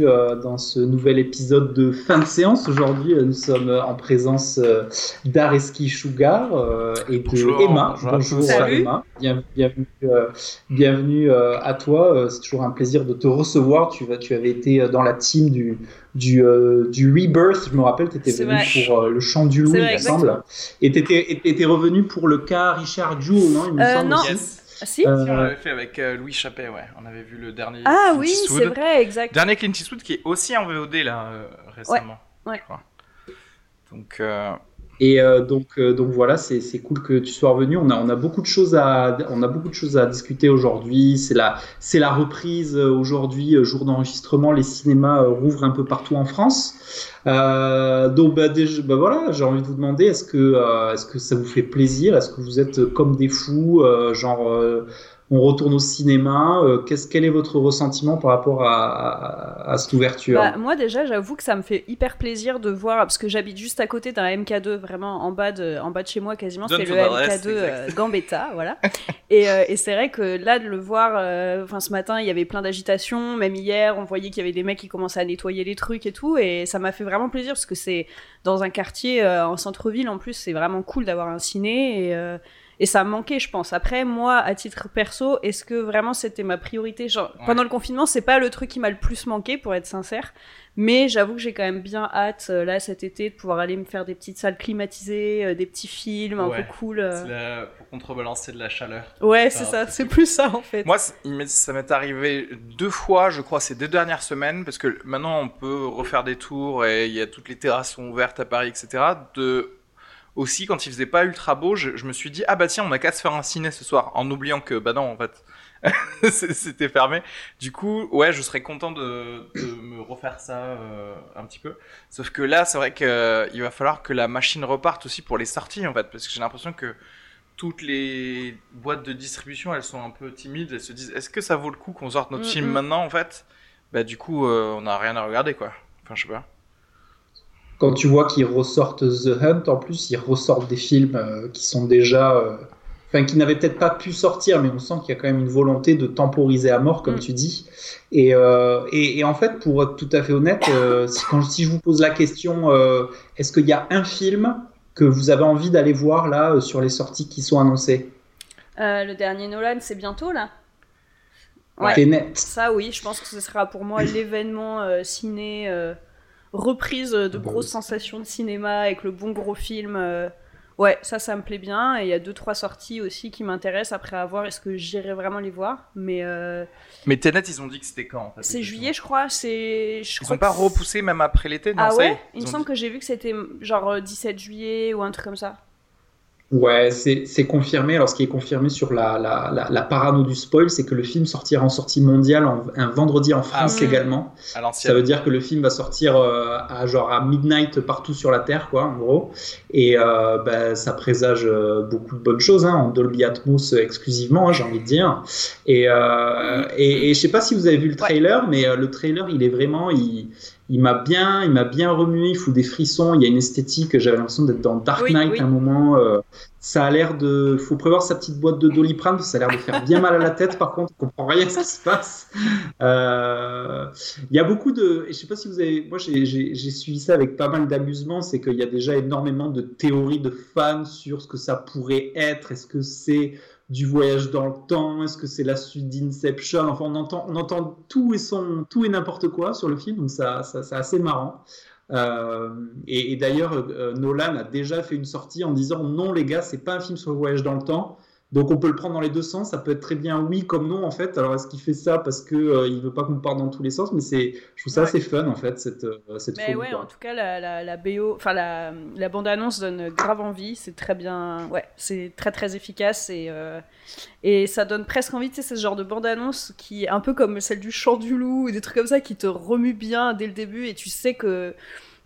Bienvenue euh, dans ce nouvel épisode de fin de séance. Aujourd'hui, euh, nous sommes en présence euh, d'Areski Sugar euh, et de Bonjour, Emma. bonjour. Salut. Emma. Bien- bienvenue euh, bienvenue euh, à toi. Euh, C'est toujours un plaisir de te recevoir. Tu, avais été euh, dans la team du, du, euh, du Rebirth. Je me rappelle, tu étais venu vrai. pour euh, le chant du loup, il me semble. Et tu étais, revenu pour le cas Richard Jewell, non il me Euh, semble non. Ah, si Euh, On l'avait fait avec euh, Louis Chappet, ouais. On avait vu le dernier. Ah Clint oui, Eastwood. c'est vrai, exact. Dernier Clint Eastwood qui est aussi en VOD là euh, récemment. Ouais. Donc euh, Et euh, donc, euh, donc voilà, c'est c'est cool que tu sois revenu. On a, on a beaucoup de choses à, on a beaucoup de choses à discuter aujourd'hui. C'est la, c'est la reprise aujourd'hui, jour d'enregistrement. Les cinémas euh, rouvrent un peu partout en France. Euh, donc bah, déjà, bah voilà, j'ai envie de vous demander, est-ce que, euh, est-ce que ça vous fait plaisir? Est-ce que vous êtes comme des fous, euh, genre euh, on retourne au cinéma euh, qu'est-ce, Quel est votre ressentiment par rapport à, à, à cette ouverture? Bah, moi déjà, j'avoue que ça me fait hyper plaisir de voir parce que j'habite juste à côté d'un MK2, vraiment en bas de, en bas de chez moi quasiment. C'est le adresse, MK2 euh. Gambetta, voilà. et, euh, et c'est vrai que là de le voir, euh, enfin ce matin il y avait plein d'agitation, même hier on voyait qu'il y avait des mecs qui commençaient à nettoyer les trucs et tout, et ça m'a fait vraiment plaisir parce que c'est dans un quartier euh, en centre-ville en plus, c'est vraiment cool d'avoir un ciné et euh, et ça me manquait, je pense. Après, moi, à titre perso, est-ce que vraiment c'était ma priorité? Genre, Ouais. pendant le confinement, c'est pas le truc qui m'a le plus manqué, pour être sincère. Mais j'avoue que j'ai quand même bien hâte, euh, là, cet été, de pouvoir aller me faire des petites salles climatisées, euh, des petits films un Ouais. peu cool. euh. la- pour contrebalancer de la chaleur. Ouais, c'est ça, c'est plus ça, en fait. Moi, ça m'est arrivé deux fois, je crois, ces deux dernières semaines, parce que maintenant on peut refaire des tours et il y a toutes les terrasses sont ouvertes à Paris, etc. De aussi quand il faisait pas ultra beau, je, je me suis dit ah bah tiens on a qu'à se faire un ciné ce soir, en oubliant que bah non en fait c'était fermé. Du coup ouais je serais content de, de me refaire ça euh, un petit peu. Sauf que là c'est vrai que euh, il va falloir que la machine reparte aussi pour les sorties en fait, parce que j'ai l'impression que toutes les boîtes de distribution, elles sont un peu timides. Elles se disent, est-ce que ça vaut le coup qu'on sorte notre Mm, film mm. maintenant, en fait? Bah, du coup, euh, on n'a rien à regarder, quoi. Enfin, je sais pas. Quand tu vois qu'ils ressortent The Hunt, en plus, ils ressortent des films euh, qui sont déjà. euh, Enfin, qui n'avaient peut-être pas pu sortir, mais on sent qu'il y a quand même une volonté de temporiser à mort, comme Mm. tu dis. Et, euh, et, et en fait, pour être tout à fait honnête, si, quand, si je vous pose la question, est-ce qu'il y a un film que vous avez envie d'aller voir là sur les sorties qui sont annoncées? Le dernier Nolan, c'est bientôt, là? Ouais. Tenet. Ça, oui, je pense que ce sera pour moi l'événement ciné, reprise de Ah bah grosses sensations de cinéma avec le bon gros film. euh, Ouais, ça, ça me plaît bien. Et il y a deux, trois sorties aussi qui m'intéressent après avoir. Est-ce que j'irai vraiment les voir? Mais euh, Mais Tenet, ils ont dit que c'était quand, en fait c'est juillet, je crois. C'est. je Ils crois ont pas que c'est- repoussé même après l'été? Non, Ah ça ouais? Il me semble dit- que j'ai vu que c'était genre euh, 17 juillet ou un truc comme ça. Ouais, c'est confirmé. Alors, ce qui est confirmé sur la, la, la, la parano du spoil, c'est que le film sortira en sortie mondiale en- un vendredi en France Ah. également. À Ça veut dire que le film va sortir euh, à genre à midnight partout sur la Terre, quoi, en gros. Et euh, bah, ça présage euh, beaucoup de bonnes choses, hein, en Dolby Atmos euh, exclusivement, hein, j'ai envie de dire. Et, euh, et, et je sais pas si vous avez vu le trailer, mais le trailer, il est vraiment, il, il m'a bien, il m'a bien remué. Il fout des frissons. Il y a une esthétique. J'avais l'impression d'être dans Dark Knight oui. à un moment. euh, ça a l'air de. Faut prévoir sa petite boîte de Doliprane. parce que Ça a l'air de faire bien mal à la tête. Par contre, on comprend rien à ce qui se passe. Euh, Il y a beaucoup de. Je sais pas si vous avez. Moi, j'ai suivi ça avec pas mal d'amusement. C'est qu'il y a déjà énormément de théories de fans sur ce que ça pourrait être. Est-ce que c'est du voyage dans le temps Est-ce que c'est la suite d'Inception Enfin, on entend, tout et n'importe quoi sur le film, donc ça, ça c'est assez marrant. Euh, et, d'ailleurs, euh, Nolan a déjà fait une sortie en disant non les gars, c'est pas un film sur le voyage dans le temps, donc on peut le prendre dans les deux sens. Ça peut être très bien oui comme non en fait. Alors est-ce qu'il fait ça parce que euh, il veut pas qu'on parte dans tous les sens? Mais c'est, je trouve ça assez fun en fait cette euh, cette. Mais ouais, en tout cas la, la, la BO, enfin la, la bande annonce donne grave envie. C'est très bien, ouais, c'est très très efficace et euh, et ça donne presque envie. Tu sais, c'est ce genre de bande annonce qui est un peu comme celle du Chant du loup ou des trucs comme ça qui te remue bien dès le début et tu sais que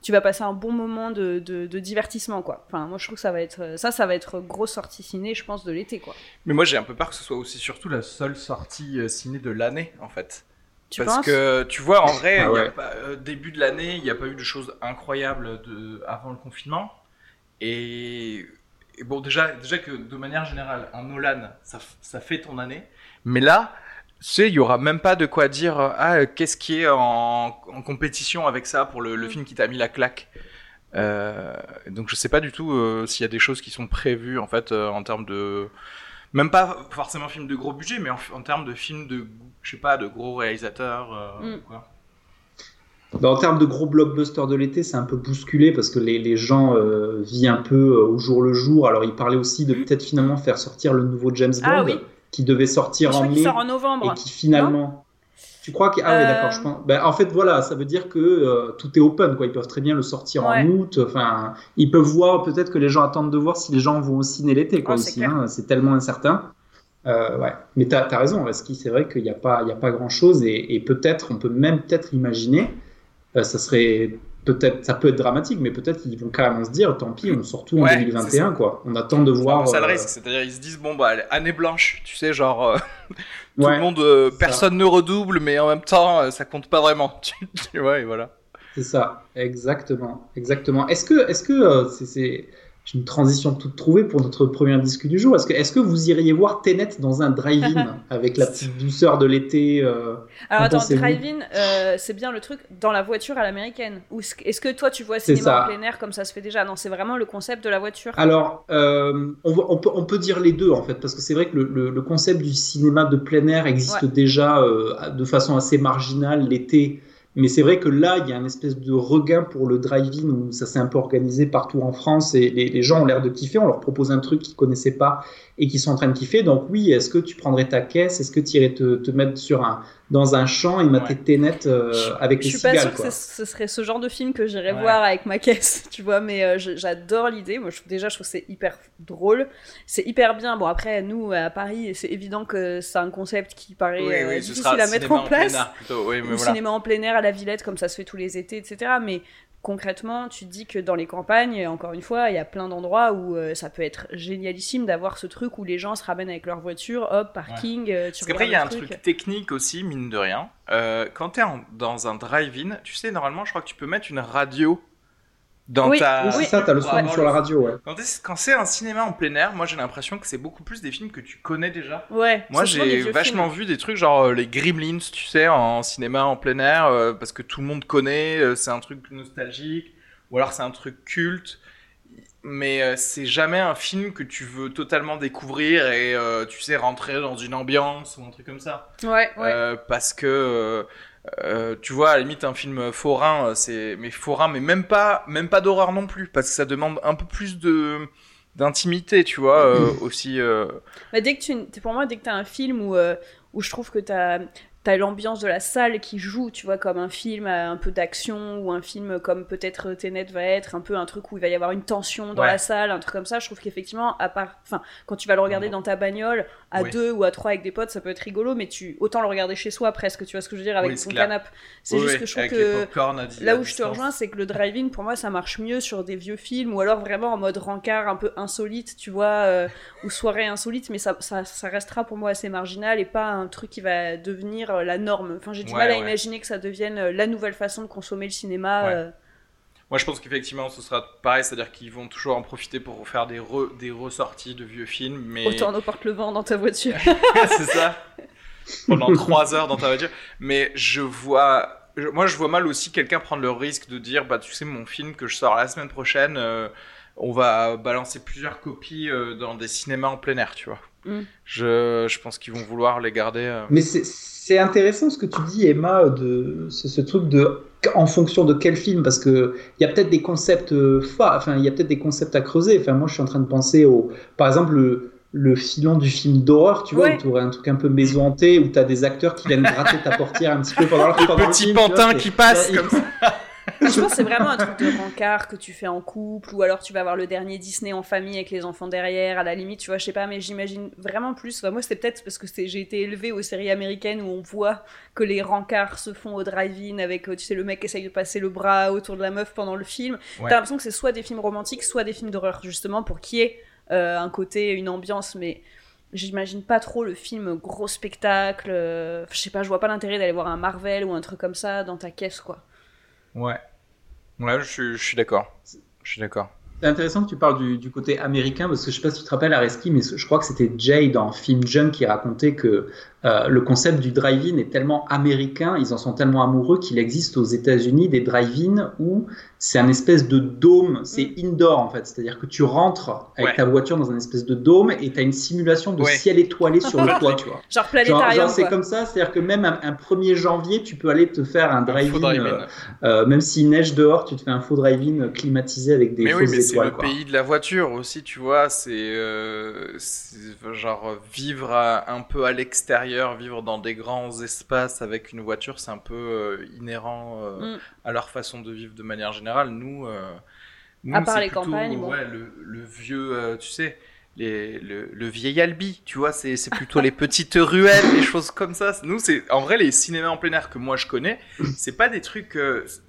tu vas passer un bon moment de, de, divertissement, quoi. Enfin, moi, je trouve que ça va être, ça, ça va être grosse sortie ciné, je pense, de l'été, quoi. Mais moi, j'ai un peu peur que ce soit aussi surtout la seule sortie euh, ciné de l'année, en fait. Tu Parce que tu vois, en vrai, ah euh, début de l'année, il n'y a pas eu de choses incroyables de, avant le confinement. Et, bon, déjà, déjà que de manière générale, un Nolan, ça, ça fait ton année. Mais là, tu sais, il y aura même pas de quoi dire ah qu'est-ce qui est en, compétition avec ça pour le, mm. film qui t'a mis la claque. Euh, donc je sais pas du tout euh, s'il y a des choses qui sont prévues en fait euh, en termes de même pas forcément film de gros budget mais en, termes de films de je sais pas de gros réalisateurs mm. quoi. En termes de gros blockbusters de l'été, c'est un peu bousculé parce que les, les gens vivent un peu au jour le jour. Alors, ils parlaient aussi de mm. peut-être finalement faire sortir le nouveau James ah Bond. Ah oui qui devait sortir en mai en novembre. et qui finalement. Tu crois que ah oui d'accord je euh. pense. Ben, en fait voilà ça veut dire que euh, tout est open quoi ils peuvent très bien le sortir en août enfin ils peuvent voir peut-être que les gens attendent de voir si les gens vont au ciné l'été quoi aussi hein. c'est tellement incertain euh, ouais mais tu as, raison c'est vrai qu'il n'y a pas il a pas grand chose et, et peut-être on peut même peut-être imaginer ça serait peut-être ça peut être dramatique, mais peut-être qu'ils vont carrément se dire tant pis, on sort tout en 2021 quoi. On attend de voir. Ça le euh, risque, c'est-à-dire ils se disent bon bah année blanche, tu sais genre euh, tout le monde, euh, personne ne redouble, mais en même temps ça compte pas vraiment. tu vois et voilà. C'est ça, exactement, exactement. Est-ce que est-ce que c'est une transition toute trouvée pour notre première disque du jour. Est-ce que, est que vous iriez voir Tenet dans un drive-in avec la petite douceur de l'été euh, Alors attends, drive-in, euh, c'est bien le truc dans la voiture à l'américaine. Ou est-ce que toi tu vois cinéma en plein air comme ça se fait déjà? Non, c'est vraiment le concept de la voiture. Alors, euh, on, peut, on, peut, dire les deux en fait, parce que c'est vrai que le, le, concept du cinéma de plein air existe déjà de façon assez marginale l'été mais c'est vrai que là, il y a un espèce de regain pour le drive-in où ça s'est un peu organisé partout en France et les, les gens ont l'air de kiffer. On leur propose un truc qu'ils connaissaient pas et qui sont en train de kiffer. Donc oui, est-ce que tu prendrais ta caisse? Est-ce que tu irais te, te, mettre sur un, dans un champ et mater tes net euh, avec les cigales Je suis pas sûre que ce serait ce genre de film que j'irais voir avec ma caisse, tu vois, mais euh, j'adore l'idée. Moi, je, déjà, je trouve c'est hyper drôle. C'est hyper bien. Bon, après, nous, à Paris, c'est évident que c'est un concept qui paraît euh, difficile à mettre en place. En cinéma en plein air à la Villette, comme ça se fait tous les étés, etc. Mais concrètement, tu te dis que dans les campagnes, encore une fois, il y a plein d'endroits où euh, ça peut être génialissime d'avoir ce truc où les gens se ramènent avec leur voiture, hop, parking. Euh, Parce qu'après, il y a un truc technique aussi, mine de rien. Euh, quand tu es dans un drive-in, tu sais, normalement, je crois que tu peux mettre une radio dans oui, ta... c'est ça, t'as le son sur la radio, ouais. Quand, c'est un cinéma en plein air, moi j'ai l'impression que c'est beaucoup plus des films que tu connais déjà. Ouais. Moi j'ai vachement vu des trucs genre euh, les Gremlins, tu sais, en cinéma en plein air, euh, parce que tout le monde connaît, euh, c'est un truc nostalgique, ou alors c'est un truc culte, mais c'est jamais un film que tu veux totalement découvrir et tu sais rentrer dans une ambiance ou un truc comme ça. Ouais, ouais. parce que euh, tu vois, à la limite, un film forain, euh, c'est mais forain, mais même pas, même pas d'horreur non plus, parce que ça demande un peu plus de d'intimité, tu vois, euh, aussi. Bah, dès que tu, pour moi, dès que t'as un film où où je trouve que t'as t'as l'ambiance de la salle qui joue, tu vois, comme un film un peu d'action ou un film comme peut-être Tenet va être, un peu un truc où il va y avoir une tension dans la salle, un truc comme ça. Je trouve qu'effectivement, à part, enfin, quand tu vas le regarder dans ta bagnole à deux ou à trois avec des potes, ça peut être rigolo, mais tu autant le regarder chez soi presque, tu vois ce que je veux dire, avec ton canapé. C'est juste que je trouve que là où je te rejoins, c'est que le drive-in pour moi ça marche mieux sur des vieux films ou alors vraiment en mode rencard un peu insolite, tu vois, euh, ou soirée insolite, mais ça, ça, ça restera pour moi assez marginal et pas un truc qui va devenir euh, la norme. Enfin, j'ai du mal à imaginer que ça devienne euh, la nouvelle façon de consommer le cinéma. Euh. Moi, je pense qu'effectivement, ce sera pareil, c'est-à-dire qu'ils vont toujours en profiter pour faire des, des ressorties de vieux films. Mais... Autant nos porte le vent dans ta voiture. c'est ça. Pendant trois heures dans ta voiture. Mais je vois. Moi, je vois mal aussi quelqu'un prendre le risque de dire Bah, tu sais, mon film que je sors la semaine prochaine, on va balancer plusieurs copies dans des cinémas en plein air, tu vois. Mm. Je, je, pense qu'ils vont vouloir les garder. Euh. Mais c'est intéressant ce que tu dis, Emma, de ce, ce, truc de en fonction de quel film, parce que il y a peut-être des concepts, enfin il y a peut-être des concepts à creuser. Enfin moi je suis en train de penser au, par exemple le, le filon du film d'horreur, tu vois, où tu aurais un truc un peu maison hantée, où tu as des acteurs qui viennent gratter ta portière un petit peu pendant le, le petit pantin qui passe comme ça. je pense que c'est vraiment un truc de rencard que tu fais en couple, ou alors tu vas voir le dernier Disney en famille avec les enfants derrière, à la limite, tu vois, je sais pas, mais j'imagine vraiment plus. moi, c'est peut-être parce que j'ai été élevée aux séries américaines où on voit que les rencards se font au drive-in avec, tu sais, le mec qui essaye de passer le bras autour de la meuf pendant le film. T'as l'impression que c'est soit des films romantiques, soit des films d'horreur, justement, pour qu'il y ait euh, un côté, une ambiance, mais j'imagine pas trop le film gros spectacle. Euh, je sais pas, je vois pas l'intérêt d'aller voir un Marvel ou un truc comme ça dans ta caisse, quoi. Ouais. Ouais, je suis, d'accord. Je suis d'accord. C'est intéressant que tu parles du, côté américain parce que je sais pas si tu te rappelles Areski, mais je crois que c'était Jay dans Film Junk qui racontait que euh, le concept du drive-in est tellement américain, ils en sont tellement amoureux qu'il existe aux États-Unis des drive-in où c'est un espèce de dôme, c'est mm. indoor en fait, c'est-à-dire que tu rentres avec ta voiture dans un espèce de dôme et tu as une simulation de ciel étoilé sur le toit, tu vois. Genre planétarium. c'est comme ça, c'est-à-dire que même un, 1er janvier, tu peux aller te faire un drive-in, euh, euh, même s'il neige dehors, tu te fais un faux drive-in climatisé avec des mais oui, mais c'est le pays de la voiture aussi, tu vois, c'est genre vivre un peu à l'extérieur vivre dans des grands espaces avec une voiture, c'est un peu euh, inhérent euh, mm. à leur façon de vivre de manière générale. Nous, euh, à part les campagnes, ouais, le, vieux, tu sais, les, le, vieil Albi, tu vois, c'est plutôt les petites ruelles, les choses comme ça. Nous, c'est en vrai les cinémas en plein air que moi je connais, c'est pas des trucs.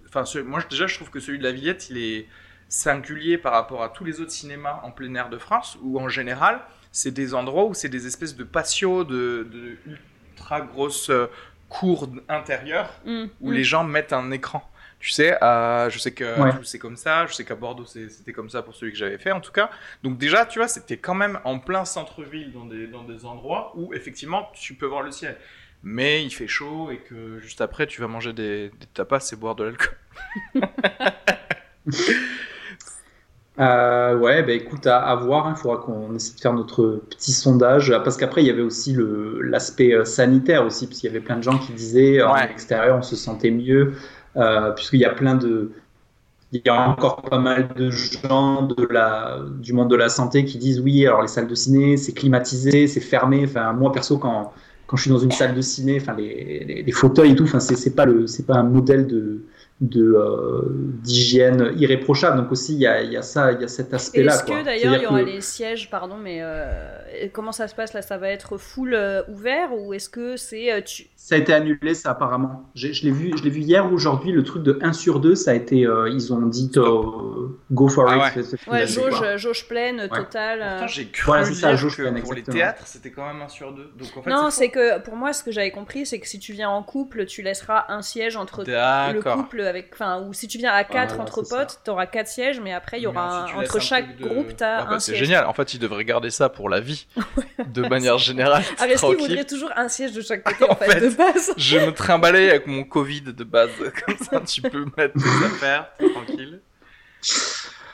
Enfin, moi déjà, je trouve que celui de la Villette, il est singulier par rapport à tous les autres cinémas en plein air de France, où en général, c'est des endroits où c'est des espèces de patios de, ultra grosses euh, cours intérieures mm, où mm. les gens mettent un écran. Tu sais, je sais que c'est comme ça, je sais qu'à Bordeaux c'était comme ça pour celui que j'avais fait en tout cas. Donc déjà, tu vois, c'était quand même en plein centre-ville dans des, dans des endroits où effectivement tu peux voir le ciel. Mais il fait chaud et que juste après tu vas manger des, des tapas et boire de l'alcool. Euh, ouais, bah écoute, à, voir. Il hein, faudra qu'on essaie de faire notre petit sondage. Parce qu'après, il y avait aussi l'aspect euh, sanitaire aussi, puisqu'il y avait plein de gens qui disaient euh, à l'extérieur, on se sentait mieux, euh, puisqu'il y a plein de. Il y a encore pas mal de gens de la, du monde de la santé qui disent oui, alors les salles de ciné, c'est climatisé, c'est fermé. Enfin, moi perso, quand, quand je suis dans une salle de ciné, enfin, les, les, les fauteuils et tout, enfin, c'est pas, le, pas un modèle de, de euh, d'hygiène irréprochable. Donc aussi il y a, y a, ça, il y a cet aspect-là. Est-ce que d'ailleurs il y aura les sièges, pardon, mais euh, comment ça se passe là Ça va être full euh, ouvert ou est-ce que c'est tu... Ça a été annulé, ça apparemment. Je l'ai vu, je l'ai vu hier ou aujourd'hui. Le truc de 1 sur 2, ça a été, ils ont dit go for ah it. Ouais, jauge, jauge, pleine, totale. j'ai cru voilà, ça, jauge que pour les théâtres, c'était quand même 1 sur 2. Donc, en fait, non, c'est que pour moi, ce que j'avais compris, c'est que si tu viens en couple, tu laisseras un siège entre le couple avec, enfin, ou si tu viens à 4 entre potes, tu auras 4 sièges, mais après il y aura entre chaque groupe, tu as ah bah, un. C'est génial. En fait, ils devraient garder ça pour la vie, de manière générale. Arrêtez, voudrait toujours un siège de chaque côté en, fait, de base. je me trimbalais avec mon Covid de base, comme ça tu peux mettre tes affaires tranquille.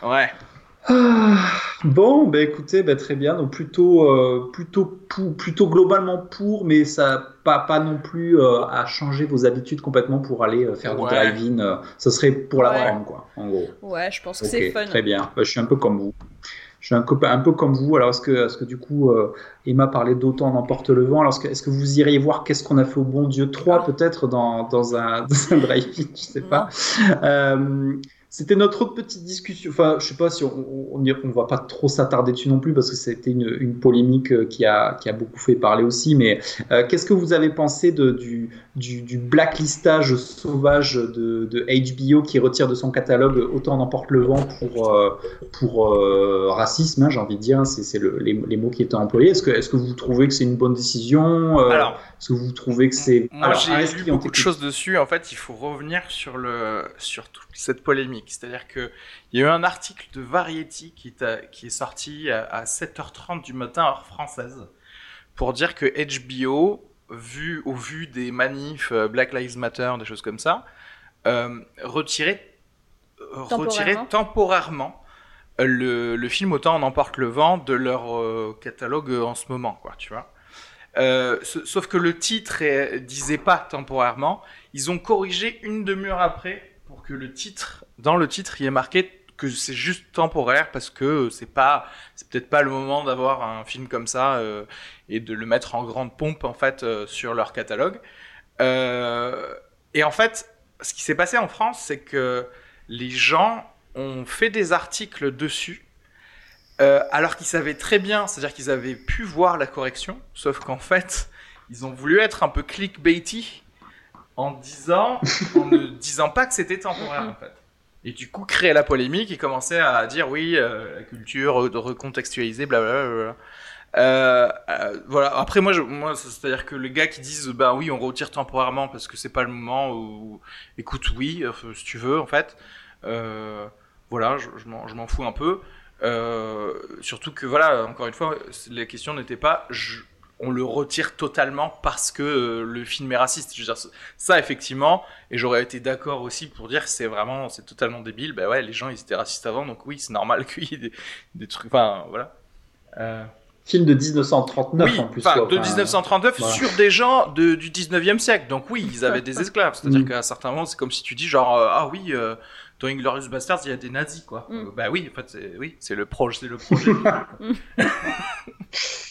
Ouais. Ah, bon, bah écoutez, bah, très bien. Donc plutôt, euh, plutôt, plutôt globalement pour, mais ça pas, pas non plus euh, à changer vos habitudes complètement pour aller euh, faire du drive-in. ce serait pour la forme, quoi, en gros. Ouais, je pense que c'est fun. Très bien. Bah, je suis un peu comme vous. Je suis un peu, un peu comme vous. Alors, est-ce que, est que du coup, Emma parlait d'autant n'emporte le vent? Alors, est-ce que, vous iriez voir qu'est-ce qu'on a fait au bon Dieu 3 peut-être dans, dans, un, un drive-in? Je sais pas. C'était notre petite discussion. Enfin, je sais pas si on, on, on va pas trop s'attarder dessus non plus parce que c'était une, une, polémique euh, qui a, qui a beaucoup fait parler aussi. Mais euh, qu'est-ce que vous avez pensé de, du, du, du blacklistage sauvage de, de, HBO qui retire de son catalogue autant n'emporte le vent pour, euh, pour racisme, hein, j'ai envie de dire, c'est le, les, les, mots qui étaient employés. Est-ce que, est -ce que vous trouvez que c'est une bonne décision Alors, Est-ce que vous trouvez que c'est... Moi, j'ai lu beaucoup de choses dessus. En fait, il faut revenir sur, le, sur toute cette polémique. C'est-à-dire qu'il y a eu un article de Variety qui est, qui est sorti à, 7h30 du matin, heure française, pour dire que HBO, vu, au vu des manifs euh, Black Lives Matter, des choses comme ça, euh, retirait, temporairement, le, le, film Autant en emporte le vent de leur catalogue en ce moment, quoi, tu vois. sauf que le titre disait pas temporairement. Ils ont corrigé une demi-heure après pour que le titre, dans le titre, il est marqué que c'est juste temporaire parce que c'est pas, c'est peut-être pas le moment d'avoir un film comme ça euh, et de le mettre en grande pompe en fait euh, sur leur catalogue. Euh, et en fait, ce qui s'est passé en France, c'est que les gens ont fait des articles dessus. alors qu'ils savaient très bien, c'est-à-dire qu'ils avaient pu voir la correction, sauf qu'en fait, ils ont voulu être un peu clickbaity en disant, en ne disant pas que c'était temporaire en fait. Et du coup, créer la polémique et commencer à dire oui, euh, la culture, de recontextualiser, blablabla. Euh, euh, voilà. Après, moi, je, moi c'est-à-dire que les gars qui disent bah oui, on retire temporairement parce que c'est pas le moment, ou écoute, oui, si tu veux, en fait. Voilà, je, je m'en fous un peu. Surtout que voilà, encore une fois, la question n'était pas on le retire totalement parce que euh, le film est raciste. Je veux dire, ça, effectivement, et j'aurais été d'accord aussi pour dire c'est vraiment, c'est totalement débile. Ben ouais, les gens, ils étaient racistes avant, donc oui, c'est normal qu'il y ait des, trucs. Enfin, voilà. Euh... Film de 1939 en plus. de 1939 sur des gens de, du 19e siècle. Donc oui, ils avaient des esclaves. C'est-à-dire mm. qu'à certains moments, c'est comme si tu dis genre, euh, ah oui, euh, dans Inglorious Bastards, il y a des nazis, quoi. Mm. bah oui, en fait, c'est, oui, c'est le, projet c'est le projet.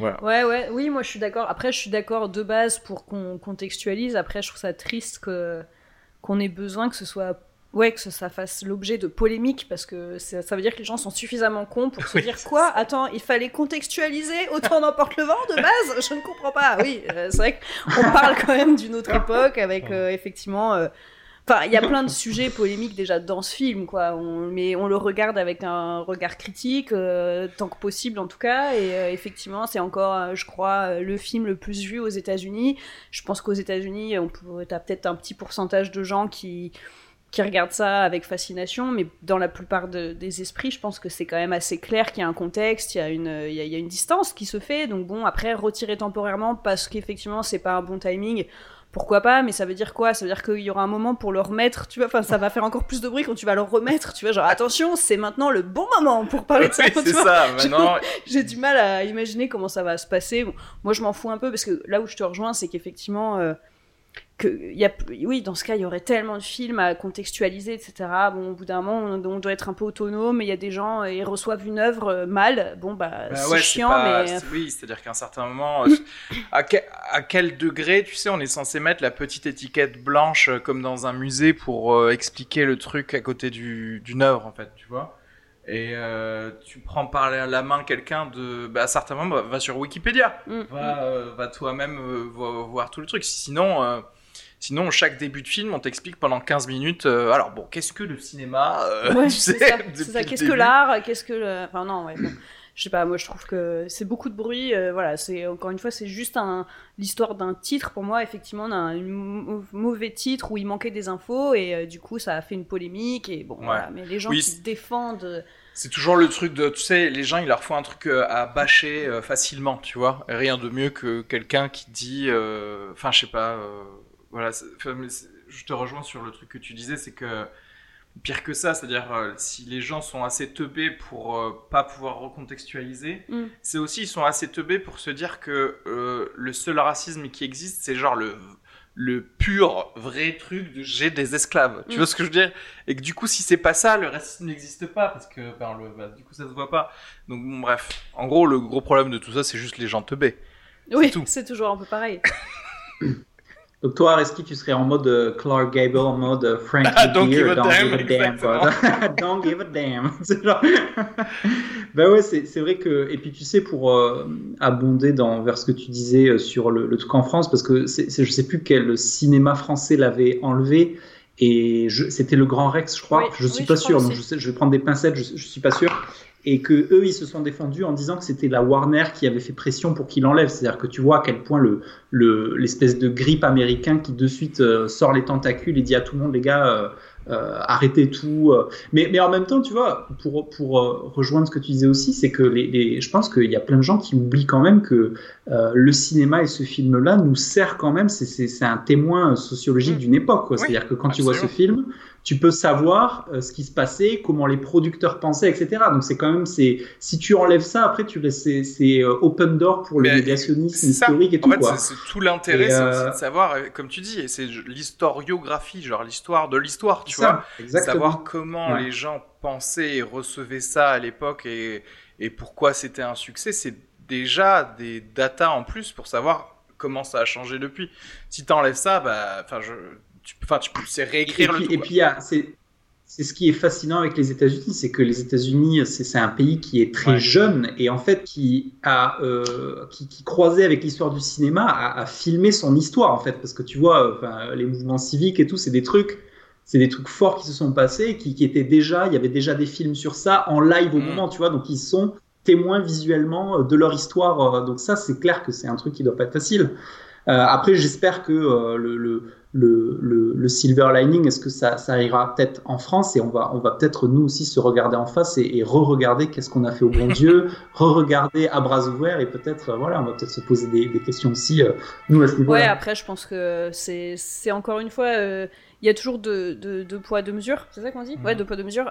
Ouais, ouais, oui, moi je suis d'accord. Après, je suis d'accord de base pour qu'on contextualise. Après, je trouve ça triste que qu'on ait besoin que ce soit ouais que ça fasse l'objet de polémiques parce que ça, veut dire que les gens sont suffisamment cons pour se dire quoi? attends il fallait contextualiser autant n'emporte le vent de base? Je ne comprends pas. Oui euh, c'est vrai qu'on parle quand même d'une autre époque avec euh, effectivement euh, Enfin, il y a plein de sujets polémiques déjà dans ce film, quoi. Mais on le regarde avec un regard critique, euh, tant que possible en tout cas. Et euh, effectivement, c'est encore, euh, je crois, le film le plus vu aux États-Unis. Je pense qu'aux États-Unis, on peut, t'as peut-être un petit pourcentage de gens qui qui regardent ça avec fascination, mais dans la plupart des esprits, je pense que c'est quand même assez clair qu'il y a un contexte, il y a une, il y a une distance qui se fait. Donc bon, après retirer temporairement parce qu'effectivement c'est pas un bon timing pourquoi pas, mais ça veut dire quoi? Ça veut dire qu'il y aura un moment pour le remettre, tu vois, enfin ça va faire encore plus de bruit quand tu vas le remettre, tu vois, genre attention, c'est maintenant le bon moment pour parler de ça. c'est ça, maintenant. J'ai du mal à imaginer comment ça va se passer. moi je m'en fous un peu parce que là où je te rejoins, c'est qu'effectivement, euh, que y a, oui, dans ce cas, il y aurait tellement de films à contextualiser, etc. Bon, au bout d'un moment, on, doit être un peu autonome. Il y a des gens, ils reçoivent une œuvre euh, mal. Bon, bah, bah c'est chiant, mais. Oui, c'est-à-dire qu'à un certain moment, à, à, quel degré, tu sais, on est censé mettre la petite étiquette blanche euh, comme dans un musée pour euh, expliquer le truc à côté d'une œuvre, en fait, tu vois et tu prends par la main quelqu'un de bah, à certains moments va sur Wikipédia mm, va, mm. va toi-même voir tout le truc sinon Sinon, chaque début de film, on t'explique pendant 15 minutes. Euh, alors, bon, qu'est-ce que le cinéma euh, C'est ça. Qu'est-ce que l'art Qu'est-ce que le... Enfin, non, ouais. Je sais pas, moi je trouve que c'est beaucoup de bruit. Euh, voilà, c'est encore une fois, c'est juste un, l'histoire d'un titre. Pour moi, effectivement, d'un mauvais titre où il manquait des infos et du coup, ça a fait une polémique. Et bon, voilà. Mais les gens qui défendent. C'est toujours le truc de, tu sais, les gens, ils leur font un truc à bâcher facilement, tu vois. Rien de mieux que quelqu'un qui dit, enfin, je sais pas voilà, je te rejoins sur le truc que tu disais, c'est que pire que ça, c'est-à-dire euh, si les gens sont assez teubés pour euh, pas pouvoir recontextualiser, mm. c'est aussi ils sont assez teubés pour se dire que euh, le seul racisme qui existe, c'est genre le le pur vrai truc de j'ai des esclaves. Tu mm. vois ce que je veux dire? Et que du coup, si c'est pas ça, le racisme n'existe pas parce que ben, le, bah, du coup, ça se voit pas. Donc bref, en gros, le gros problème de tout ça, c'est juste les gens teubés. Oui, c'est toujours un peu pareil. Donc toi, Areski, tu serais en mode euh, Clark Gable, en mode euh, Frank don't, give a, don't damn, give a damn. don't give a damn. ben ouais, c'est vrai que... Et puis tu sais, pour euh, abonder dans, vers ce que tu disais sur le, truc en France, parce que c'est je sais plus quel cinéma français l'avait enlevé, et c'était le Grand Rex, je crois. je suis pas sûr, donc je, sais, je vais prendre des pincettes, je, je suis pas sûr et que eux ils se sont défendus en disant que c'était la Warner qui avait fait pression pour qu'il enlève. C'est-à-dire que tu vois à quel point le l'espèce de grippe américain qui de suite euh, sort les tentacules et dit à tout le monde les gars euh, euh, arrêtez tout. Mais, en même temps, tu vois, pour, rejoindre ce que tu disais aussi, c'est que je pense qu'il y a plein de gens qui oublient quand même que euh, le cinéma et ce film-là nous sert quand même, c'est un témoin sociologique mmh. d'une époque. C'est-à-dire que quand tu vois ce film, tu peux savoir euh, ce qui se passait, comment les producteurs pensaient, etc. Donc c'est quand même, c'est si tu enlèves ça, après tu c'est euh, open door pour le médiationnisme historique et tout. En fait, c'est tout l'intérêt, c'est de savoir, comme tu dis, c'est l'historiographie, genre l'histoire de l'histoire, tu vois, savoir comment les gens pensaient et recevaient ça à l'époque et, et pourquoi c'était un succès, c'est déjà des datas en plus pour savoir comment ça a changé depuis. Si tu enlèves ça, bah, enfin, je, tu, tu peux c'est réécrire et puis, le Et puis, c'est, c'est ce qui est fascinant avec les États-Unis, c'est que les États-Unis, c'est, un pays qui est très jeune et en fait qui a, euh, qui, qui, croisait avec l'histoire du cinéma, a, a, filmé son histoire en fait, parce que tu vois, enfin, les mouvements civiques et tout, c'est des trucs c'est des trucs forts qui se sont passés, qui, qui, étaient déjà, il y avait déjà des films sur ça en live au mm. moment, tu vois, donc ils sont témoins visuellement euh, de leur histoire. Euh, donc ça, c'est clair que c'est un truc qui doit pas être facile. Euh, après, j'espère que le, le, le, le, silver lining, est-ce que ça, ça ira peut-être en France et on va, on va peut-être nous aussi se regarder en face et, re-regarder qu'est-ce qu'on a fait au bon Dieu, re-regarder à bras ouverts et peut-être, voilà, on va peut-être se poser des, des questions aussi, nous à ce niveau-là. Ouais, après, je pense que c'est encore une fois, il y a toujours deux de, de poids, deux mesures, c'est ça qu'on dit? Ouais, deux poids, deux mesures.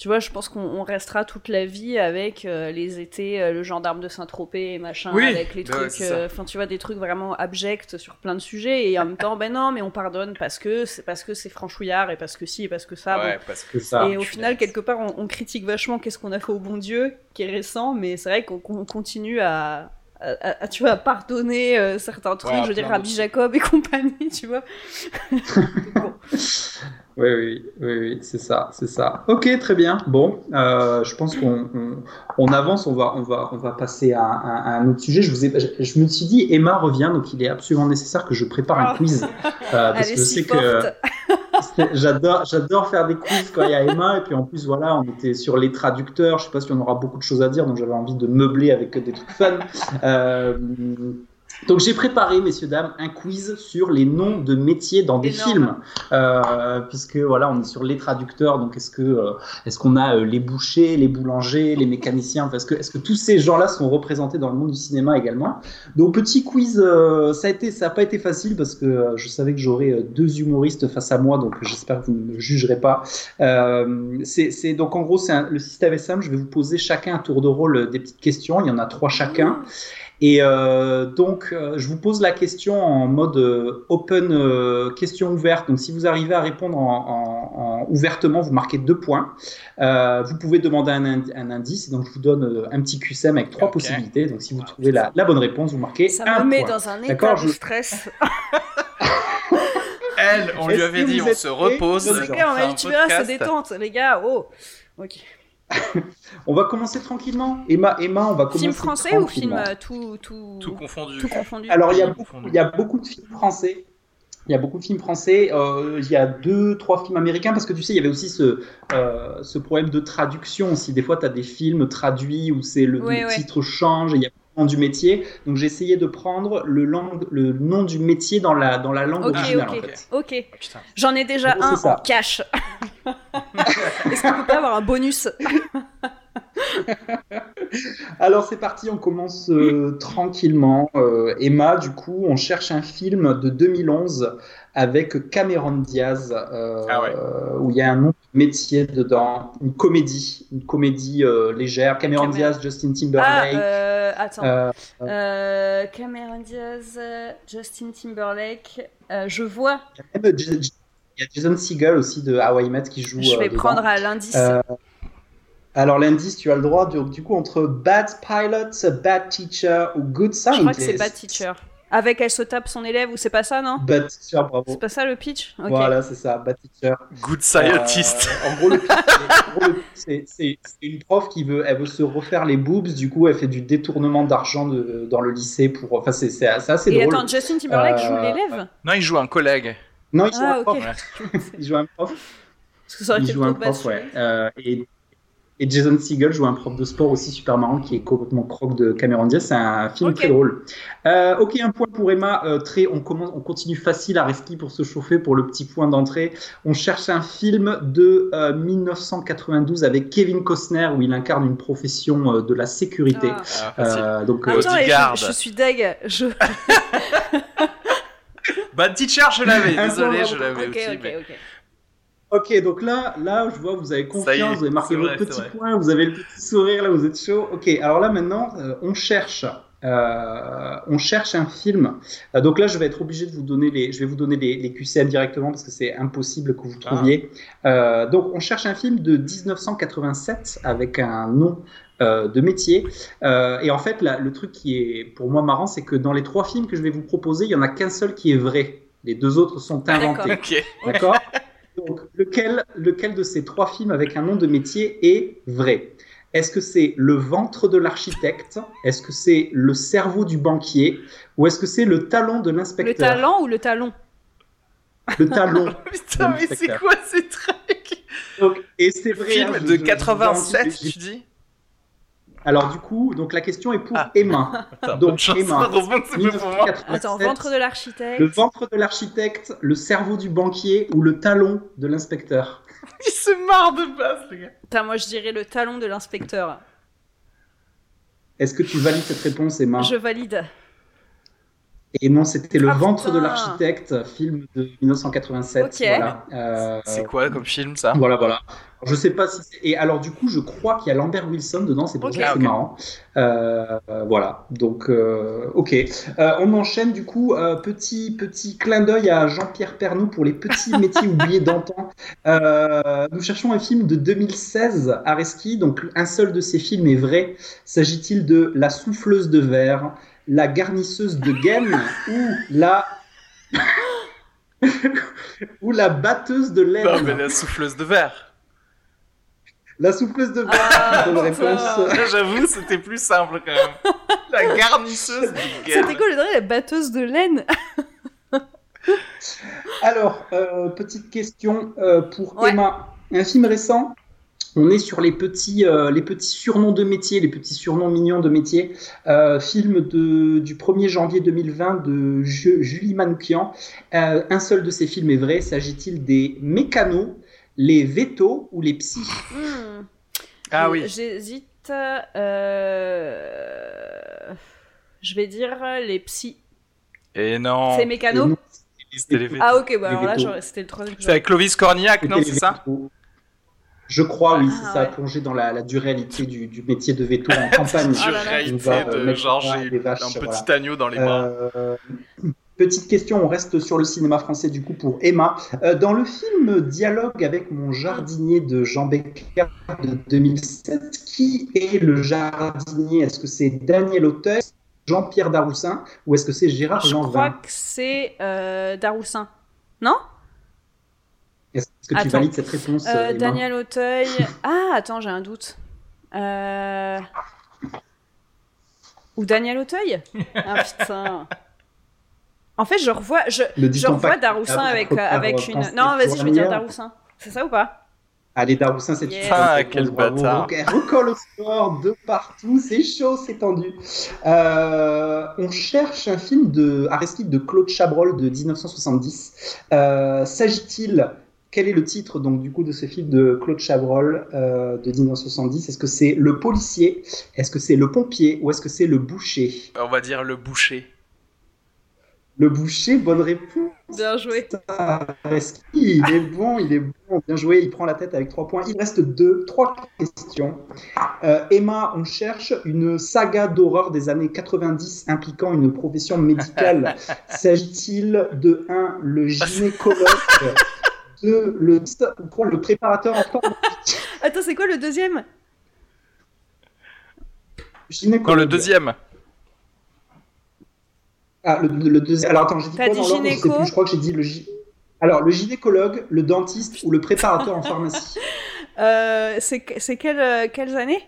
Tu vois, je pense qu'on restera toute la vie avec euh, les étés, euh, le gendarme de Saint-Tropez et machin, avec les trucs, euh, enfin, tu vois, des trucs vraiment abjects sur plein de sujets, et en même temps, ben non, mais on pardonne parce que c'est parce que c'est franchouillard, et parce que si, et parce que ça. Ouais, parce que ça. Et au final, quelque part, on, critique vachement qu'est-ce qu'on a fait au bon Dieu, qui est récent, mais c'est vrai qu'on continue à, à, tu vois, pardonner certains trucs, je veux dire, Rabbi Jacob et compagnie, tu vois. bon. Oui, oui, oui, oui c'est ça, c'est ça. Ok, très bien. Bon, euh, je pense qu'on on, avance, on va, on va, on va passer à, un autre sujet. Je, vous ai, je, me suis dit, Emma revient, donc il est absolument nécessaire que je prépare un oh. quiz. Euh, parce que je sais que j'adore, j'adore faire des quiz quand il y a Emma. Et puis en plus, voilà, on était sur les traducteurs. Je sais pas si on aura beaucoup de choses à dire, donc j'avais envie de meubler avec des trucs fun. Euh, donc j'ai préparé, messieurs dames, un quiz sur les noms de métiers dans des films, euh, puisque voilà, on est sur les traducteurs. Donc est-ce que euh, est-ce qu'on a euh, les bouchers, les boulangers, les mécaniciens? Est-ce que est-ce que tous ces gens-là sont représentés dans le monde du cinéma également? Donc petit quiz, ça a été, ça a pas été facile parce que je savais que j'aurais deux humoristes face à moi, donc j'espère que vous ne me jugerez pas. c'est donc en gros, c'est le système est simple. Je vais vous poser chacun un tour de rôle des petites questions. Il y en a trois chacun. Et euh, donc, euh, je vous pose la question en mode euh, open, euh, question ouverte. Donc, si vous arrivez à répondre en, en, ouvertement, vous marquez deux points. vous pouvez demander un, un, indice. Donc, je vous donne un petit QCM avec trois possibilités. Donc, si vous trouvez la, la, bonne réponse, vous marquez Ça un me met dans un état de stress. Elle, on lui avait dit, on se repose. Les gars, on a dit, tu verras, c'est détente. Les gars, oh. Ok. on va commencer tranquillement. Emma, Emma, on va commencer. Film français ou film euh, tout, tout... tout confondu. Tout confondu. Alors, il y, a beaucoup, il y a beaucoup de films français. Il y a beaucoup de films français. Euh, il y a deux, trois films américains parce que tu sais, il y avait aussi ce, euh, ce problème de traduction. Si des fois, tu as des films traduits où c'est le, titre change et il y a du métier. Donc j'ai essayé de prendre le, langue, le nom du métier dans la, dans la langue originale. Ok, ok. J'en ai déjà un en cash. Est-ce qu'on peut pas avoir un bonus Alors c'est parti, on commence euh, tranquillement. Euh, Emma, du coup, on cherche un film de 2011 avec Cameron Diaz, euh, ah où il y a un nom de métier dedans, une comédie, une comédie légère. Cameron Diaz, Justin Timberlake. Ah, attends. Cameron Diaz, Justin Timberlake. je vois. Il y a Jason Segel aussi de Hawaii Met qui joue. Je vais prendre à l'indice. Alors l'indice, tu as le droit du, coup entre Bad Pilot, Bad Teacher ou Good Scientist. Je crois que c'est Bad Teacher. Avec elle se tape son élève ou c'est pas ça, non Bad Teacher, bravo. C'est pas ça le pitch? Voilà, c'est ça, Bad Teacher. Good Scientist. Euh, en gros, le c'est une prof qui veut, elle veut se refaire les boobs, du coup, elle fait du détournement d'argent dans le lycée pour. Enfin, c'est assez Et drôle. attends, Justin Timberlake joue euh, l'élève? Non, il joue un collègue. Non, il joue ah, un prof. il joue un prof. Parce que ça aurait il joue un prof, ouais. Euh, et Et Jason Segel joue un prof de sport aussi super marrant qui est complètement croque de Cameron Diaz. C'est un film très drôle. Euh, ok, un point pour Emma. Euh, très, on, commence, on continue facile à Reski pour se chauffer pour le petit point d'entrée. On cherche un film de 1992 euh, avec Kevin Costner où il incarne une profession de la sécurité. Ah. donc, Attends, je, je, suis deg. Je... Bad teacher, je l'avais. Désolé, je l'avais aussi. mais... Ok, donc là, là, je vois, vous avez confiance, vous avez marqué votre petit point, vous avez le petit sourire, là, vous êtes chaud. Ok, alors là, maintenant, euh, on cherche. Euh, on cherche un film. Euh, donc là, je vais être obligé de vous donner les, je vais vous donner les, les QCM directement parce que c'est impossible que vous ah. trouviez. donc, on cherche un film de 1987 avec un nom de métier. et en fait, là, le truc qui est pour moi marrant, c'est que dans les trois films que je vais vous proposer, il y en a qu'un seul qui est vrai. Les deux autres sont inventés. D'accord? Donc, lequel, lequel de ces trois films avec un nom de métier est vrai? Est-ce que c'est le ventre de l'architecte? Est-ce que c'est le cerveau du banquier? Ou est-ce que c'est le talon de l'inspecteur? Le talent ou le talon? Le talon. Putain, mais c'est quoi ces trucs Donc, Et c'est vrai. Film hein, de 87, tu dis? Alors du coup, donc la question est pour ah. Emma. donc Emma. Attends, ventre de l'architecte. Le ventre de l'architecte, le cerveau du banquier ou le talon de l'inspecteur. Il se marre de base, les gars. Putain, moi je dirais le talon de l'inspecteur. Est-ce que tu valides cette réponse, Emma? Je valide. Et non, c'était Le ah, ventre de l'architecte, film de 1987. Voilà. Euh, c'est quoi comme film ça? Voilà, voilà. Je sais pas si. Et alors du coup, je crois qu'il y a Lambert Wilson dedans. C'est pour ça que c'est marrant. Euh, voilà. Donc, euh, ok. on enchaîne du coup. petit petit clin d'œil à Jean-Pierre Pernou pour les petits métiers oubliés d'antan. nous cherchons un film de 2016, Areski. Donc un seul de ces films est vrai. S'agit-il de La souffleuse de verre? La garnisseuse de gaine ou la ou la batteuse de laine. Non, mais la souffleuse de verre. La souffleuse de verre. Ah, J'avoue, c'était plus simple quand même. La garnisseuse de gaine. C'était quoi le la batteuse de laine? Alors, euh, petite question euh, pour Emma. Un film récent? On est sur les petits, euh, les petits surnoms de métier, les petits surnoms mignons de métier. Euh, film de, du 1er janvier 2020 de Julie Manoukian. Euh, un seul de ces films est vrai. S'agit-il des mécanos, les vétos ou les psys hmm. Ah oui. J'hésite. Je vais dire les psys. Et non. C'est mécanos Ah ok, bah alors là c'était le troisième. C'est avec Clovis Cornillac, non C'est ça je crois, oui, c'est ah, ça, a plongé dans la, la duréalité du, du, métier de veto en campagne. duréalité de genre j'ai un petit agneau dans les bras. Euh, petite question, on reste sur le cinéma français du coup pour Emma. Euh, dans le film Dialogue avec mon jardinier de Jean Becker de 2007, qui est le jardinier? Est-ce que c'est Daniel Auteuil, Jean-Pierre Daroussin ou est-ce que c'est Gérard Lanvin? Je crois que c'est euh, Daroussin. Non? Est-ce que tu valides cette réponse euh, Daniel Auteuil. Ah, attends, j'ai un doute. Euh... Ou Daniel Auteuil Ah putain. En fait, je revois, je, je revois Daroussin avec, euh, avec une. Non, vas-y, je vais dire Daroussin. C'est ça ou pas Allez, Daroussin, c'est yeah. Ah, quel bâtard. Donc, elle recolle au sport de partout, c'est chaud, c'est tendu. Euh, on cherche un film de Aristide de Claude Chabrol de 1970. Euh, S'agit-il quel est le titre donc du coup de ce film de Claude Chabrol euh, de 1970 Est-ce que c'est le policier? Est-ce que c'est le pompier? Ou est-ce que c'est le boucher? On va dire le boucher. Le boucher, bonne réponse. Bien joué. Il est bon, il est bon, bien joué. Il prend la tête avec trois points. Il reste deux, trois questions. Euh, Emma, on cherche une saga d'horreur des années 90 impliquant une profession médicale. S'agit-il de 1. Le gynécologue? Le, le préparateur en forme. Attends, c'est quoi le deuxième? Non, le deuxième. Ah, le, deuxième. Alors attends, j'ai dit quoi dans l'ordre Je plus. Je crois que j'ai dit le Alors, le gynécologue, le dentiste ou le préparateur en pharmacie euh, C'est quelle, euh, quelles années?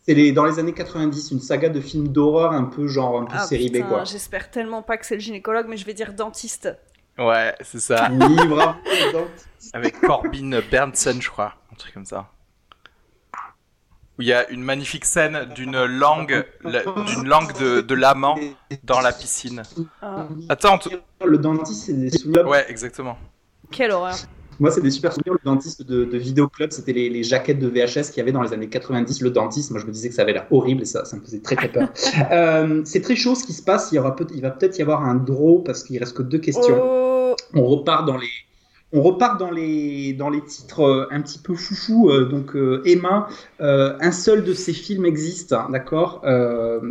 C'est les, dans les années 90, une saga de films d'horreur un peu genre un peu ah, série B quoi. J'espère tellement pas que c'est le gynécologue, mais je vais dire dentiste. Ouais, c'est ça. Oui, Avec Corbin Bernsen, je crois. Un truc comme ça. où il y a une magnifique scène d'une langue, d'une langue de, de l'amant dans la piscine. Ah. Attends, le dentiste, c'est des souvenirs. Ouais, exactement. Quelle horreur. Moi, c'est des super souvenirs. Le dentiste de, de Vidéo Club, c'était les, jaquettes de VHS qu'il y avait dans les années 90. Le dentiste, moi, je me disais que ça avait l'air horrible et ça, ça me faisait très très peur. euh, c'est très chaud ce qui se passe. Il, y aura peut il va peut-être y avoir un draw parce qu'il reste que deux questions. Oh. On repart dans les on repart dans les, dans les titres euh, un petit peu foufou. Euh, donc, euh, Emma, un seul de ces films existe, hein, d'accord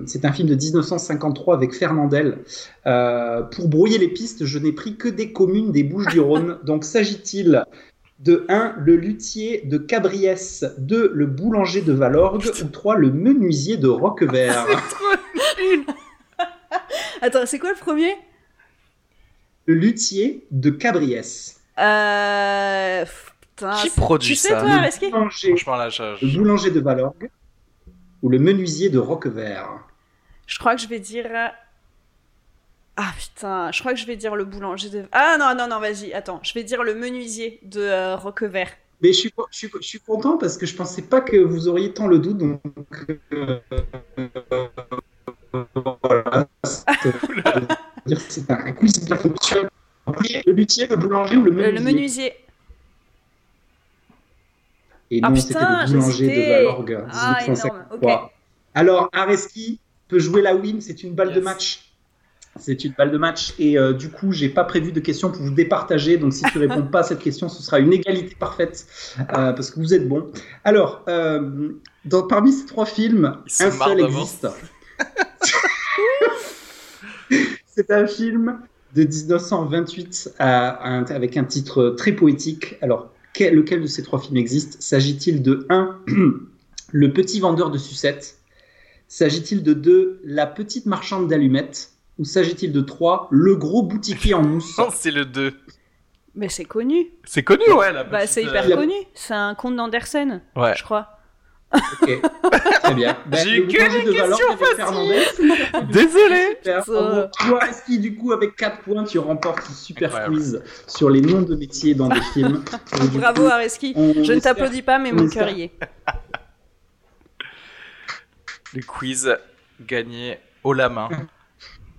C'est un film de 1953 avec Fernandel. pour brouiller les pistes, je n'ai pris que des communes des Bouches-du-Rhône. donc, s'agit-il de 1. Le luthier de Cabriès, 2. Le boulanger de Valorgue, ou 3. Le menuisier de Roquevert Attends, c'est quoi le premier? Le luthier de Cabriès. Euh... Qui produit tu sais, ça toi, le boulanger, le boulanger de Valorgue ou le menuisier de Roquevert Je crois que je vais dire. Euh, ah putain, je crois que je vais dire le boulanger de. Ah non, non, non, vas-y, attends. Je vais dire le menuisier de euh, Roquevert. Mais je suis, je, suis, content parce que je pensais pas que vous auriez tant le doute. Donc, euh, voilà. C'est un quiz bien fonctionne. Le luthier, le boulanger ou le menuisier Le menuisier. Et ah, non, c'était le boulanger de Valorgue, ah, Alors, Areski peut jouer la win, c'est une balle de match. C'est une balle de match. Et euh, du coup, j'ai pas prévu de questions pour vous départager. Donc, si tu réponds pas à cette question, ce sera une égalité parfaite euh, parce que vous êtes bon. Alors, euh, dans, parmi ces trois films, un seul existe. c'est un film de 1928 avec un titre très poétique. Alors, lequel de ces trois films existe? S'agit-il de 1. Le petit vendeur de sucettes? S'agit-il de 2. La petite marchande d'allumettes? Ou s'agit-il de 3. Le gros boutiquier en mousse? Non, c'est le 2. Mais c'est connu. C'est connu, ouais. bah, c'est hyper euh, connu. C'est un conte d'Andersen, ouais. je crois. Ok, très bien. Ben, J'ai eu que des questions faciles. Désolé. Toi, Eski, du coup, avec 4 points, tu remportes une super quiz sur les noms de métiers dans des films. Bravo, coup, Areski. Je ne t'applaudis pas, mais mon cœur y est. Le quiz gagné haut la main.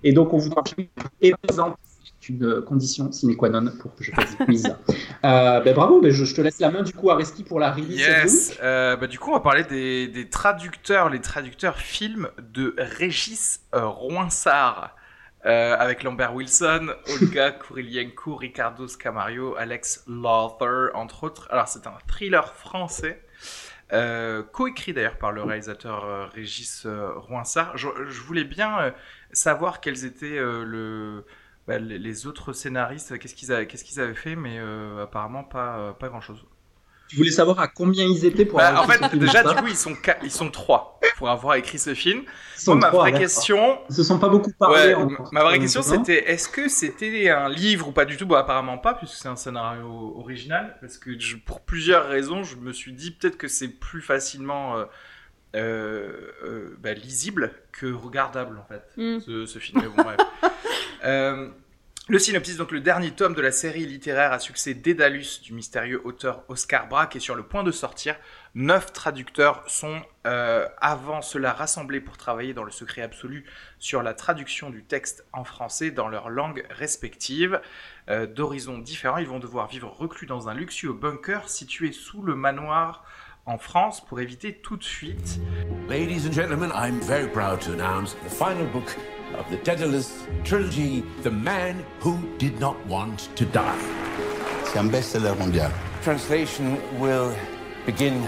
Et donc, on vous présente une condition sine qua non pour que je fasse des quiz. euh, ben bravo, ben je, je, te laisse la main du coup à Reski pour la release. Yes. Euh, bah, du coup, on va parler des, des, traducteurs, les traducteurs films de Régis euh, Roinsard. Euh, avec Lambert Wilson, Olga Kurylenko, Ricardo Scamario, Alex Lothar, entre autres. Alors, c'est un thriller français, euh, coécrit d'ailleurs par le réalisateur euh, Régis Roinsard. Je, je, voulais bien savoir quels étaient le, bah, les autres scénaristes, qu'est-ce qu'ils avaient, qu'est-ce qu'ils avaient fait, mais euh, apparemment pas, euh, pas grand-chose. Tu voulais savoir à combien ils étaient pour bah, En fait, déjà, du coup, ils sont, ils sont trois pour avoir écrit ce film. Moi, ma vraie question. Ils se sont pas beaucoup parlé. ma vraie question, c'était est-ce que c'était un livre ou pas du tout? Bah, Apparemment pas, puisque c'est un scénario original. Parce que pour plusieurs raisons, je me suis dit peut-être que c'est plus facilement. Euh, bah, lisible que regardable en fait hmm. ce, ce, film. Bon, bref. Euh, le synopsis, donc le dernier tome de la série littéraire à succès Dédalus du mystérieux auteur Oscar Braque est sur le point de sortir. Neuf traducteurs sont euh, avant cela rassemblés pour travailler dans le secret absolu sur la traduction du texte en français dans leurs langues respectives. Euh, D'horizons différents, ils vont devoir vivre reclus dans un luxueux bunker situé sous le manoir en France pour éviter toute fuite. Ladies and gentlemen, I'm very proud to announce the final book of the Daedalus trilogy, The Man Who Did Not Want to Die. C'est un best-seller mondial. Translation will begin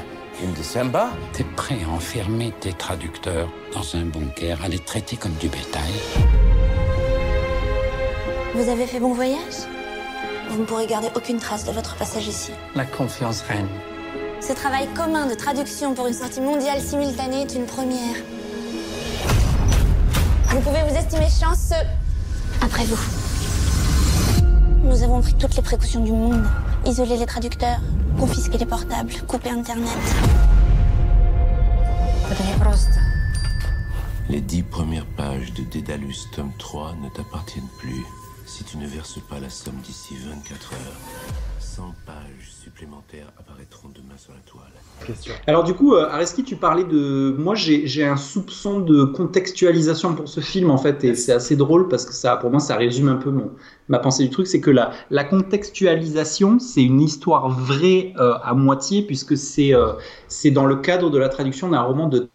in December. T'es prêt à enfermer tes traducteurs dans un bunker, à les traiter comme du bétail? Vous avez fait bon voyage? Vous ne pourrez garder aucune trace de votre passage ici. La confiance règne. Ce travail commun de traduction pour une sortie mondiale simultanée est une première. Vous pouvez vous estimer chanceux. Après vous. Nous avons pris toutes les précautions du monde. Isoler les traducteurs, confisquer les portables, couper Internet. Les dix premières pages de Dédalus tome 3 ne t'appartiennent plus. Si tu ne verses pas la somme d'ici 24 heures, 100 pages supplémentaires apparaîtront demain sur la toile. Alors du coup, euh, Areski, tu parlais de... Moi, j'ai un soupçon de contextualisation pour ce film, en fait, et c'est assez drôle parce que ça, pour moi, ça résume un peu mon, ma pensée du truc. C'est que la, la contextualisation, c'est une histoire vraie euh, à moitié, puisque c'est euh, c'est dans le cadre de la traduction d'un roman de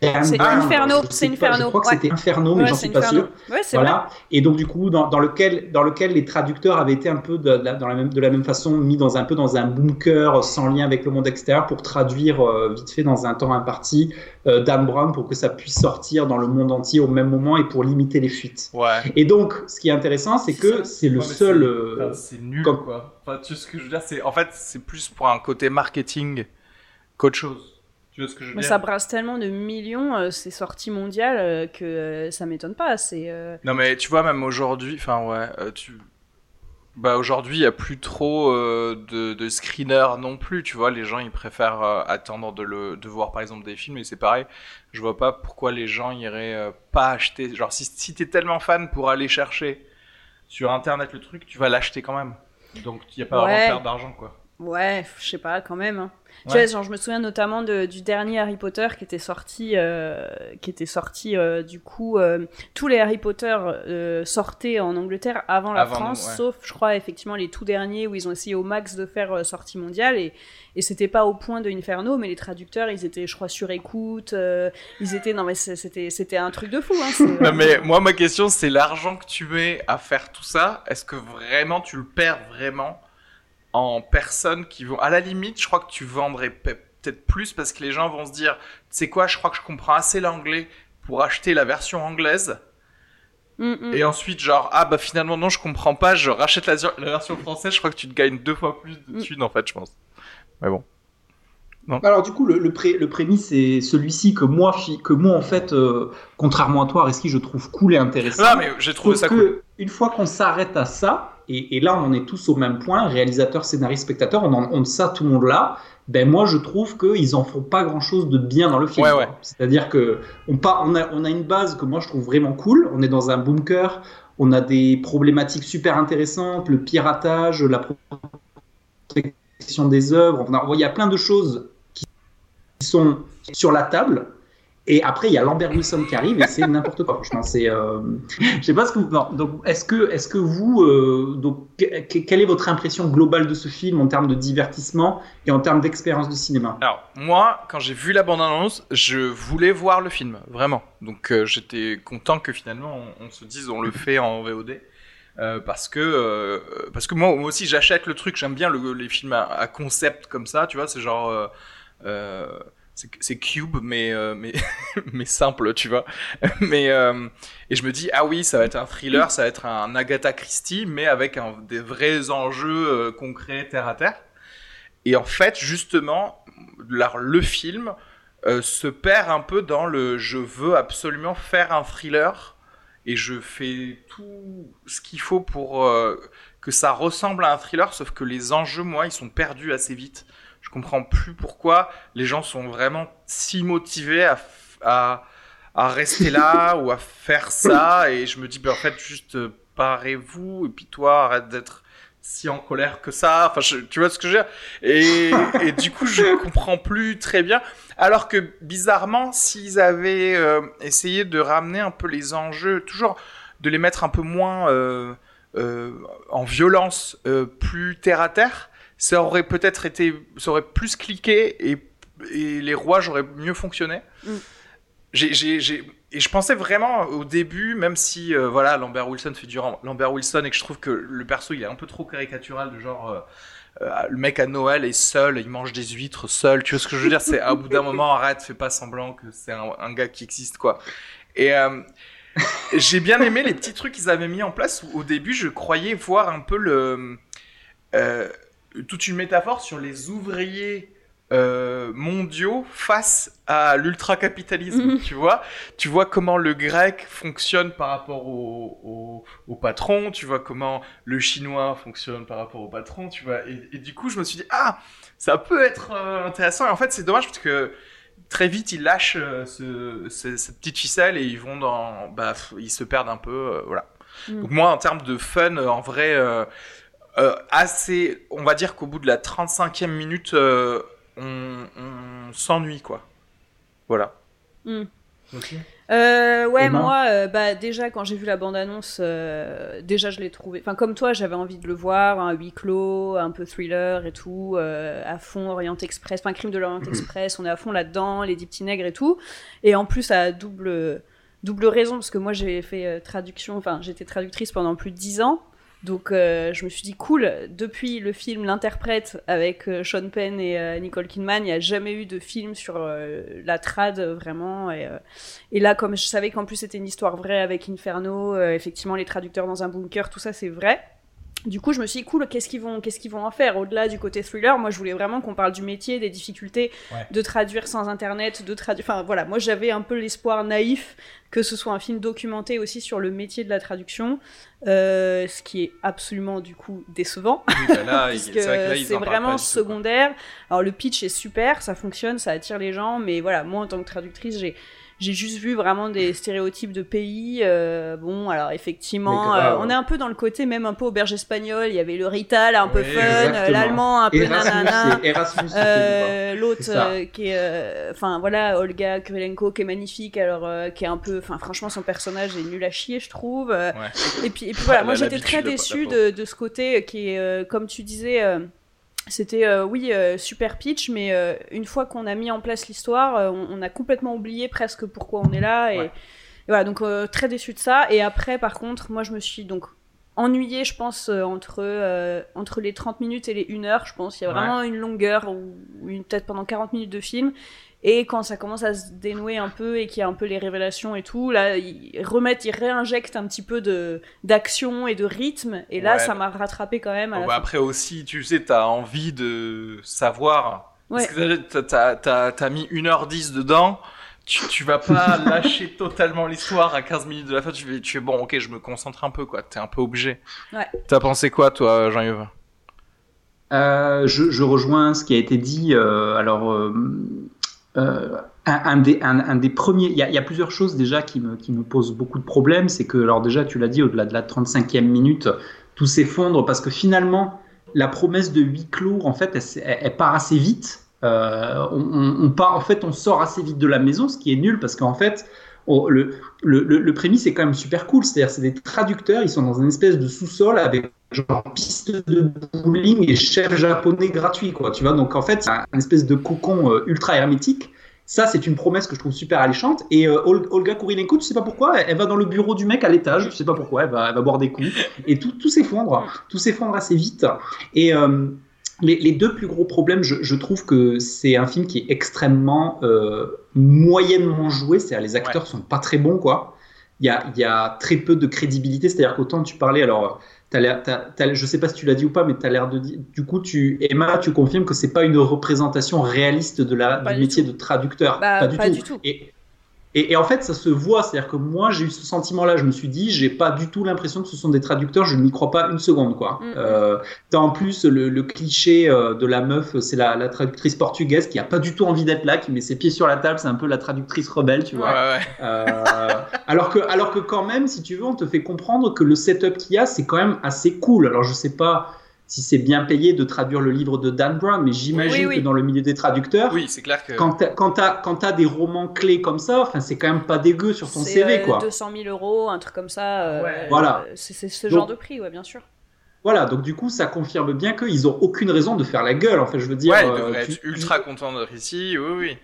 c'est Inferno, c'est Inferno. je crois que c'était Inferno, mais j'en suis pas sûr. voilà. Et donc du coup, dans, dans, lequel, dans lequel les traducteurs avaient été un peu de, dans la même, de la même façon mis dans un peu dans un bunker sans lien avec le monde extérieur pour traduire euh, vite fait dans un temps imparti euh, Dan Brown pour que ça puisse sortir dans le monde entier au même moment et pour limiter les fuites. Ouais. Et donc, ce qui est intéressant, c'est que c'est le seul. Euh, c'est nul quoi. Enfin, tu sais ce que je veux dire, c'est en fait c'est plus pour un côté marketing qu'autre chose. Mais ça brasse tellement de millions, euh, ces sorties mondiales, euh, que euh, ça m'étonne pas. C'est. Non mais tu vois même aujourd'hui, enfin ouais, tu. Bah aujourd'hui il y a plus trop de, de screeners non plus, tu vois. Les gens ils préfèrent attendre de, le, de voir par exemple des films et c'est pareil. Je vois pas pourquoi les gens iraient pas acheter. Genre si, si t'es tellement fan pour aller chercher sur internet le truc, tu vas l'acheter quand même. Donc il y a pas vraiment perdre d'argent quoi. Ouais, je sais pas quand même. Hein. Tu vois, genre, je me souviens notamment de, du dernier Harry Potter qui était sorti, euh, qui était sorti euh, du coup, euh, tous les Harry Potter euh, sortaient en Angleterre avant la France, sauf, je crois, effectivement, les tout derniers où ils ont essayé au max de faire euh, sortie mondiale et, et c'était pas au point de Inferno, mais les traducteurs, ils étaient, je crois, sur écoute, ils étaient, non mais c'était, c'était un truc de fou. Hein, non mais moi, ma question, c'est l'argent que tu mets à faire tout ça, est-ce que vraiment tu le perds vraiment en personnes qui vont. À la limite, je crois que tu vendrais peut-être plus parce que les gens vont se dire Tu sais quoi, je crois que je comprends assez l'anglais pour acheter la version anglaise. Mm. Et ensuite, genre, ah bah finalement, non, je comprends pas, je rachète la, version française, je crois que tu te gagnes deux fois plus de mm. thunes en fait, je pense. Mais bon. Alors du coup, le, le, pré, le prémisse c'est celui-ci que moi, que moi en fait, euh, contrairement à toi, Reski, je trouve cool et intéressant. Ah mais j'ai trouvé ça cool. Une fois qu'on s'arrête à ça, et, là, on est tous au même point, réalisateur, scénariste, spectateur, on, en, on ça tout le monde là. Ben moi, je trouve qu'ils en font pas grand-chose de bien dans le film. C'est-à-dire que on, on, a, on a une base que moi je trouve vraiment cool. On est dans un bunker, on a des problématiques super intéressantes, le piratage, la protection des œuvres. il y a plein de choses qui sont sur la table et après, il y a Lambert Wilson qui arrive et c'est n'importe quoi. Franchement, c'est. Euh... Je sais pas ce que vous. donc, est-ce que, est-ce que vous, euh, donc, quelle est votre impression globale de ce film en termes de divertissement et en termes d'expérience de cinéma? Alors, moi, quand j'ai vu la bande-annonce, je voulais voir le film, vraiment. Donc, euh, j'étais content que finalement, on, se dise, on le fait en VOD. Euh, parce que parce que moi, aussi j'achète le truc j'aime bien le, les films à, concept comme ça tu vois c'est genre c'est cube mais euh, mais simple tu vois. Mais euh, et je me dis ah oui ça va être un thriller ça va être un Agatha Christie mais avec des vrais enjeux euh, concrets terre à terre. Et en fait justement le film se perd un peu dans le je veux absolument faire un thriller et je fais tout ce qu'il faut pour que ça ressemble à un thriller sauf que les enjeux moi ils sont perdus assez vite je comprends plus pourquoi les gens sont vraiment si motivés à, à, à rester là ou à faire ça. Et je me dis, ben, en fait, juste euh, parez-vous. Et puis toi, arrête d'être si en colère que ça. Enfin, tu vois ce que je veux dire? Et, et, du coup, je comprends plus très bien. Alors que bizarrement, s'ils avaient euh, essayé de ramener un peu les enjeux, toujours de les mettre un peu moins euh, euh, en violence, plus terre à terre, ça aurait peut-être été, ça aurait plus cliqué et, et les rois j'aurais mieux fonctionné. Mm. J'ai, et je pensais vraiment au début, même si euh, voilà Lambert Wilson fait du Lambert Wilson et que je trouve que le perso il est un peu trop caricatural de genre euh, euh, le mec à Noël est seul, il mange des huîtres seul. Tu vois ce que je veux dire? C'est à bout d'un moment arrête, fais pas semblant que c'est un, un, gars qui existe quoi. Et j'ai bien aimé les petits trucs qu'ils avaient mis en place. Où, au début, je croyais voir un peu le toute une métaphore sur les ouvriers euh, mondiaux face à l'ultra-capitalisme, mhm. tu vois. Tu vois comment le grec fonctionne par rapport au, au, patron, tu vois comment le chinois fonctionne par rapport au patron, tu vois. Et, du coup, je me suis dit, ah, ça peut être euh, intéressant. Et en fait, c'est dommage parce que très vite, ils lâchent euh, ce, cette petite ficelle et ils vont dans... Bah, ils se perdent un peu, voilà. Mhm. Donc moi, en termes de fun, en vrai assez, on va dire qu'au bout de la 35e minute, on, s'ennuie, quoi. Voilà. Euh, ouais, moi, euh, bah déjà quand j'ai vu la bande-annonce, euh, déjà je l'ai trouvé. Enfin, comme toi, j'avais envie de le voir, un huis clos, un peu thriller et tout, à fond Orient Express, enfin Crime de l'Orient Express, on est à fond là-dedans, les dix petits nègres et tout. Et en plus, à double double raison parce que moi j'ai fait traduction, enfin j'étais traductrice pendant plus de dix ans. Donc euh, je me suis dit cool, depuis le film L'interprète avec euh, Sean Penn et euh, Nicole Kidman, il n'y a jamais eu de film sur la trad vraiment. Et, et, là, comme je savais qu'en plus c'était une histoire vraie avec Inferno, effectivement les traducteurs dans un bunker, tout ça c'est vrai. Du coup, je me suis dit, cool, qu'est-ce qu'ils vont, qu'est-ce qu'ils vont en faire? Au-delà du côté thriller, moi, je voulais vraiment qu'on parle du métier, des difficultés de traduire sans Internet, de traduire... Enfin, voilà, moi, j'avais un peu l'espoir naïf que ce soit un film documenté aussi sur le métier de la traduction, euh, ce qui est absolument, du coup, décevant. Bah c'est vraiment secondaire. Alors, le pitch est super, ça fonctionne, ça attire les gens, mais voilà, moi, en tant que traductrice, j'ai j'ai juste vu vraiment des stéréotypes de pays. Euh, bon, alors effectivement, euh, on est un peu dans le côté même un peu auberge espagnole. Il y avait le Rital un peu fun, euh, l'allemand un peu nanana, l'autre qui est, enfin voilà, Olga Kurylenko qui est magnifique, alors qui est un peu, enfin franchement son personnage est nul à chier, je trouve. Et puis et puis voilà, moi j'étais très déçue de, de, ce côté qui est, comme tu disais c'était euh, oui euh, super pitch mais euh, une fois qu'on a mis en place l'histoire on, a complètement oublié presque pourquoi on est là et, voilà donc très déçu de ça. Et après par contre moi je me suis donc ennuyée je pense entre entre les 30 minutes et les 1 heure. Je pense il y a vraiment une longueur ou, peut-être pendant 40 minutes de film et quand ça commence à se dénouer un peu et qu'il y a un peu les révélations et tout, là, ils remettent, ils réinjectent un petit peu de d'action et de rythme. Et là, ça m'a rattrapé quand même. À bah après aussi, tu sais, t'as envie de savoir. Parce que t'as as, mis 1h10 dedans. Tu, tu vas pas lâcher totalement l'histoire à 15 minutes de la fin. Tu, tu es bon, ok, je me concentre un peu, quoi. T'es un peu obligé. Ouais. T'as pensé quoi, toi, Jean-Yves? Euh, je, je, rejoins ce qui a été dit. Euh, alors, euh, euh, un, des, un, des, premiers, il y, a, plusieurs choses déjà qui me, qui me posent beaucoup de problèmes. C'est que, alors déjà, tu l'as dit, au-delà de la 35e minute, tout s'effondre parce que finalement, la promesse de huis clos, en fait, elle, part assez vite. Euh, on, part, en fait, on sort assez vite de la maison, ce qui est nul parce qu'en fait, le, le, le, prémisse est quand même super cool. C'est-à-dire, c'est des traducteurs, ils sont dans une espèce de sous-sol avec genre piste de bowling et chef japonais gratuit, quoi. Tu vois, donc en fait, c'est un espèce de cocon euh, ultra hermétique. Ça, c'est une promesse que je trouve super alléchante. Et euh, Olga Kurilenko, tu sais pas pourquoi, elle va dans le bureau du mec à l'étage, tu sais pas pourquoi, elle va, elle va boire des coups. Et tout, tout s'effondre, tout s'effondre assez vite. Et euh, les, les, deux plus gros problèmes, je, je trouve que c'est un film qui est extrêmement euh, moyennement joué, c'est-à-dire les acteurs sont pas très bons, quoi. Il y a, il y a très peu de crédibilité, c'est-à-dire qu'autant tu parlais, alors T'as l'air, je sais pas si tu l'as dit ou pas, mais tu as l'air de dire. Du coup, tu, Emma, tu confirmes que c'est pas une représentation réaliste de la, du, métier de traducteur. Bah, pas, du, pas tout. du, tout. Et, et, en fait, ça se voit, c'est-à-dire que moi, j'ai eu ce sentiment-là. Je me suis dit, j'ai pas du tout l'impression que ce sont des traducteurs. Je n'y crois pas une seconde, quoi. Mm. Euh, t'as en plus le, cliché euh, de la meuf, c'est la, traductrice portugaise qui a pas du tout envie d'être là, qui met ses pieds sur la table. C'est un peu la traductrice rebelle, tu vois. Euh, alors que, alors que quand même, si tu veux, on te fait comprendre que le setup qu'il y a, c'est quand même assez cool. Alors je sais pas si c'est bien payé de traduire le livre de Dan Brown, mais j'imagine que dans le milieu des traduceurs, oui, c'est clair que quand tu as, des romans clés comme ça, enfin c'est quand même pas dégueu sur ton CV, euh, quoi. 200 000 euros, un truc comme ça. Euh, voilà. C'est ce genre de prix, ouais, bien sûr. Voilà, donc du coup, ça confirme bien qu'ils ont aucune raison de faire la gueule. En fait, je veux dire. Ouais, ils devraient euh, être ultra contents d'être ici. Oui, oui.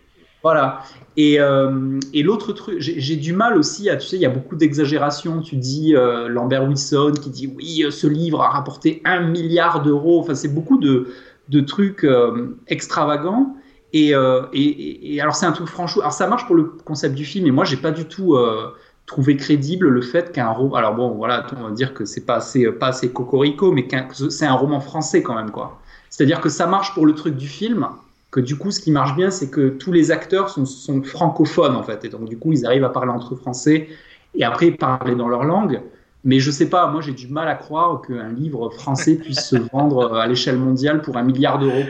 Voilà. Et, euh, et l'autre truc, j'ai du mal aussi à, tu sais, il y a beaucoup d'exagération. Tu dis euh, Lambert Wilson qui dit oui, euh, ce livre a rapporté un milliard d'euros. Enfin, c'est beaucoup de, trucs extravagants. Et, alors, c'est un truc franchement. Alors, ça marche pour le concept du film, et moi, j'ai pas du tout trouvé crédible le fait qu'un roman. Alors, bon, voilà, on va dire que c'est pas assez, pas assez cocorico, mais c'est un roman français quand même, quoi. C'est-à-dire que ça marche pour le truc du film, que du coup, ce qui marche bien, c'est que tous les acteurs sont, francophones, en fait. Et donc, du coup, ils arrivent à parler entre français et après parler dans leur langue. Mais je sais pas, moi, j'ai du mal à croire qu'un livre français puisse se vendre à l'échelle mondiale pour un milliard d'euros.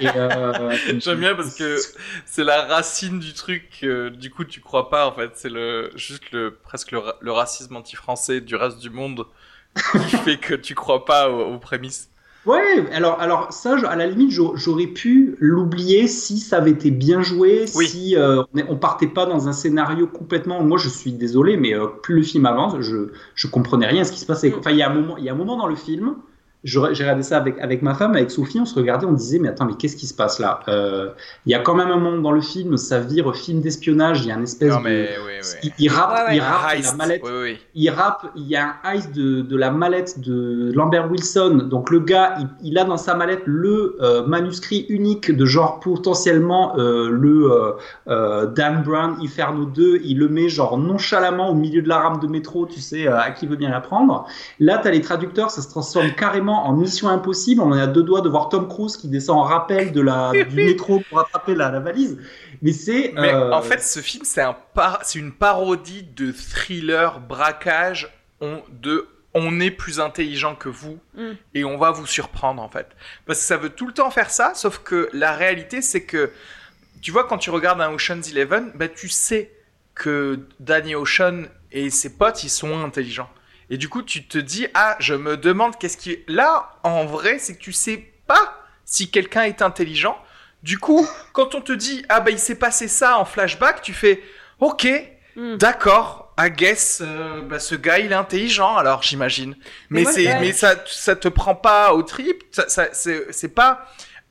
Euh, J'aime bien parce que c'est la racine du truc. du coup, tu crois pas, en fait. C'est le, juste le, presque le, racisme anti-français du reste du monde qui fait que tu crois pas aux prémices Ouais, alors, alors ça, à la limite, j'aurais pu l'oublier si ça avait été bien joué, si euh, on partait pas dans un scénario complètement. Moi, je suis désolé, mais euh, plus le film avance, je, je comprenais rien à ce qui se passait. Mm. Enfin, il y a un moment, il y a un moment dans le film j'ai regardé ça avec, avec ma femme, avec Sophie, on se regardait, on disait, mais attends, mais qu'est-ce qui se passe là? Euh, Il y a quand même un moment dans le film, ça vire film d'espionnage, il y a une espèce de... Il, rappe, il rappe la mallette, il rappe, il y a un heist de, de, la mallette de Lambert Wilson, donc le gars, il, a dans sa mallette le euh, manuscrit unique de genre potentiellement euh, le Dan Brown Inferno 2, il le met genre nonchalamment au milieu de la rame de métro, tu sais, à qui veut bien la prendre. Là, tu as les traducteurs, ça se transforme carrément en Mission Impossible. On a deux doigts de voir Tom Cruise qui descend en rappel de la, du métro pour attraper la, valise. Mais c'est. Euh, en fait, ce film, c'est un c'est une parodie de thriller braquage on, de on est plus intelligent que vous mm. et on va vous surprendre en fait. Parce que ça veut tout le temps faire ça, sauf que la réalité c'est que tu vois quand tu regardes un Ocean's Eleven, bah, tu sais que Danny Ocean et ses potes ils sont intelligents. Et du coup, tu te dis, ah, je me demande qu'est-ce qui. Là, en vrai, c'est que tu sais pas si quelqu'un est intelligent. Du coup, quand on te dit, ah, bah, il s'est passé ça en flashback, tu fais, ok, hmm. d'accord, I guess, euh, bah, ce gars, il est intelligent, alors j'imagine. Mais, c'est, mais ça, ça te prend pas au trip, ça, ça c'est pas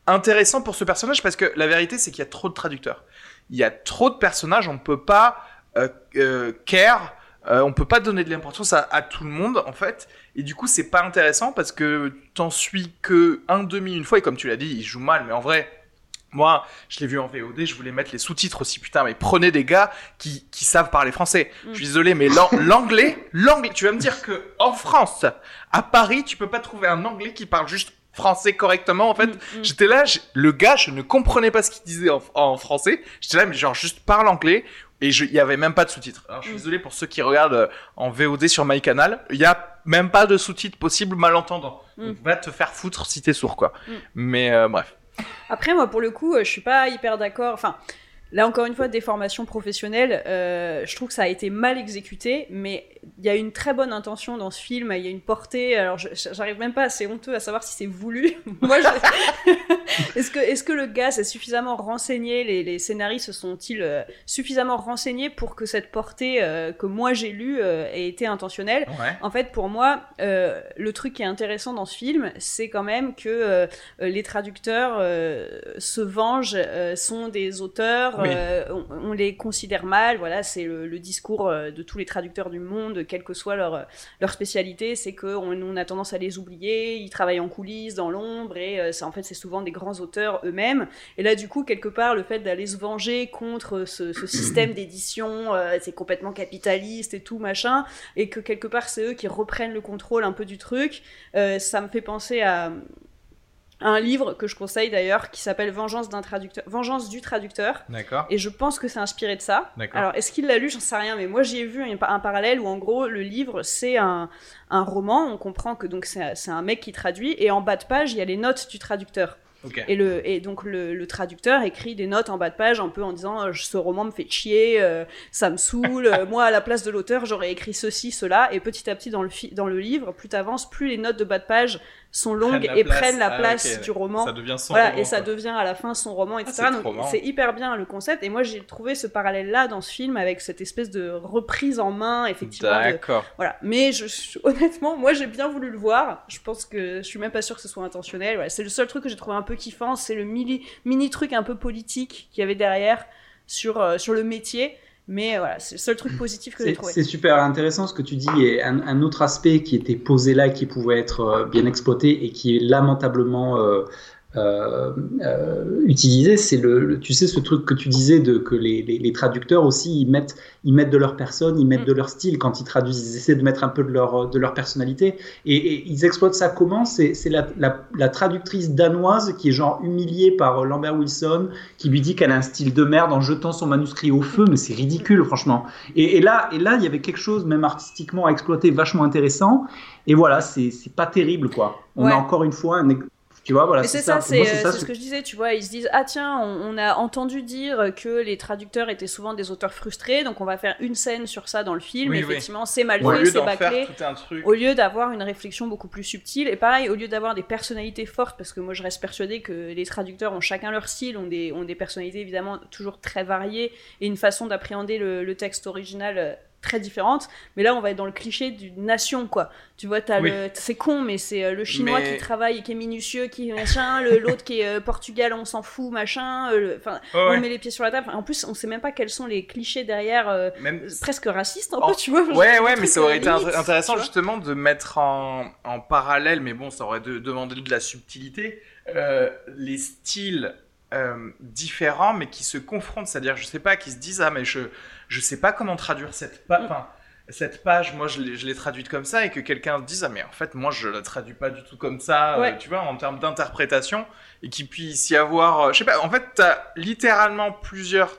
intéressant pour ce personnage parce que la vérité, c'est qu'il y a trop de traducteurs. Il y a trop de personnages, on ne peut pas euh, euh, care euh, on peut pas donner de l'importance à, tout le monde en fait, et du coup c'est pas intéressant parce que t'en suis que un demi une fois et comme tu l'as dit, il joue mal, mais en vrai, moi, je l'ai vu en VOD, je voulais mettre les sous-titres aussi, putain, mais prenez des gars qui, qui savent parler français. Je suis désolé, mais l'anglais, l'anglais, tu vas me dire que en France, à Paris, tu peux pas trouver un anglais qui parle juste français correctement en fait. Mm, mm. J'étais là, le gars, je ne comprenais pas ce qu'il disait en, en français. J'étais là, mais genre juste parle anglais et il y avait même pas de sous-titres. Alors je suis mm. désolé pour ceux qui regardent euh, en VOD sur MyCanal, il y a même pas de sous-titres possible malentendant. Mm. Donc, va te faire foutre si t'es sourd quoi. Mm. Mais euh, bref. Après moi pour le coup, euh, je suis pas hyper d'accord. Enfin, Là, encore une fois, des formations professionnelles, euh, je trouve que ça a été mal exécuté, mais il y a une très bonne intention dans ce film, il y a une portée. Alors, j'arrive même pas, c'est honteux à savoir si c'est voulu. Moi, est-ce que, est que le gars s'est suffisamment renseigné, les, les scénaristes se sont-ils euh, suffisamment renseignés pour que cette portée euh, que moi j'ai lue ait été intentionnelle? En fait, pour moi, le truc qui est intéressant dans ce film, c'est quand même que les traducteurs se vengent, sont des auteurs euh, on, les considère mal. Voilà, c'est le, discours euh, de tous les traducteurs du monde, quelle que soit leur, leur spécialité, c'est qu'on on a tendance à les oublier. Ils travaillent en coulisses, dans l'ombre, et euh, en fait, c'est souvent des grands auteurs eux-mêmes. Et là, du coup, quelque part, le fait d'aller se venger contre ce, système d'édition, c'est complètement capitaliste et tout machin, et que quelque part, c'est eux qui reprennent le contrôle un peu du truc. ça me fait penser à un livre que je conseille d'ailleurs qui s'appelle Vengeance d'un traducteur, Vengeance du traducteur. D'accord. Et je pense que c'est inspiré de ça. Alors est-ce qu'il l'a lu? J'en sais rien, mais moi j'y ai vu un, un, parallèle où en gros le livre c'est un, un, roman. On comprend que donc c'est un mec qui traduit et en bas de page il y a les notes du traducteur. Et, le, et donc le, traducteur écrit des notes en bas de page un peu en disant euh, ce roman me fait chier, euh, ça me saoule, euh, moi à la place de l'auteur j'aurais écrit ceci, cela, et petit à petit dans le, dans le livre, plus t'avances, plus les notes de bas de page sont longues et prennent la ah, place du roman. Ça devient son voilà, roman, et ça devient à la fin son roman, etc. Ah, Donc c'est hyper bien le concept. Et moi j'ai trouvé ce parallèle-là dans ce film avec cette espèce de reprise en main, effectivement. D'accord. Voilà. Mais je, honnêtement, moi j'ai bien voulu le voir. Je pense que je suis même pas sûr que ce soit intentionnel. Voilà. C'est le seul truc que j'ai trouvé un peu kiffant, c'est le mini, mini truc un peu politique qu'il y avait derrière sur, euh, sur le métier. Mais voilà, c'est le seul truc positif que j'ai trouvé. C'est super intéressant ce que tu dis. Et un, autre aspect qui était posé là, qui pouvait être euh, bien exploité et qui est lamentablement euh, euh, euh, utiliser, c'est le, tu sais, ce truc que tu disais de que les, les, traducteurs aussi ils mettent, ils mettent de leur personne, ils mettent mm. de leur style quand ils traduisent, ils essaient de mettre un peu de leur, de leur personnalité et, ils exploitent ça comment? C'est la, la, la, traductrice danoise qui est genre humiliée par Lambert Wilson, qui lui dit qu'elle a un style de merde en jetant son manuscrit au feu, mais c'est ridicule franchement. Et, et, là, et là, il y avait quelque chose même artistiquement à exploiter, vachement intéressant. Et voilà, c'est pas terrible quoi. On a encore une fois un, Tu vois, voilà. c'est ça, c'est ce que je disais, tu vois. Ils se disent, ah tiens, on, a entendu dire que les traducteurs étaient souvent des auteurs frustrés, donc on va faire une scène sur ça dans le film. effectivement, c'est mal fait, c'est bâclé. Au lieu d'avoir une réflexion beaucoup plus subtile. Et pareil, au lieu d'avoir des personnalités fortes, parce que moi je reste persuadée que les traducteurs ont chacun leur style, ont des, ont des personnalités évidemment toujours très variées et une façon d'appréhender le, le texte original euh, très différentes. Mais là, on va être dans le cliché d'une nation, quoi. Tu vois, le, c'est con, mais c'est euh, le chinois qui travaille et qui est minutieux, qui machin, l'autre qui est euh, Portugal, on s'en fout, machin. Euh, enfin, on met les pieds sur la table. En plus, on sait même pas quels sont les clichés derrière, presque racistes, un peu, tu vois. Ouais, ouais, mais ça aurait été intéressant justement de mettre en, en, parallèle, mais bon, ça aurait demandé de la subtilité, les styles différents, mais qui se confrontent. C'est-à-dire, je sais pas, qui se disent, ah, mais je je sais pas comment traduire cette. Enfin, cette page, moi, je l'ai traduite comme ça et que quelqu'un dise, ah, mais en fait, moi, je la traduis pas du tout comme ça, euh, tu vois, en termes d'interprétation, et qu'il puisse y avoir, euh, je sais pas, en fait, tu as littéralement plusieurs,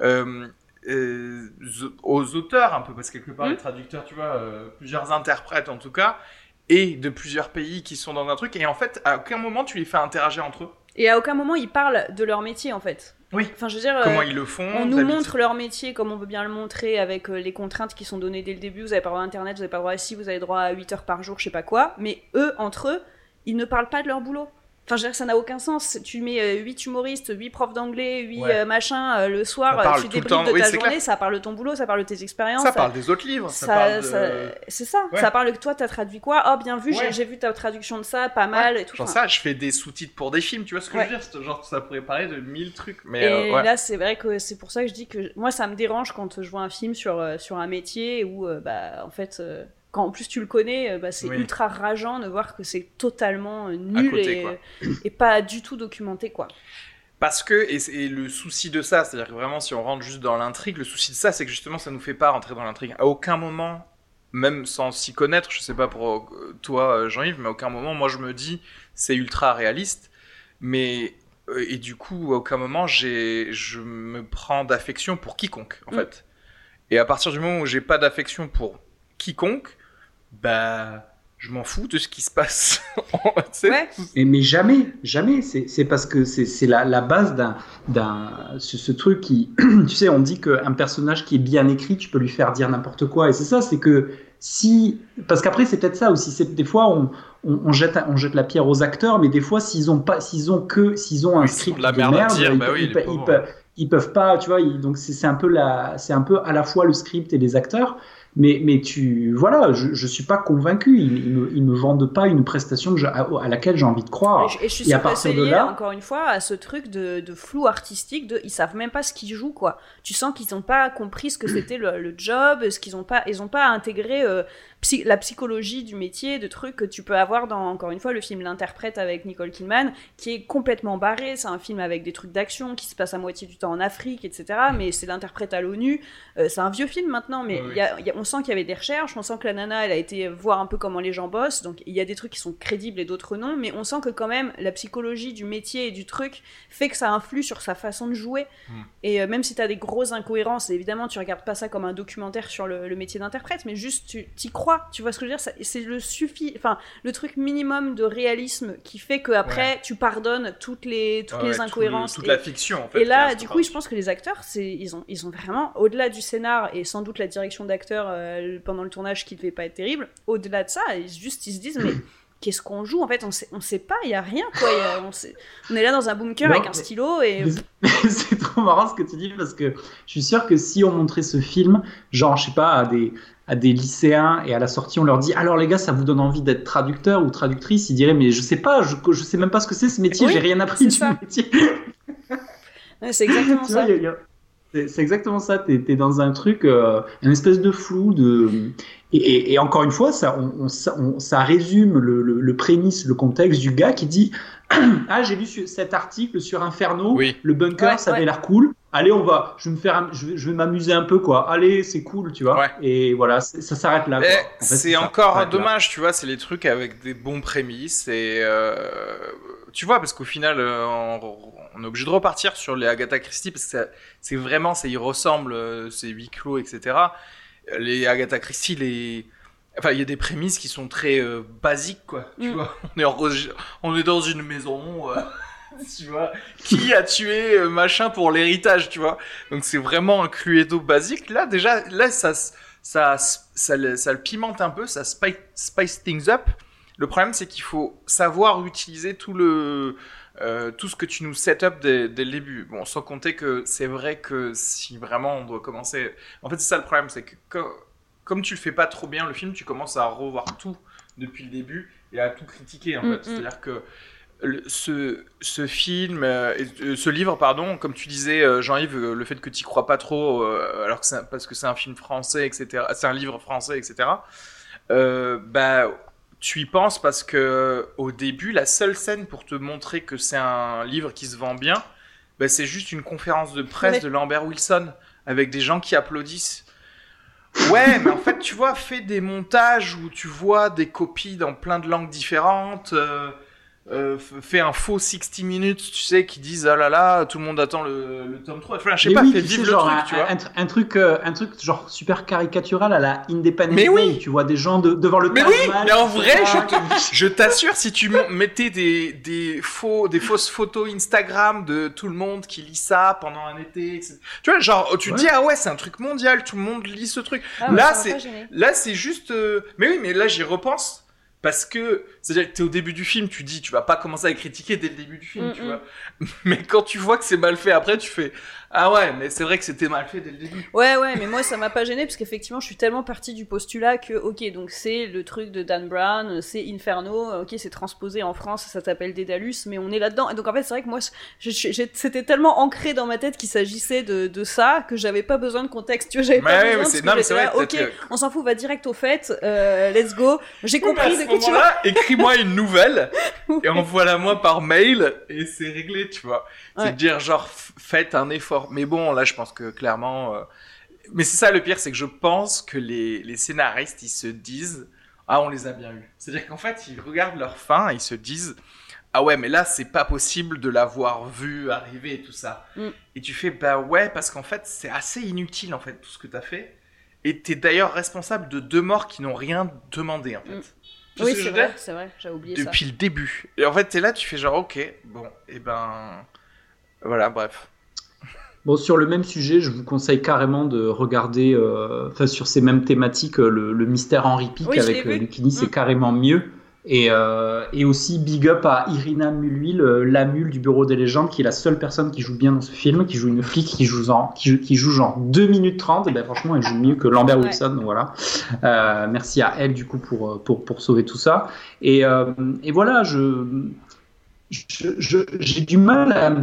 euh, aux auteurs, un peu, parce que quelque part, les mm. traducteurs, tu vois, plusieurs interprètes en tout cas, et de plusieurs pays qui sont dans un truc, et en fait, à aucun moment, tu les fais interagir entre eux. Et à aucun moment, ils parlent de leur métier, en fait. Oui. Enfin, je veux dire, comment euh, ils le font On nous montre leur métier comme on veut bien le montrer avec euh, les contraintes qui sont données dès le début. Vous avez pas droit à Internet, vous avez pas droit à si, vous avez droit à 8 heures par jour, je sais pas quoi. Mais eux, entre eux, ils ne parlent pas de leur boulot. Enfin, je veux dire, ça n'a aucun sens. Tu mets 8 euh, humoristes, 8 profs d'anglais, 8 euh, machins, euh, le soir, tu débriefes de ta journée, ça parle de ton boulot, ça parle de tes expériences. Ça, parle des autres livres. Ça, C'est ça. Ça parle de toi, t'as traduit quoi? Oh, bien vu, j'ai vu ta traduction de ça, pas mal et tout. Genre ça, je fais des sous-titres pour des films, tu vois ce que je veux dire? Genre, ça pourrait parler de mille trucs. Mais et là, c'est vrai que c'est pour ça que je dis que moi, ça me dérange quand je vois un film sur, sur un métier où, bah, en fait quand en plus tu le connais, euh, bah, c'est ultra rageant de voir que c'est totalement euh, nul et, pas du tout documenté quoi. Parce que, et, le souci de ça, c'est-à-dire que vraiment si on rentre juste dans l'intrigue, le souci de ça c'est que justement ça nous fait pas rentrer dans l'intrigue. À aucun moment, même sans s'y connaître, je sais pas pour euh, toi Jean-Yves, mais à aucun moment moi je me dis c'est ultra réaliste, mais et du coup à aucun moment je me prends d'affection pour quiconque en mm. fait. Et à partir du moment où j'ai pas d'affection pour quiconque, bah je m'en fous de ce qui se passe. ouais. mais jamais, jamais. C'est parce que c'est la, la, base d'un ce, ce, truc qui, tu sais, on dit qu'un personnage qui est bien écrit, tu peux lui faire dire n'importe quoi. Et c'est ça, c'est que si, parce qu'après c'est peut-être ça aussi. C'est des fois on, on, jette on jette la pierre aux acteurs, mais des fois s'ils ont pas, s'ils ont que, s'ils ont un script de, merde, ils, bah oui, ils, peuvent, pas, tu vois. donc c'est un peu la, c'est un peu à la fois le script et les acteurs. Mais, mais tu, voilà, je, je suis pas convaincu. Ils, ils, me, me vendent pas une prestation que à, laquelle j'ai envie de croire. Et, je, suis et à partir de là, encore une fois, à ce truc de, de flou artistique, de, ils savent même pas ce qu'ils jouent, quoi. Tu sens qu'ils n'ont pas compris ce que c'était le, le, job, ce qu'ils ont pas, ils ont pas intégré euh, la psychologie du métier, de trucs que tu peux avoir dans, encore une fois, le film L'interprète avec Nicole Kidman, qui est complètement barré. C'est un film avec des trucs d'action qui se passe à moitié du temps en Afrique, etc. Mais c'est l'interprète à l'ONU. Euh, c'est un vieux film maintenant, mais y a, on sent qu'il y avait des recherches. On sent que la nana, elle a été voir un peu comment les gens bossent. Donc il y a des trucs qui sont crédibles et d'autres non. Mais on sent que quand même, la psychologie du métier et du truc fait que ça influe sur sa façon de jouer. Hmm. Et euh, même si tu as des grosses incohérences, évidemment, tu regardes pas ça comme un documentaire sur le, le métier d'interprète, mais juste tu t'y crois tu vois ce que je veux dire? C'est le suffit, enfin, le truc minimum de réalisme qui fait que après tu pardonnes toutes les toutes les incohérences, toute la fiction. En fait, et là, du coup, je pense que les acteurs, c'est ils ont ils ont vraiment au-delà du scénar et sans doute la direction d'acteur euh, pendant le tournage qui devait pas être terrible. Au-delà de ça, ils, juste ils se disent mais qu'est-ce qu'on joue? En fait on sait, on sait pas il y a rien quoi on, on, est là dans un bunker avec un stylo et c'est trop marrant ce que tu dis parce que je suis sûr que si on montrait ce film genre je sais pas à des à des lycéens et à la sortie on leur dit alors les gars ça vous donne envie d'être traducteur ou traductrice? Ils diraient mais je sais pas je, je sais même pas ce que c'est ce métier j'ai rien appris du métier. C'est exactement ça. c'est exactement ça. Tu es, dans un truc euh, une espèce de flou de et, et, encore une fois ça on, on, ça résume le, le, le prémisse le contexte du gars qui dit ah j'ai lu cet article sur Inferno le bunker ça avait l'air cool allez, on va, je vais me faire, je vais, m'amuser un peu, quoi. Allez, c'est cool, tu vois. Et voilà, ça s'arrête là. c'est encore dommage, tu vois, c'est les trucs avec des bons prémices et euh, tu vois, parce qu'au final, euh, on, est obligé de repartir sur les Agatha Christie parce que c'est vraiment, ça y ressemble, euh, c'est huis clos, etc. Les Agatha Christie, les Enfin, il y a des prémices qui sont très euh, basiques, quoi. Tu mm. vois, on est, on est dans une maison. Euh, tu vois, qui a tué euh, machin pour l'héritage, tu vois. Donc c'est vraiment un cluedo basique. Là, déjà, là, ça, ça, ça, le, pimente un peu, ça spice, things up. Le problème, c'est qu'il faut savoir utiliser tout le, tout ce que tu nous set up dès, dès, le début. Bon, sans compter que c'est vrai que si vraiment on doit commencer. En fait, c'est ça le problème, c'est que comme tu le fais pas trop bien le film, tu commences à revoir tout depuis le début et à tout critiquer en mm, fait. Mm. C'est-à-dire que ce, ce film, euh, euh, ce livre, pardon, comme tu disais, euh, Jean-Yves, le fait que tu crois pas trop, alors que parce que c'est un film français, etc., c'est un livre français, etc., bah, tu y penses parce que au début, la seule scène pour te montrer que c'est un livre qui se vend bien, bah, c'est juste une conférence de presse de Lambert Wilson avec des gens qui applaudissent. Ouais, mais en fait, tu vois, fais des montages où tu vois des copies dans plein de langues différentes. Euh, euh, fait un faux 60 minutes, tu sais, qui disent ah là là, tout le monde attend le, le tome 3. Enfin, je sais pas, oui, fait vivre le truc, un, tu vois. Un, truc, euh, un truc genre super caricatural à la Independence mais oui. tu vois des gens de, devant le Mais oui, mais en vrai, je t'assure, si tu mettais des, des, faux, des fausses photos Instagram de tout le monde qui lit ça pendant un été, etc. tu vois, genre, tu te dis ah ouais, c'est un truc mondial, tout le monde lit ce truc. Ah là, c'est, là, c'est juste. Euh, mais oui, mais là, j'y repense parce que c'est-à-dire que t'es au début du film, tu dis, tu vas pas commencer à critiquer dès le début du film, tu vois. Mais quand tu vois que c'est mal fait après, tu fais, ah ouais, mais c'est vrai que c'était mal fait dès le début. Ouais, ouais, mais moi ça m'a pas gêné parce qu'effectivement je suis tellement partie du postulat que, ok, donc c'est le truc de Dan Brown, c'est Inferno, ok, c'est transposé en France, ça s'appelle Dédalus, mais on est là-dedans. Et donc en fait, c'est vrai que moi c'était tellement ancré dans ma tête qu'il s'agissait de, de, ça que j'avais pas besoin de contexte, tu vois, j'avais pas besoin de vrai, ok, on s'en fout, va direct au fait, euh, let's go. J'ai compris de quoi tu vas. Écris-moi une nouvelle et envoie-la moi par mail et c'est réglé, tu vois. C'est dire genre faites un effort. Mais bon, là, je pense que clairement. Euh, mais c'est ça le pire, c'est que je pense que les, les, scénaristes, ils se disent Ah, on les a bien eus. C'est-à-dire qu'en fait, ils regardent leur fin et ils se disent Ah ouais, mais là, c'est pas possible de l'avoir vu arriver et tout ça. Mm. Et tu fais Bah ouais, parce qu'en fait, c'est assez inutile, en fait, tout ce que t'as fait. Et t'es d'ailleurs responsable de deux morts qui n'ont rien demandé, en fait. Mm. Oui, c'est vrai, c'est vrai, j'ai oublié Depuis ça. Depuis le début. Et en fait, t'es là, tu fais genre, ok, bon, et ben. Voilà, bref. Bon, sur le même sujet, je vous conseille carrément de regarder, euh, enfin, sur ces mêmes thématiques, euh, le, mystère Henri Pic avec euh, Lucini, c'est mm. carrément mieux. Et, et, aussi big up à Irina Mulhuil, la mule du Bureau des légendes, qui est la seule personne qui joue bien dans ce film, qui joue une flic qui joue, en, qui, qui joue genre 2 minutes 30. Et ben franchement, elle joue mieux que Lambert Wilson. Donc voilà. merci à elle, du coup, pour, pour, pour sauver tout ça. Et, et voilà, je, j'ai du mal à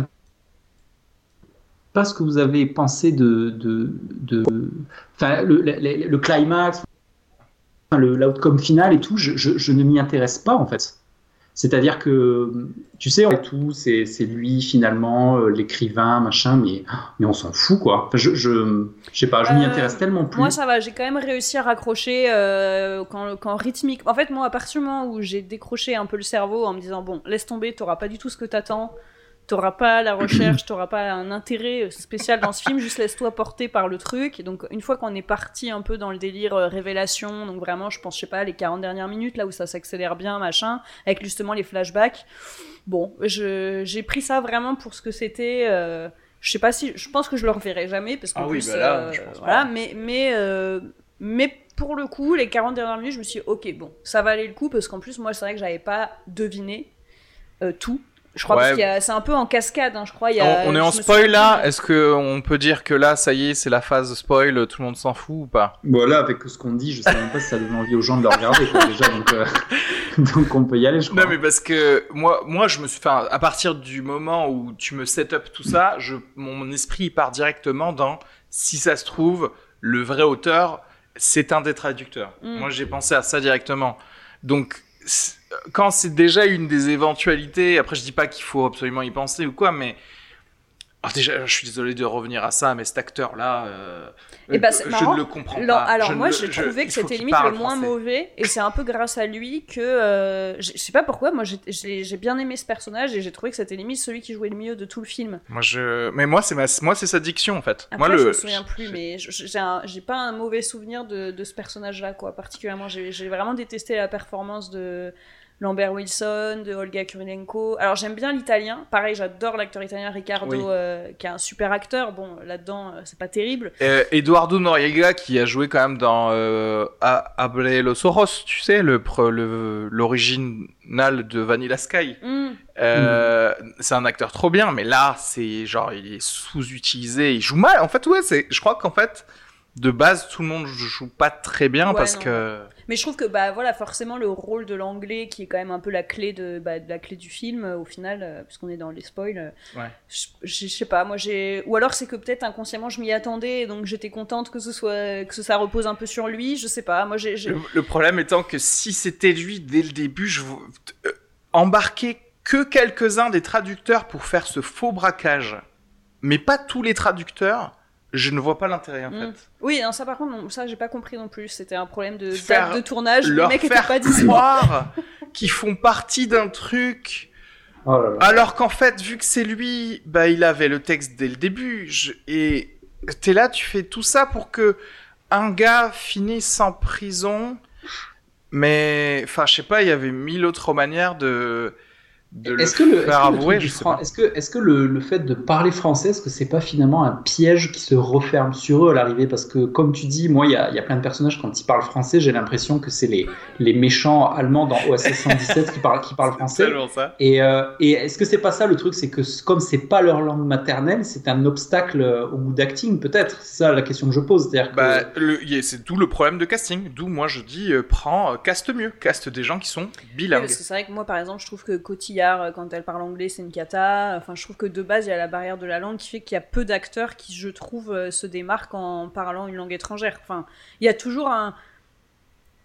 pas ce que vous avez pensé de, de, de enfin, le, le, le, climax, l'outcome final et tout, je, je, ne m'y intéresse pas en fait. C'est-à-dire que, tu sais, en tout, c'est lui finalement, euh, l'écrivain, machin, mais, mais on s'en fout quoi. Enfin, je, je, je sais pas, je m'y euh, intéresse tellement plus. Moi ça va, j'ai quand même réussi à raccrocher euh, quand, quand rythmique. En fait, moi, à partir du moment où j'ai décroché un peu le cerveau en me disant, bon, laisse tomber, t'auras pas du tout ce que t'attends t'auras pas la recherche, t'auras pas un intérêt spécial dans ce film, juste laisse-toi porter par le truc. Et donc, une fois qu'on est parti un peu dans le délire euh, révélation, donc vraiment, je pense, je sais pas, les 40 dernières minutes, là où ça s'accélère bien, machin, avec justement les flashbacks. Bon, j'ai pris ça vraiment pour ce que c'était. Euh, je sais pas si. Je pense que je le reverrai jamais, parce qu'en ah plus. Bah euh, voilà, mais. mais mais pour le coup, les 40 dernières minutes, je me suis dit, ok, bon, ça valait le coup, parce qu'en plus, moi, c'est vrai que j'avais pas deviné tout. Je crois que c'est un peu en cascade, hein, je crois. Y a, on, est en spoil là. Est-ce qu'on peut dire que là, ça y est, c'est la phase spoil, tout le monde s'en fout ou pas? Voilà, avec ce qu'on dit, je sais même pas si ça donne envie aux gens de le regarder déjà. Donc, euh, donc, on peut y aller, je crois. Non, mais parce que moi, moi, je me suis, enfin, à partir du moment où tu me set up tout ça, je, mon esprit part directement dans si ça se trouve, le vrai auteur, c'est un des traducteurs. Mm. Moi, j'ai pensé à ça directement. Donc quand c'est déjà une des éventualités, après je dis pas qu'il faut absolument y penser ou quoi, mais Alors déjà, je suis désolé de revenir à ça, mais cet acteur-là, euh, eh ben, je ne le comprends pas. Alors moi, j'ai trouvé que c'était limite le moins mauvais, et c'est un peu grâce à lui que euh, je sais pas pourquoi. Moi, j'ai bien aimé ce personnage et j'ai trouvé que c'était limite celui qui jouait le mieux de tout le film. Moi, je, mais moi, c'est ma... moi, c'est sa diction en fait. Après, moi, je le... me souviens plus, mais j'ai pas un mauvais souvenir de, de ce personnage-là, quoi. Particulièrement, j'ai vraiment détesté la performance de Lambert Wilson, de Olga Kurylenko. Alors j'aime bien l'italien. Pareil, j'adore l'acteur italien Riccardo, euh, qui est un super acteur. Bon, là-dedans, euh, c'est pas terrible. Euh, Eduardo Noriega, qui a joué quand même dans Abre los Ojos, tu sais, l'original de Vanilla Sky. Mm. C'est un acteur trop bien, mais là, c'est genre, il est sous-utilisé, il joue mal. En fait, ouais, je crois qu'en fait, de base, tout le monde joue pas très bien parce que. Mais je trouve que bah voilà, forcément le rôle de l'anglais qui est quand même un peu la clé de, bah, de la clé du film au final, euh, puisqu'on est dans les spoils. Euh, ouais. Je, sais pas, moi j'ai. Ou alors c'est que peut-être inconsciemment je m'y attendais, et donc j'étais contente que ce soit que ça repose un peu sur lui. Je sais pas, moi j'ai. Le, problème étant que si c'était lui dès le début, je euh, embarquer que quelques-uns des traducteurs pour faire ce faux braquage, mais pas tous les traducteurs je ne vois pas l'intérêt en mm. fait. Oui, non, ça par contre, ça j'ai pas compris non plus. C'était un problème de date de tournage. Leur les mecs faire pas croire qu'ils font partie d'un truc. Oh alors qu'en fait, vu que c'est lui, bah il avait le texte dès le début. Je... Et t'es là, tu fais tout ça pour que un gars finisse en prison. Mais enfin, je sais pas, il y avait mille autres manières de est-ce que le, faire avouer, Est-ce que, est-ce que le, le, fait de parler français, est-ce que c'est pas finalement un piège qui se referme sur eux à l'arrivée? Parce que, comme tu dis, moi, il y a, y a, plein de personnages, quand ils parlent français, j'ai l'impression que c'est les, les méchants allemands dans OSS 117 qui, parlent, qui parlent français. Ça. Et, euh, et est-ce que c'est pas ça le truc? C'est que, comme c'est pas leur langue maternelle, c'est un obstacle euh, au bout d'acting, peut-être C'est ça la question que je pose. Que... Bah, c'est tout le problème de casting. D'où moi je dis, euh, prends, euh, caste mieux, caste des gens qui sont bilingues. Oui, c'est vrai que moi, par exemple, je trouve que Cotillard euh, quand elle parle anglais, c'est une cata. Enfin, je trouve que de base, il y a la barrière de la langue qui fait qu'il y a peu d'acteurs qui, je trouve, euh, se démarquent en parlant une langue étrangère. Enfin, il y a toujours un.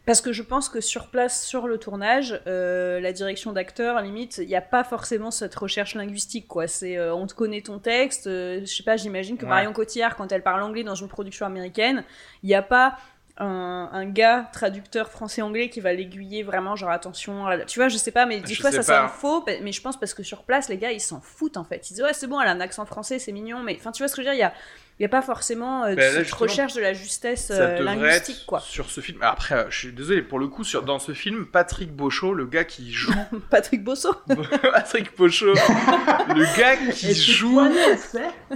Parce que je pense que sur place, sur le tournage, euh, la direction d'acteur, limite, il n'y a pas forcément cette recherche linguistique, quoi. C'est, on te connaît ton texte. je sais pas, j'imagine que Marion Cotillard, quand elle parle anglais dans une production américaine, il n'y a pas un, gars traducteur français-anglais qui va l'aiguiller vraiment, genre attention, tu vois, je sais pas, mais des fois ça sonne faux, mais je pense parce que sur place, les gars ils s'en foutent en fait. Ils disent ouais, c'est bon, elle a un accent français, c'est mignon, mais enfin, tu vois ce que je veux dire, il y a. Il n'y a pas forcément euh, ben cette recherche de la justesse euh, linguistique, quoi. Sur ce film, après, euh, je suis désolé pour le coup, sur, dans ce film, Patrick Beauchot, le gars qui joue. Patrick Bosso Patrick Beauchot, le gars qui joue,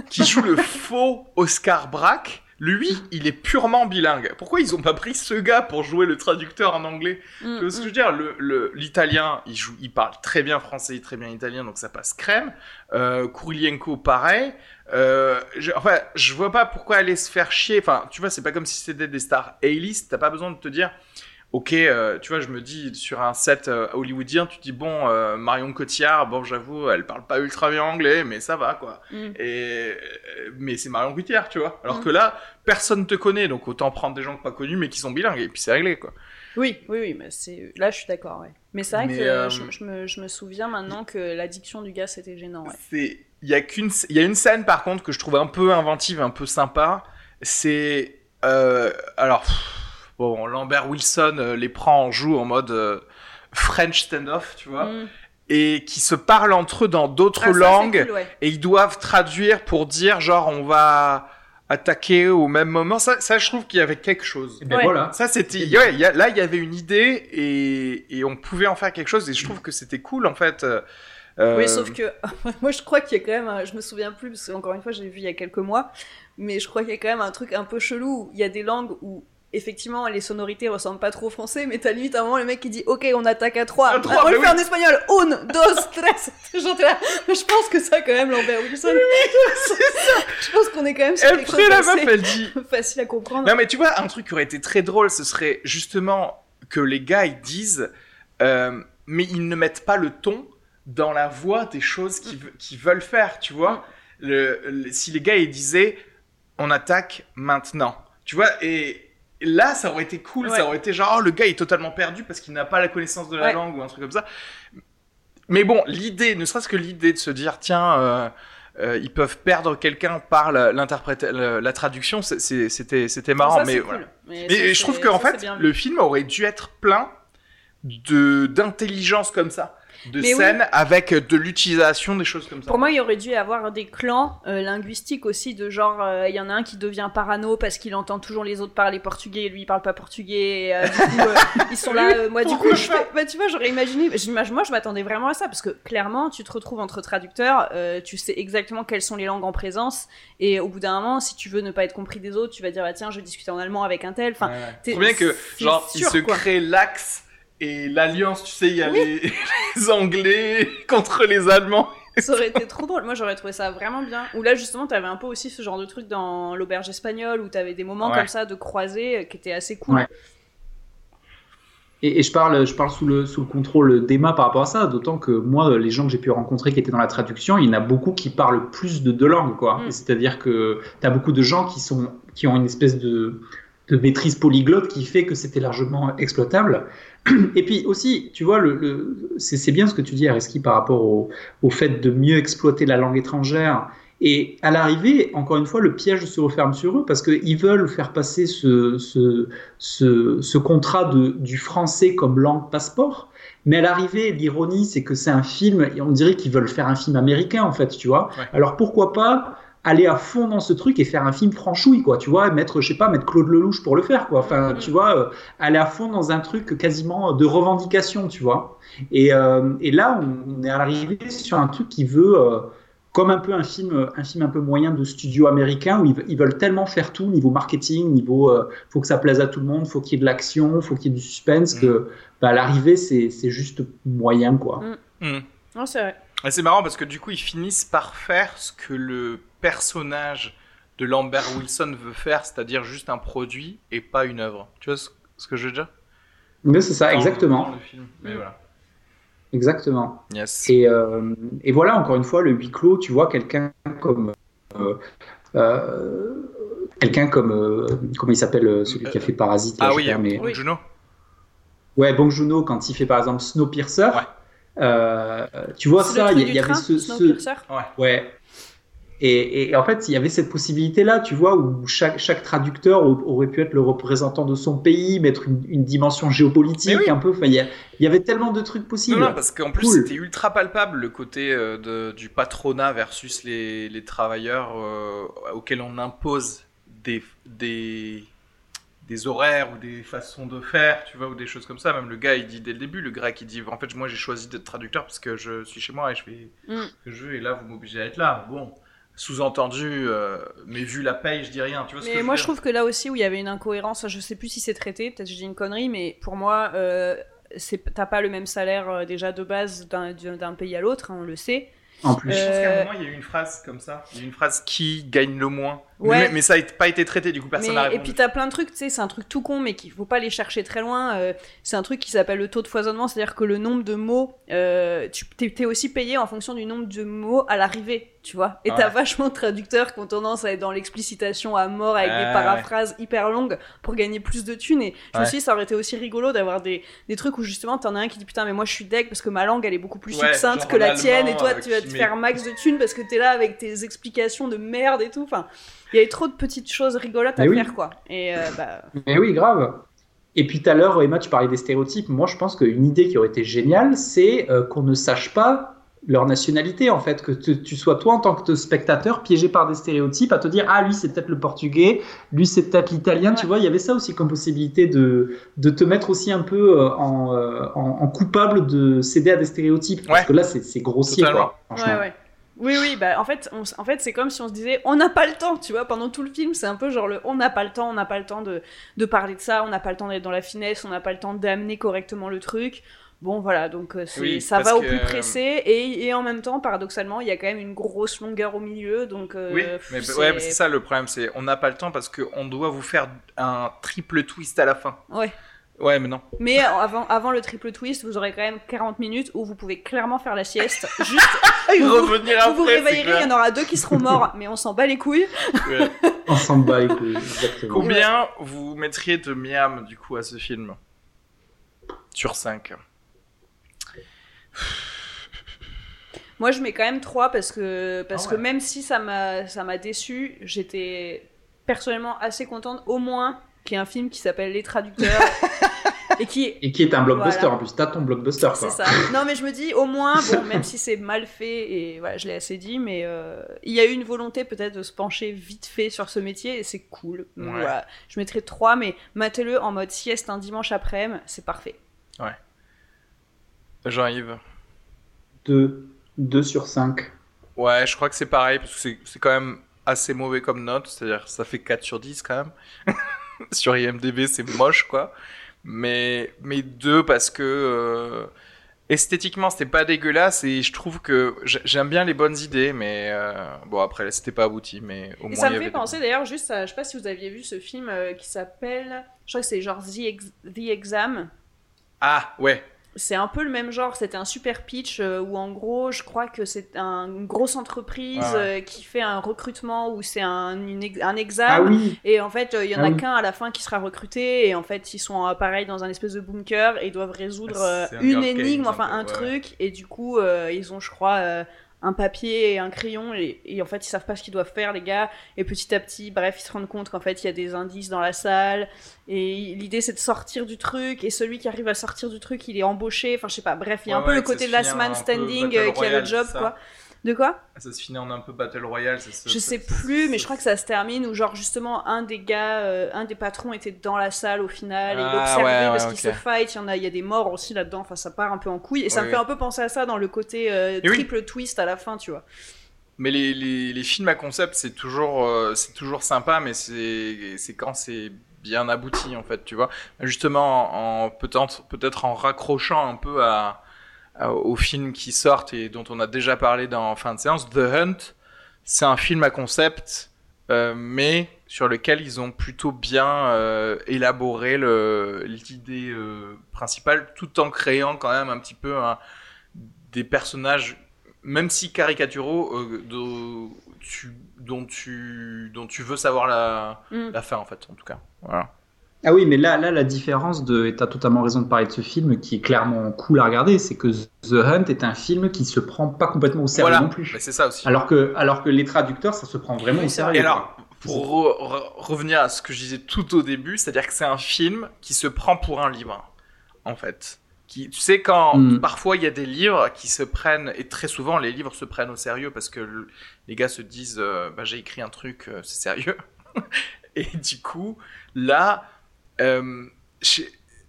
qui joue le faux Oscar Braque lui, il est purement bilingue. Pourquoi ils ont pas pris ce gars pour jouer le traducteur en anglais mm, ce que je veux mm. dire Le l'italien, il joue, il parle très bien français, et très bien italien, donc ça passe crème. Euh, Kurilenko, pareil. Euh, je, enfin, je vois pas pourquoi aller se faire chier. Enfin, tu vois, c'est pas comme si c'était des stars A-list. T'as pas besoin de te dire ok, euh, tu vois, je me dis sur un set euh, hollywoodien, tu te dis bon, euh, Marion Cotillard, bon, j'avoue, elle parle pas ultra bien anglais, mais ça va quoi. Mm. Et mais c'est Marion Cotillard, tu vois. Alors mm. que là, personne te connaît, donc autant prendre des gens pas connus mais qui sont bilingues et puis c'est réglé quoi. Oui, oui, oui, mais c'est là, je suis d'accord, ouais. Mais c'est vrai que je, me, je, me, souviens maintenant que l'addiction du gars c'était gênant. Ouais. C'est, il y a qu'une, il y a une scène par contre que je trouve un peu inventive, un peu sympa. C'est, alors. Bon, Lambert Wilson euh, les prend en joue en mode euh, French stand-off, tu vois. Mm. Et qui se parlent entre eux dans d'autres ah, langues. Et ils doivent traduire pour dire, genre, on va attaquer au même moment. Ça, ça je trouve qu'il y avait quelque chose. Et ben voilà. Ça, c'était. Ouais, là, il y avait une idée et, et on pouvait en faire quelque chose. Et je trouve que c'était cool, en fait. Euh... Oui, sauf que moi, je crois qu'il y a quand même. Je me souviens plus, parce qu'encore une fois, j'ai vu il y a quelques mois. Mais je crois qu'il y a quand même un truc un peu chelou. Il y a des langues où effectivement, les sonorités ressemblent pas trop au français, mais t'as limite un moment le mec qui dit Ok, on attaque à 3. on le fait en espagnol. Un, dos, tres. je pense que ça, quand même, Lambert Wilson. je pense qu'on est quand même sur quelque chose la meuf, elle dit. facile à comprendre. Non, mais tu vois, un truc qui aurait été très drôle, ce serait justement que les gars ils disent, euh, mais ils ne mettent pas le ton dans la voix des choses qu'ils veulent faire, tu vois. Le, si les gars ils disaient On attaque maintenant. Tu vois, et là, ça aurait été cool, ça aurait été genre, oh, le gars est totalement perdu parce qu'il n'a pas la connaissance de la langue ou un truc comme ça. Mais bon, l'idée, ne serait-ce que l'idée de se dire, tiens, euh, euh, ils peuvent perdre quelqu'un par l'interprète, la, traduction. C'était, c'était marrant, mais, mais, je trouve qu'en fait, le film aurait dû être plein d'intelligence comme ça de scènes avec de l'utilisation des choses comme ça. Pour moi, il aurait dû y avoir des clans euh, linguistiques aussi, de genre, euh, il y en a un qui devient parano parce qu'il entend toujours les autres parler portugais et lui il parle pas portugais. Euh, du coup, ils sont là. moi, du coup, je bah, tu vois, j'aurais imaginé. Moi, je m'attendais vraiment à ça parce que clairement, tu te retrouves entre traducteurs, tu sais exactement quelles sont les langues en présence et au bout d'un moment, si tu veux ne pas être compris des autres, tu vas dire, ah, tiens, je vais discuter en allemand avec un tel. Enfin, ouais, bien que, genre, il se crée l'axe et l'alliance, tu sais, il y a les... Anglais contre les Allemands. Ça aurait été trop drôle. Moi, j'aurais trouvé ça vraiment bien. Ou là, justement, t'avais un peu aussi ce genre de truc dans l'auberge espagnole où t'avais des moments comme ça de croisés qui étaient assez cool. Et, je parle, je parle sous le, sous le contrôle d'Emma par rapport à ça, d'autant que moi, les gens que j'ai pu rencontrer qui étaient dans la traduction, il y en a beaucoup qui parlent plus de deux langues, quoi. Mm. C'est-à-dire que tu as beaucoup de gens qui, sont, qui ont une espèce de, de maîtrise polyglotte qui fait que c'était largement exploitable. Et puis aussi, tu vois, le, c'est bien ce que tu dis, Areski, par rapport au, fait de mieux exploiter la langue étrangère. Et à l'arrivée, encore une fois, le piège se referme sur eux parce qu'ils veulent faire passer ce, ce, ce, contrat de, du français comme langue passeport. Mais à l'arrivée, l'ironie, c'est que c'est un film, et on dirait qu'ils veulent faire un film américain, en fait, tu vois. Alors pourquoi pas aller à fond dans ce truc et faire un film franchouille, quoi, tu vois, mettre, je sais pas, mettre Claude Lelouch pour le faire, quoi. Enfin, tu vois, euh, aller à fond dans un truc quasiment de revendication, tu vois. Et, euh, et là, on, est arrivé sur un truc qui veut, euh, comme un peu un film, un film un peu moyen de studio américain, où ils, veulent tellement faire tout, niveau marketing, niveau, faut que ça plaise à tout le monde, faut qu'il y ait de l'action, faut qu'il y ait du suspense, mm. que, bah, à l'arrivée, c'est juste moyen, quoi. Mm. Mm. Non, c'est vrai. C'est marrant parce que du coup, ils finissent par faire ce que le personnage de Lambert Wilson veut faire, c'est-à-dire juste un produit et pas une œuvre. Tu vois ce, que je veux dire? Mais c'est ça, exactement. Mais voilà. Exactement. Yes. Et, euh, et, voilà, encore une fois, le huis clos, tu vois, quelqu'un comme. Euh, euh, quelqu'un comme. comment il s'appelle celui qui a fait Parasite Ah oui, mais... Juno. Ouais, Bong Juno, quand il fait par exemple Snowpiercer. Ouais. tu vois ça, il y, avait ce. ce... Ouais. ouais. Et, en fait, il y avait cette possibilité-là, tu vois, où chaque, chaque traducteur aurait pu être le représentant de son pays, mettre une, dimension géopolitique un peu. Il y, avait tellement de trucs possibles. Non, non parce qu'en plus, c'était ultra palpable le côté euh, de, du patronat versus les, les travailleurs euh, auxquels on impose des, des, des horaires ou des façons de faire, tu vois, ou des choses comme ça. Même le gars, il dit dès le début, le grec, il dit en fait, moi j'ai choisi d'être traducteur parce que je suis chez moi et je fais mm. ce que je veux, et là, vous m'obligez à être là. Bon sous-entendu, euh, mais vu la paye, je dis rien. Tu vois mais moi, je, trouve que là aussi où il y avait une incohérence, je sais plus si c'est traité, peut-être que je dis une connerie, mais pour moi, euh, t'as pas le même salaire euh, déjà de base d'un pays à l'autre, hein, on le sait. En plus, je pense qu'à un moment, il y a eu une phrase comme ça. Il y a une phrase qui gagne le moins. Ouais. Mais, ça n'a pas été traité, du coup, personne n'a Et puis, t'as plein de trucs, tu sais, c'est un truc tout con, mais qu'il faut pas les chercher très loin. Euh, c'est un truc qui s'appelle le taux de foisonnement, c'est-à-dire que le nombre de mots, euh, tu es, aussi payé en fonction du nombre de mots à l'arrivée, tu vois. Et t'as vachement de traducteurs qui ont tendance à être dans l'explicitation à mort avec des paraphrases hyper longues pour gagner plus de thunes. Et je me suis dit, ça aurait été aussi rigolo d'avoir des, des trucs où justement, t'en as un qui dit putain, mais moi je suis deck parce que ma langue elle est beaucoup plus succincte que la tienne, et toi tu vas te faire max de thunes parce que t'es là avec tes explications de merde et tout. Enfin, il y avait trop de petites choses rigolotes à faire, quoi. Et euh, bah... Mais oui, grave. Et puis tout à l'heure, Emma, tu parlais des stéréotypes. Moi, je pense qu'une idée qui aurait été géniale, c'est euh, qu'on ne sache pas leur nationalité, en fait, que tu sois toi en tant que spectateur piégé par des stéréotypes à te dire ah lui c'est peut-être le portugais, lui c'est peut-être l'italien, tu vois, il y avait ça aussi comme possibilité de, de te mettre aussi un peu euh, en, en, coupable de céder à des stéréotypes, parce que là c'est grossier, quoi, ouais, ouais. Oui, oui, bah en fait, en fait c'est comme si on se disait on n'a pas le temps, tu vois, pendant tout le film, c'est un peu genre le on n'a pas le temps, on n'a pas le temps de, de parler de ça, on n'a pas le temps d'être dans la finesse, on n'a pas le temps d'amener correctement le truc. Bon, voilà, donc euh, ça va au plus pressé, et, et, en même temps, paradoxalement, il y a quand même une grosse longueur au milieu, donc... Euh, oui, mais ouais, c'est ça le problème, c'est on n'a pas le temps parce qu'on doit vous faire un triple twist à la fin. Ouais. Ouais, mais non. Mais avant, avant le triple twist, vous aurez quand même 40 minutes où vous pouvez clairement faire la sieste. Juste. vous, revenir vous, vous réveillerez, il y en aura deux qui seront morts, mais on s'en bat les couilles. on s'en bat les couilles, exactement. Combien vous mettriez de miam, du coup, à ce film? Sur 5 Moi, je mets quand même 3 parce que, parce ah que même si ça m'a déçu, j'étais personnellement assez contente au moins qu'il y ait un film qui s'appelle Les Traducteurs. et qui et qui est un blockbuster en plus. T'as ton blockbuster c'est ça. Non mais je me dis au moins bon même si c'est mal fait et voilà je l'ai assez dit mais euh, il y a eu une volonté peut-être de se pencher vite fait sur ce métier et c'est cool. Voilà. Je mettrais 3 mais matez-le en mode sieste un dimanche après-midi c'est parfait. Ouais. Jean-Yves. 2 2 sur 5 ouais je crois que c'est pareil parce que c'est quand même assez mauvais comme note c'est à dire ça fait 4 sur 10 quand même sur IMDB c'est moche quoi mais, mais deux parce que euh, esthétiquement c'était pas dégueulasse et je trouve que j'aime bien les bonnes idées, mais euh, bon après c'était pas abouti, mais au et Ça me fait penser d'ailleurs juste à, je sais pas si vous aviez vu ce film euh, qui s'appelle, je crois que c'est genre The, The Exam. Ah ouais, c'est un peu le même genre. C'était un super pitch euh, où, en gros, je crois que c'est une grosse entreprise euh, qui fait un recrutement où c'est un, un examen. Ah et en fait, euh, il y en a ah qu'un à la fin qui sera recruté. Et en fait, ils sont pareil dans un espèce de bunker et ils doivent résoudre ah, une énigme, enfin un truc. Et du coup, ils ont, je crois un papier et un crayon et, en fait ils savent pas ce qu'ils doivent faire les gars. Et petit à petit bref ils se rendent compte qu'en fait il y a des indices dans la salle. Et l'idée c'est de sortir du truc. Et celui qui arrive à sortir du truc il est embauché. Enfin je sais pas. Bref il y a un peu le côté de last man standing euh, qui a le job quoi de quoi Ça se finit en un peu Battle Royale. je sais plus, mais je crois que ça se termine où genre justement un des gars, euh, un des patrons était dans la salle au final et il ah, observait parce qu'ils se fight. Il y en a, il y a des morts aussi là-dedans. Enfin, ça part un peu en couille et ça me fait un peu penser à ça dans le côté euh, triple twist à la fin, tu vois. Mais les, les, les films à concept, c'est toujours, euh, c'est toujours sympa, mais c'est quand c'est bien abouti en fait, tu vois. Justement, en, peut-être peut-être en raccrochant un peu à aux films qui sortent et dont on a déjà parlé dans fin de séance, The Hunt, c'est un film à concept, euh, mais sur lequel ils ont plutôt bien euh, élaboré l'idée principale, tout en créant quand même un petit peu des personnages, même si caricaturaux, dont tu, dont, tu, dont tu veux savoir la, mm. la fin en fait, en tout cas. Voilà. Ah oui, mais là, là, la différence de, et as totalement raison de parler de ce film, qui est clairement cool à regarder, c'est que The Hunt est un film qui se prend pas complètement au sérieux non plus. c'est ça aussi. Alors que, alors que les traducteurs, ça se prend vraiment au sérieux. Et alors, pour revenir à ce que je disais tout au début, c'est-à-dire que c'est un film qui se prend pour un livre, en fait. Qui, tu sais, quand hmm. parfois il y a des livres qui se prennent, et très souvent les livres se prennent au sérieux parce que les gars se disent, euh, bah, j'ai écrit un truc, euh, c'est sérieux. et du coup, là, euh,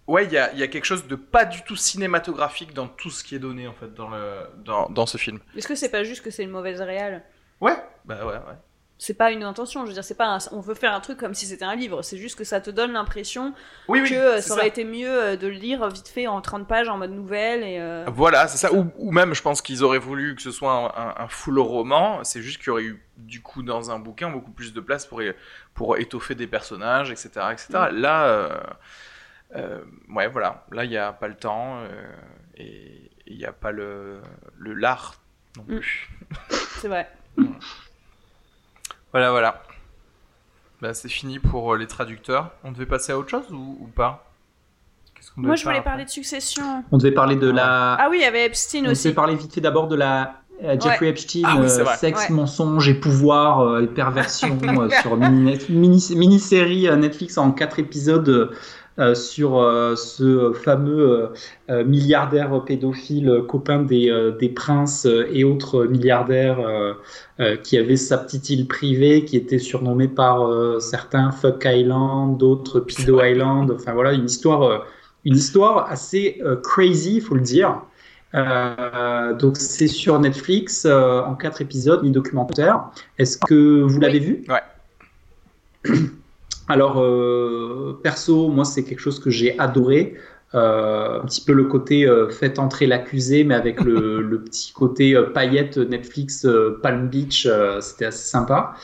ouais, il y a, y a, quelque chose de pas du tout cinématographique dans tout ce qui est donné en fait dans, le, dans, dans ce film. Est-ce que c'est pas juste que c'est une mauvaise réelle Ouais, bah ouais, ouais. C'est pas une intention, je veux dire, c'est pas on veut faire un truc comme si c'était un livre, c'est juste que ça te donne l'impression oui, que euh, ça aurait été mieux euh, de le lire vite fait en 30 pages en mode nouvelle et Voilà, c'est ça, ou, ou, même je pense qu'ils auraient voulu que ce soit un, un, full roman, c'est juste qu'il y aurait eu du coup dans un bouquin beaucoup plus de place pour, pour étoffer des personnages, etc. etc. Mm. Là, euh, euh, ouais, voilà. Là, il n'y a pas le temps euh, et il n'y a pas le, le l'art non mm. plus. C'est vrai. voilà, voilà. Bah, c'est fini pour les traducteurs. On devait passer à autre chose ou, pas? Moi, je voulais parler de succession. On devait parler de la. Ah oui, il y avait Epstein aussi. On devait parler vite fait d'abord de la euh, Jeffrey Epstein, ah euh, sexe, mensonge et pouvoir euh, et perversion sur mini-série Netflix en quatre épisodes sur ce fameux milliardaire pédophile copain des, des princes et autres milliardaires qui avait sa petite île privée qui était surnommée par certains Fuck Island, d'autres Pido Island. Enfin voilà, une histoire, une histoire assez crazy, il faut le dire. Euh, donc c'est sur Netflix euh, en quatre épisodes, mi-documentaire. Est-ce que vous l'avez vu? Ouais. Alors euh, perso, moi c'est quelque chose que j'ai adoré. un petit peu le côté fait entrer l'accusé, mais avec le, le petit côté paillette Netflix Palm Beach, c'était assez sympa.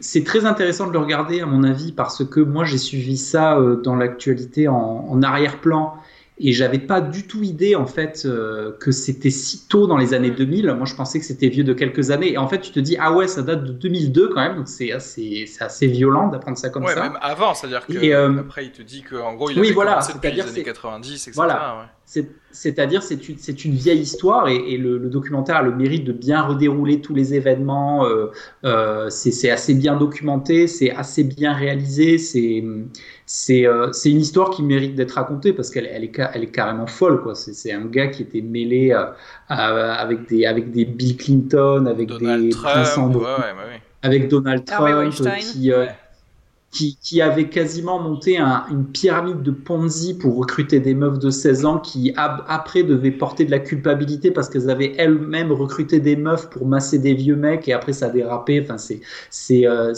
c'est très intéressant de le regarder à mon avis parce que moi j'ai suivi ça dans l'actualité en, en arrière-plan et j'avais pas du tout idée en fait euh, que c'était si tôt dans les années 2000. Moi, je pensais que c'était vieux de quelques années. Et en fait, tu te dis ah ouais, ça date de 2002 quand même. Donc c'est assez, c'est assez violent d'apprendre ça comme ouais, ça. même avant, c'est-à-dire que euh, après il te dit que en gros il a oui, voilà, depuis les années 90, etc. Voilà. C'est-à-dire, c'est une, une, vieille histoire et, le, documentaire a le mérite de bien redérouler tous les événements. Euh, euh, c'est assez bien documenté, c'est assez bien réalisé. C'est euh, une histoire qui mérite d'être racontée parce qu'elle elle est, elle est carrément folle. C'est un gars qui était mêlé avec, des, avec des Bill Clinton, avec des Trump, avec Donald Trump, qui, qui, avait quasiment monté une pyramide de Ponzi pour recruter des meufs de 16 ans qui après devaient porter de la culpabilité parce qu'elles avaient elles-mêmes recruté des meufs pour masser des vieux mecs et après ça a dérapé. Enfin, c'est c'est euh,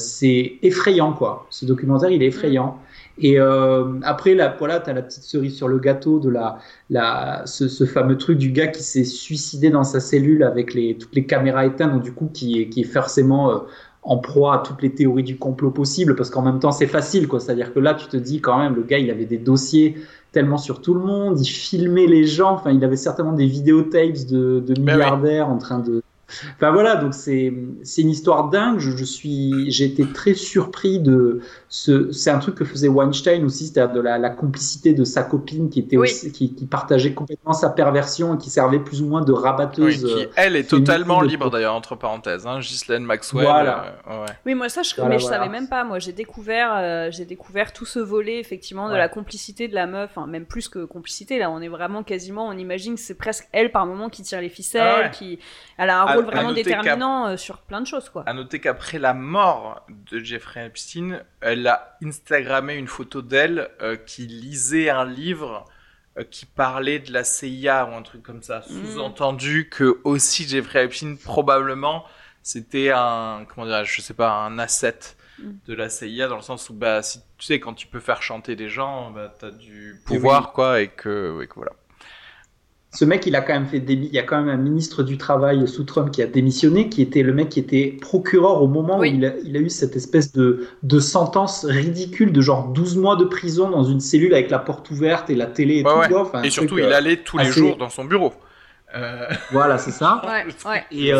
effrayant quoi. Ce documentaire il est effrayant. Et euh, après, là, voilà, tu as la petite cerise sur le gâteau de la, la, ce, fameux truc du gars qui s'est suicidé dans sa cellule avec les, toutes les caméras éteintes, donc du coup, qui est, qui est forcément euh, en proie à toutes les théories du complot possibles, parce qu'en même temps, c'est facile, quoi. C'est-à-dire que là, tu te dis quand même, le gars, il avait des dossiers tellement sur tout le monde, il filmait les gens, enfin, il avait certainement des vidéotapes de, de ben milliardaires en train de, Enfin voilà, donc c'est une histoire dingue. Je, suis, j'ai été très surpris de ce. C'est un truc que faisait Weinstein aussi, c'est-à-dire de la, complicité de sa copine qui était aussi, qui, partageait complètement sa perversion et qui servait plus ou moins de rabatteuse. Oui, qui, elle est totalement libre d'ailleurs entre parenthèses. Hein, Ghislaine Maxwell. Voilà. Euh, Oui, moi ça, je, mais je savais même pas. Moi, j'ai découvert, euh, j'ai découvert tout ce volet effectivement de la complicité de la meuf, enfin, même plus que complicité. Là, on est vraiment quasiment, on imagine que c'est presque elle par moment qui tire les ficelles, ah qui, elle a un rôle vraiment déterminant euh, sur plein de choses. Quoi. À noter qu'après la mort de Jeffrey Epstein, elle a Instagrammé une photo d'elle euh, qui lisait un livre euh, qui parlait de la CIA ou un truc comme ça. Mm. Sous-entendu que aussi Jeffrey Epstein, probablement, c'était un, comment dirais je sais pas, un asset mm. de la CIA dans le sens où, bah, si, tu sais, quand tu peux faire chanter des gens, bah, t'as du pouvoir, quoi, et que, et que voilà ce mec, il a quand même fait il y a quand même un ministre du travail sous Trump qui a démissionné, qui était le mec qui était procureur au moment où il a, eu cette espèce de, de sentence ridicule de genre 12 mois de prison dans une cellule avec la porte ouverte et la télé et tout. et surtout, il euh, allait tous les jours dans son bureau. Euh, voilà, c'est ça. et,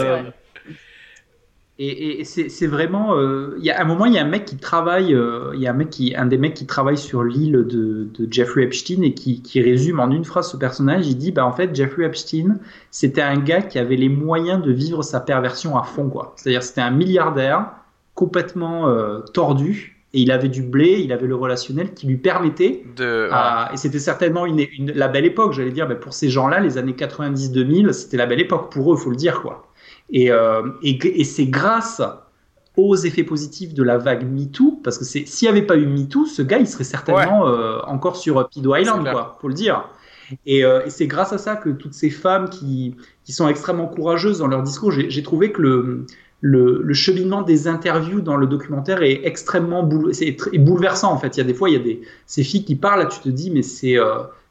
et, c'est vraiment, euh, il y a un moment, il y a un mec qui travaille, euh, il y a un mec qui, un des mecs qui travaille sur l'île de, de, Jeffrey Epstein et qui, qui, résume en une phrase ce personnage. Il dit, bah en fait, Jeffrey Epstein, c'était un gars qui avait les moyens de vivre sa perversion à fond, quoi. C'est-à-dire, c'était un milliardaire complètement euh, tordu et il avait du blé, il avait le relationnel qui lui permettait de. et c'était certainement une, une, la belle époque, j'allais dire, bah, pour ces gens-là, les années 90-2000, c'était la belle époque pour eux, faut le dire, quoi. Euh, et, et, c'est grâce aux effets positifs de la vague MeToo, parce que s'il n'y avait pas eu MeToo, ce gars, il serait certainement euh, encore sur Pido Island, quoi, faut le dire. Euh, et, c'est grâce à ça que toutes ces femmes qui, qui sont extrêmement courageuses dans leur discours, j'ai trouvé que le, le, cheminement des interviews dans le documentaire est extrêmement bouleversant en fait. Il y a des fois, il y a des ces filles qui parlent, là, tu te dis mais c'est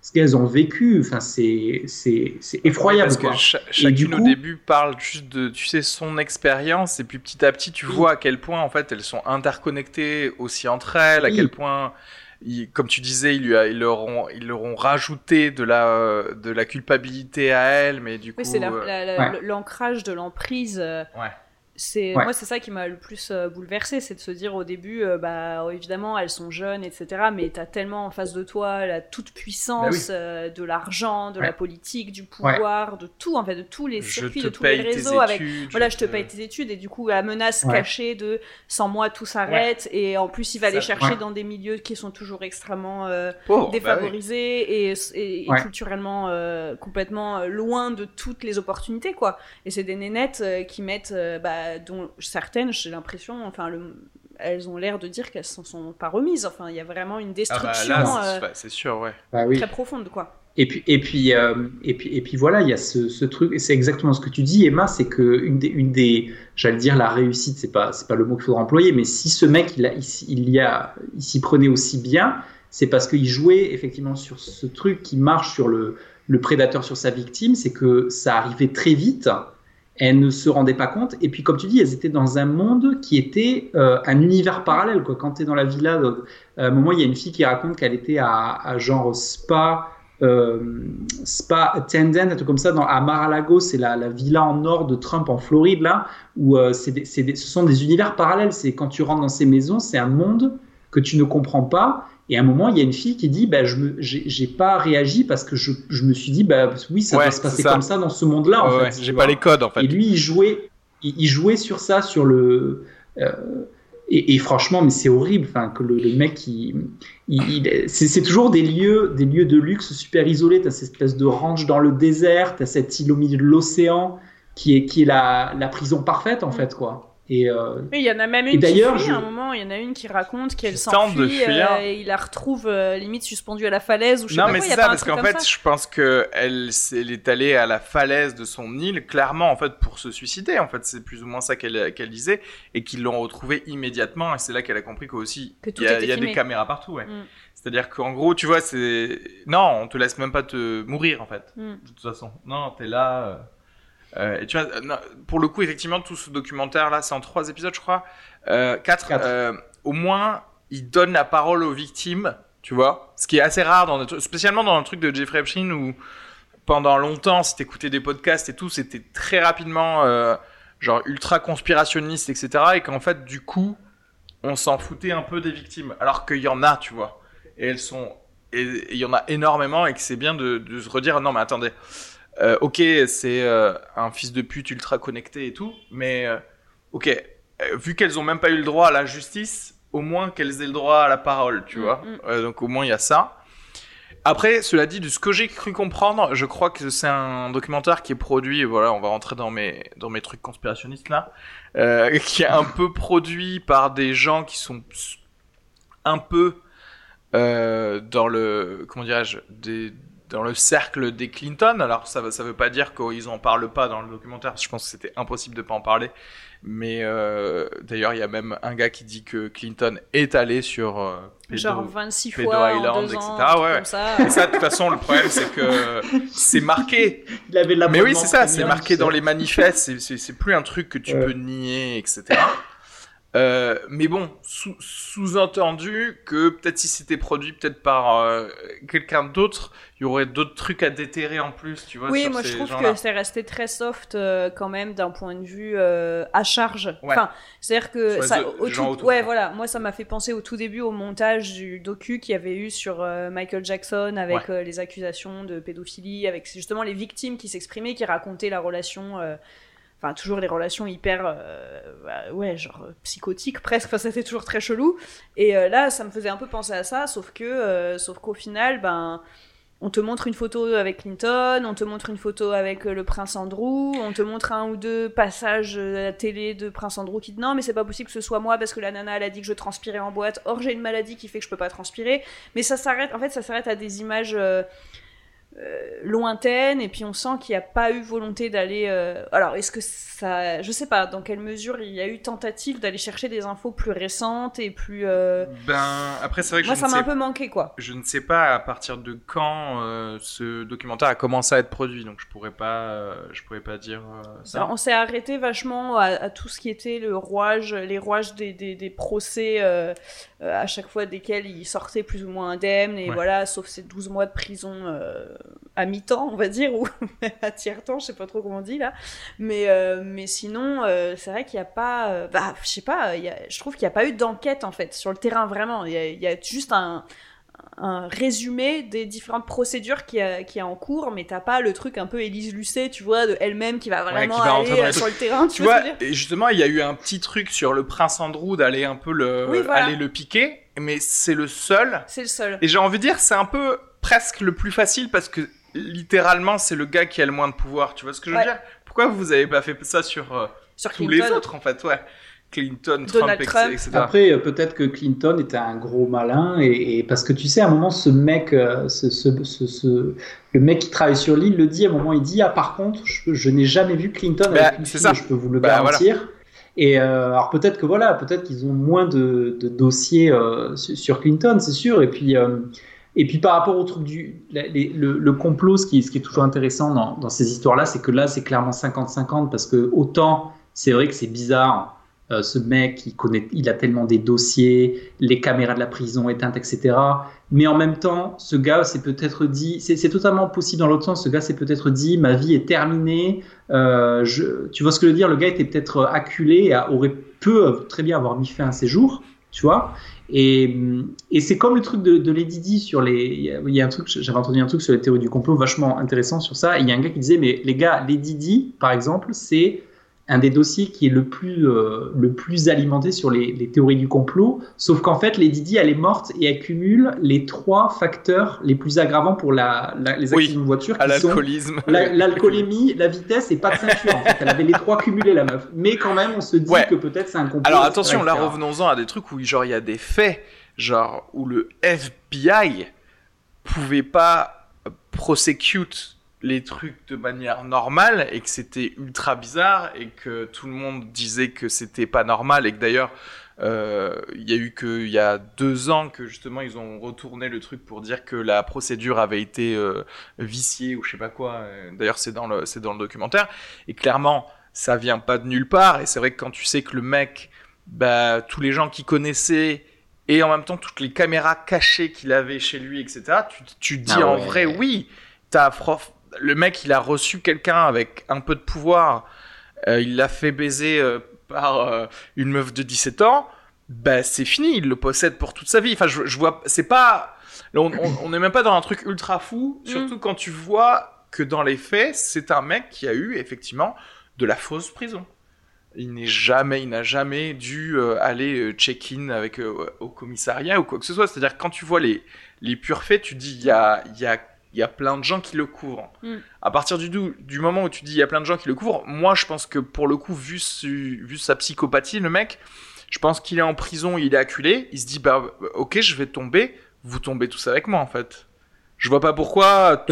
ce qu'elles ont vécu. Enfin, c'est effroyable. Parce que chacune au début parle juste de, tu sais, son expérience, et puis petit à petit, tu vois à quel point, en fait, elles sont interconnectées aussi entre elles, à quel point, comme tu disais, ils, lui ils, leur ont, ils leur ont rajouté de la, de la culpabilité à elles, mais du coup. Oui, c'est euh, l'ancrage de l'emprise. Euh, ouais c'est moi c'est ça qui m'a le plus euh, bouleversé c'est de se dire au début euh, bah évidemment elles sont jeunes etc mais tu as tellement en face de toi la toute puissance bah euh, de l'argent de la politique du pouvoir de tout en fait de tous les circuits de tous les réseaux avec voilà je te paye tes études et du coup la menace cachée de sans moi tout s'arrête et en plus il va aller chercher dans des milieux qui sont toujours extrêmement oh, bah défavorisés et, culturellement complètement loin de toutes les opportunités quoi. Et c'est des nénettes qui mettent bah, dont certaines, j'ai l'impression, enfin, elles ont l'air de dire qu'elles s'en sont pas remises. Enfin, il y a vraiment une ah bah destruction euh, c'est sûr, ouais. Bah très profonde, quoi. Et puis, et puis, euh, et puis, et puis voilà, il y a ce, truc, et c'est exactement ce que tu dis, Emma, c'est que une des, une des j'allais dire la réussite, c'est pas, c'est pas le mot qu'il faudra employer, mais si ce mec, il, a, il, y a, il s'y prenait aussi bien, c'est parce qu'il jouait effectivement sur ce truc qui marche sur le, le prédateur sur sa victime, c'est que ça arrivait très vite elles ne se rendaient pas compte. Et puis, comme tu dis, elles étaient dans un monde qui était euh, un univers parallèle. Quand tu es dans la villa, euh, à un moment, il y a une fille qui raconte qu'elle était à, genre spa, euh, spa attendant, un truc comme ça, dans, à Mar-a-Lago, c'est la, la, villa en nord de Trump en Floride, là, où c'est ce sont des univers parallèles. C'est quand tu rentres dans ces maisons, c'est un monde que tu ne comprends pas Et à un moment, il y a une fille qui dit bah, Je j'ai pas réagi parce que je, je, me suis dit bah, Oui, ça va se passer comme ça dans ce monde-là. en fait, j'ai pas les codes en fait. Et lui, il jouait, il, jouait sur ça, sur le. Euh, et, franchement, mais c'est horrible, enfin que le, mec, il, c'est toujours des lieux, des lieux de luxe super isolés. T'as cette espèce de ranch dans le désert, t'as cette île au milieu de l'océan qui est qui est la, la prison parfaite en mm. fait, quoi. Et euh, il y en a même une qui fuit, à un moment, il y en a une qui raconte qu'elle s'enfuit euh, et il la retrouve euh, limite suspendue à la falaise ou je sais non, pas mais c'est ça, parce qu'en fait, je pense que elle, elle, est allée à la falaise de son île, clairement, en fait, pour se suicider. En fait, c'est plus ou moins ça qu'elle qu'elle disait et qu'ils l'ont retrouvée immédiatement. Et c'est là qu'elle a compris qu'aussi, il y a, y a des caméras partout, ouais. Mm. C'est-à-dire qu'en gros, tu vois, c'est non, on te laisse même pas te mourir, en fait. Mm. De toute façon, non, t'es là. Euh, et tu vois, pour le coup, effectivement, tout ce documentaire-là, c'est en trois épisodes, je crois. Euh, quatre. Euh, au moins, il donne la parole aux victimes, tu vois. Ce qui est assez rare, dans spécialement dans le truc de Jeffrey Epstein, où pendant longtemps, si t'écoutais des podcasts et tout, c'était très rapidement euh, genre ultra conspirationniste, etc. Et qu'en fait, du coup, on s'en foutait un peu des victimes. Alors qu'il y en a, tu vois. Et elles sont... Et il y en a énormément et que c'est bien de, de se redire, non mais attendez, euh, ok, c'est euh, un fils de pute ultra connecté et tout, mais euh, ok, vu qu'elles ont même pas eu le droit à la justice, au moins qu'elles aient le droit à la parole, tu mm, vois. Mm. donc au moins il y a ça. Après, cela dit, de ce que j'ai cru comprendre, je crois que c'est un documentaire qui est produit, voilà, on va rentrer dans mes, dans mes trucs conspirationnistes là, qui est un peu produit par des gens qui sont un peu dans le, comment dirais-je, des, dans le cercle des Clinton. Alors ça ça veut pas dire qu'ils en parlent pas dans le documentaire. Je pense que c'était impossible de pas en parler. Mais euh, d'ailleurs, il y a même un gars qui dit que Clinton est allé sur euh, genre 26 fois Island, etc. ouais. ça. Et ça, de toute façon, le problème, c'est que c'est marqué. Il avait Mais oui, c'est ça, c'est marqué dans les manifestes. C'est plus un truc que tu peux nier, etc. Euh, mais bon, sous-entendu que peut-être si c'était produit peut-être par euh, quelqu'un d'autre, il y aurait d'autres trucs à déterrer en plus, tu vois. Oui, moi je trouve que c'est resté très soft euh, quand même d'un point de vue à charge. Enfin, c'est-à-dire que ça, ouais, voilà, moi ça m'a fait penser au tout début au montage du docu qu'il y avait eu sur Michael Jackson avec les accusations de pédophilie, avec justement les victimes qui s'exprimaient, qui racontaient la relation enfin toujours les relations hyper euh, bah, ouais genre euh, psychotiques presque enfin c'était toujours très chelou et euh, là ça me faisait un peu penser à ça sauf que sauf qu'au final ben on te montre une photo avec Clinton, on te montre une photo avec le prince Andrew, on te montre un ou deux passages à la télé de prince Andrew qui dit non mais c'est pas possible que ce soit moi parce que la nana elle a dit que je transpirais en boîte. Or j'ai une maladie qui fait que je peux pas transpirer. Mais ça s'arrête en fait ça s'arrête à des images lointaine et puis on sent qu'il n'y a pas eu volonté d'aller euh, alors est-ce que ça je sais pas dans quelle mesure il y a eu tentative d'aller chercher des infos plus récentes et plus euh, ben après c'est vrai que moi ça m'a un peu manqué quoi. Je ne sais pas à partir de quand ce documentaire a commencé à être produit donc je pourrais pas je pourrais pas dire ça. On s'est arrêté vachement à, tout ce qui était le rouage les rouages des, des, des procès à chaque fois desquels il sortait plus ou moins indemne et voilà sauf ces 12 mois de prison à mi-temps, on va dire, ou à tiers-temps, je sais pas trop comment on dit là. Mais, euh, mais sinon, euh, c'est vrai qu'il n'y a pas. Euh, bah, je sais pas, je trouve qu'il n'y a pas eu d'enquête en fait sur le terrain vraiment. Il y, a, juste un, un résumé des différentes procédures qui a, qui a en cours, mais t'as pas le truc un peu Élise Lucet, tu vois, de elle-même qui va vraiment aller sur le terrain. Tu, vois, et justement, il y a eu un petit truc sur le prince Andrew d'aller un peu le, aller le piquer, mais c'est le seul. C'est le seul. Et j'ai envie de dire, c'est un peu presque le plus facile parce que littéralement, c'est le gars qui a le moins de pouvoir. Tu vois ce que je veux dire? Pourquoi vous avez pas fait ça sur, euh, sur tous les autres, en fait? Ouais. Clinton, Trump, etc. Après, euh, peut-être que Clinton était un gros malin, et, parce que tu sais, à un moment, ce mec, euh, ce, ce, le mec qui travaille sur l'île le dit, à un moment, il dit, ah par contre, je, n'ai jamais vu Clinton bah, avec une ça. je peux vous le bah, garantir. Et alors peut-être que voilà, peut-être qu'ils ont moins de, dossiers sur Clinton, c'est sûr. Et puis et puis par rapport au truc du le, complot, ce qui, est toujours intéressant dans, ces histoires-là, c'est que là, c'est clairement 50-50 parce que autant c'est vrai que c'est bizarre, euh, ce mec, il, connaît, il a tellement des dossiers, les caméras de la prison éteintes, etc. Mais en même temps, ce gars s'est peut-être dit, c'est totalement possible dans l'autre sens, ce gars s'est peut-être dit, ma vie est terminée. Euh, tu vois ce que je veux dire? Le gars était peut-être acculé, aurait pu très bien avoir mis fin à ses jours. tu vois? Et, c'est comme le truc de, de Lady Di sur les. Il y, a un truc, j'avais entendu un truc sur les théories du complot vachement intéressant sur ça. Il y a un gars qui disait, mais les gars, Lady Di, par exemple, c'est un des dossiers qui est le plus, euh, le plus alimenté sur les, les, théories du complot, sauf qu'en fait, Lady Di, elle est morte et elle cumule les trois facteurs les plus aggravants pour la, les accidents de voiture, qui l'alcoolisme, l'alcoolémie, la, vitesse et pas de ceinture. en fait. Elle avait les trois cumulés, la meuf. Mais quand même, on se dit que peut-être c'est un complot. Alors attention, là, revenons-en à des trucs où genre il y a des faits, genre où le FBI pouvait pas prosecute les trucs de manière normale et que c'était ultra bizarre et que tout le monde disait que c'était pas normal et que d'ailleurs euh, il y a eu que il y a deux ans que justement ils ont retourné le truc pour dire que la procédure avait été euh, viciée ou je sais pas quoi. D'ailleurs c'est dans le c'est dans le documentaire et clairement ça vient pas de nulle part et c'est vrai que quand tu sais que le mec bah tous les gens qui connaissaient et en même temps toutes les caméras cachées qu'il avait chez lui etc tu tu dis ah en vrai oui t'as le mec, il a reçu quelqu'un avec un peu de pouvoir, euh, il l'a fait baiser euh, par euh, une meuf de 17 ans, bah c'est fini, il le possède pour toute sa vie. Enfin, je, vois, c'est pas, on n'est même pas dans un truc ultra fou, mm. surtout quand tu vois que dans les faits, c'est un mec qui a eu effectivement de la fausse prison. Il n'est jamais, il n'a jamais dû aller check-in avec au commissariat ou quoi que ce soit. C'est-à-dire quand tu vois les les purs faits, tu dis il y a il y a il y a plein de gens qui le couvrent. Mm. À partir du, du moment où tu dis il y a plein de gens qui le couvrent, moi je pense que pour le coup, vu, vu sa psychopathie, le mec, je pense qu'il est en prison, il est acculé, il se dit bah ok, je vais tomber, vous tombez tous avec moi en fait. Je vois pas pourquoi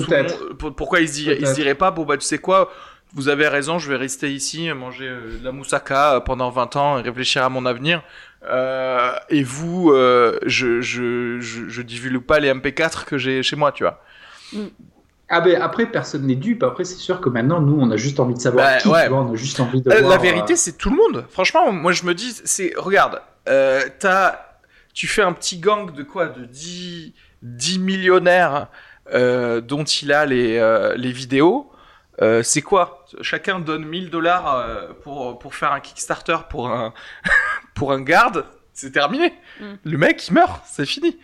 pourquoi il se, il se dirait pas bon bah tu sais quoi, vous avez raison, je vais rester ici, manger euh, de la moussaka pendant 20 ans et réfléchir à mon avenir. Euh, et vous, euh, je, je, je, je divulgue pas les MP4 que j'ai chez moi, tu vois. Mm. Ah ben après personne n'est dupe. Après c'est sûr que maintenant nous on a juste envie de savoir bah, qui, ouais. on a juste envie de euh, voir, La vérité euh, c'est tout le monde. Franchement moi je me dis c'est regarde euh, tu fais un petit gang de quoi de 10 10 millionnaires euh, dont il a les les vidéos. c'est quoi? Chacun donne 1000 dollars pour pour faire un Kickstarter pour un pour un garde. C'est terminé. Mm. Le mec il meurt, c'est fini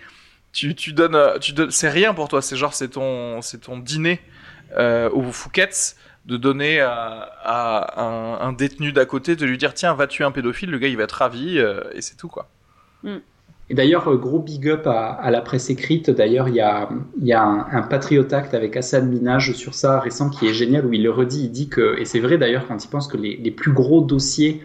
tu, tu donnes, euh, tu donnes, c'est rien pour toi. C'est genre c'est ton, c'est ton dîner euh, au Fouquet's de donner à, un, un, détenu d'à côté de lui dire tiens va tuer un pédophile? Le gars il va être ravi euh, et c'est tout quoi. Mm. Et d'ailleurs, euh, gros big up à, à la presse écrite. D'ailleurs, il y a, y a un, un Patriot Act avec Hassan Minaj sur ça récent qui est génial où il le redit. Il dit que, et c'est vrai d'ailleurs quand il pense que les, les plus gros dossiers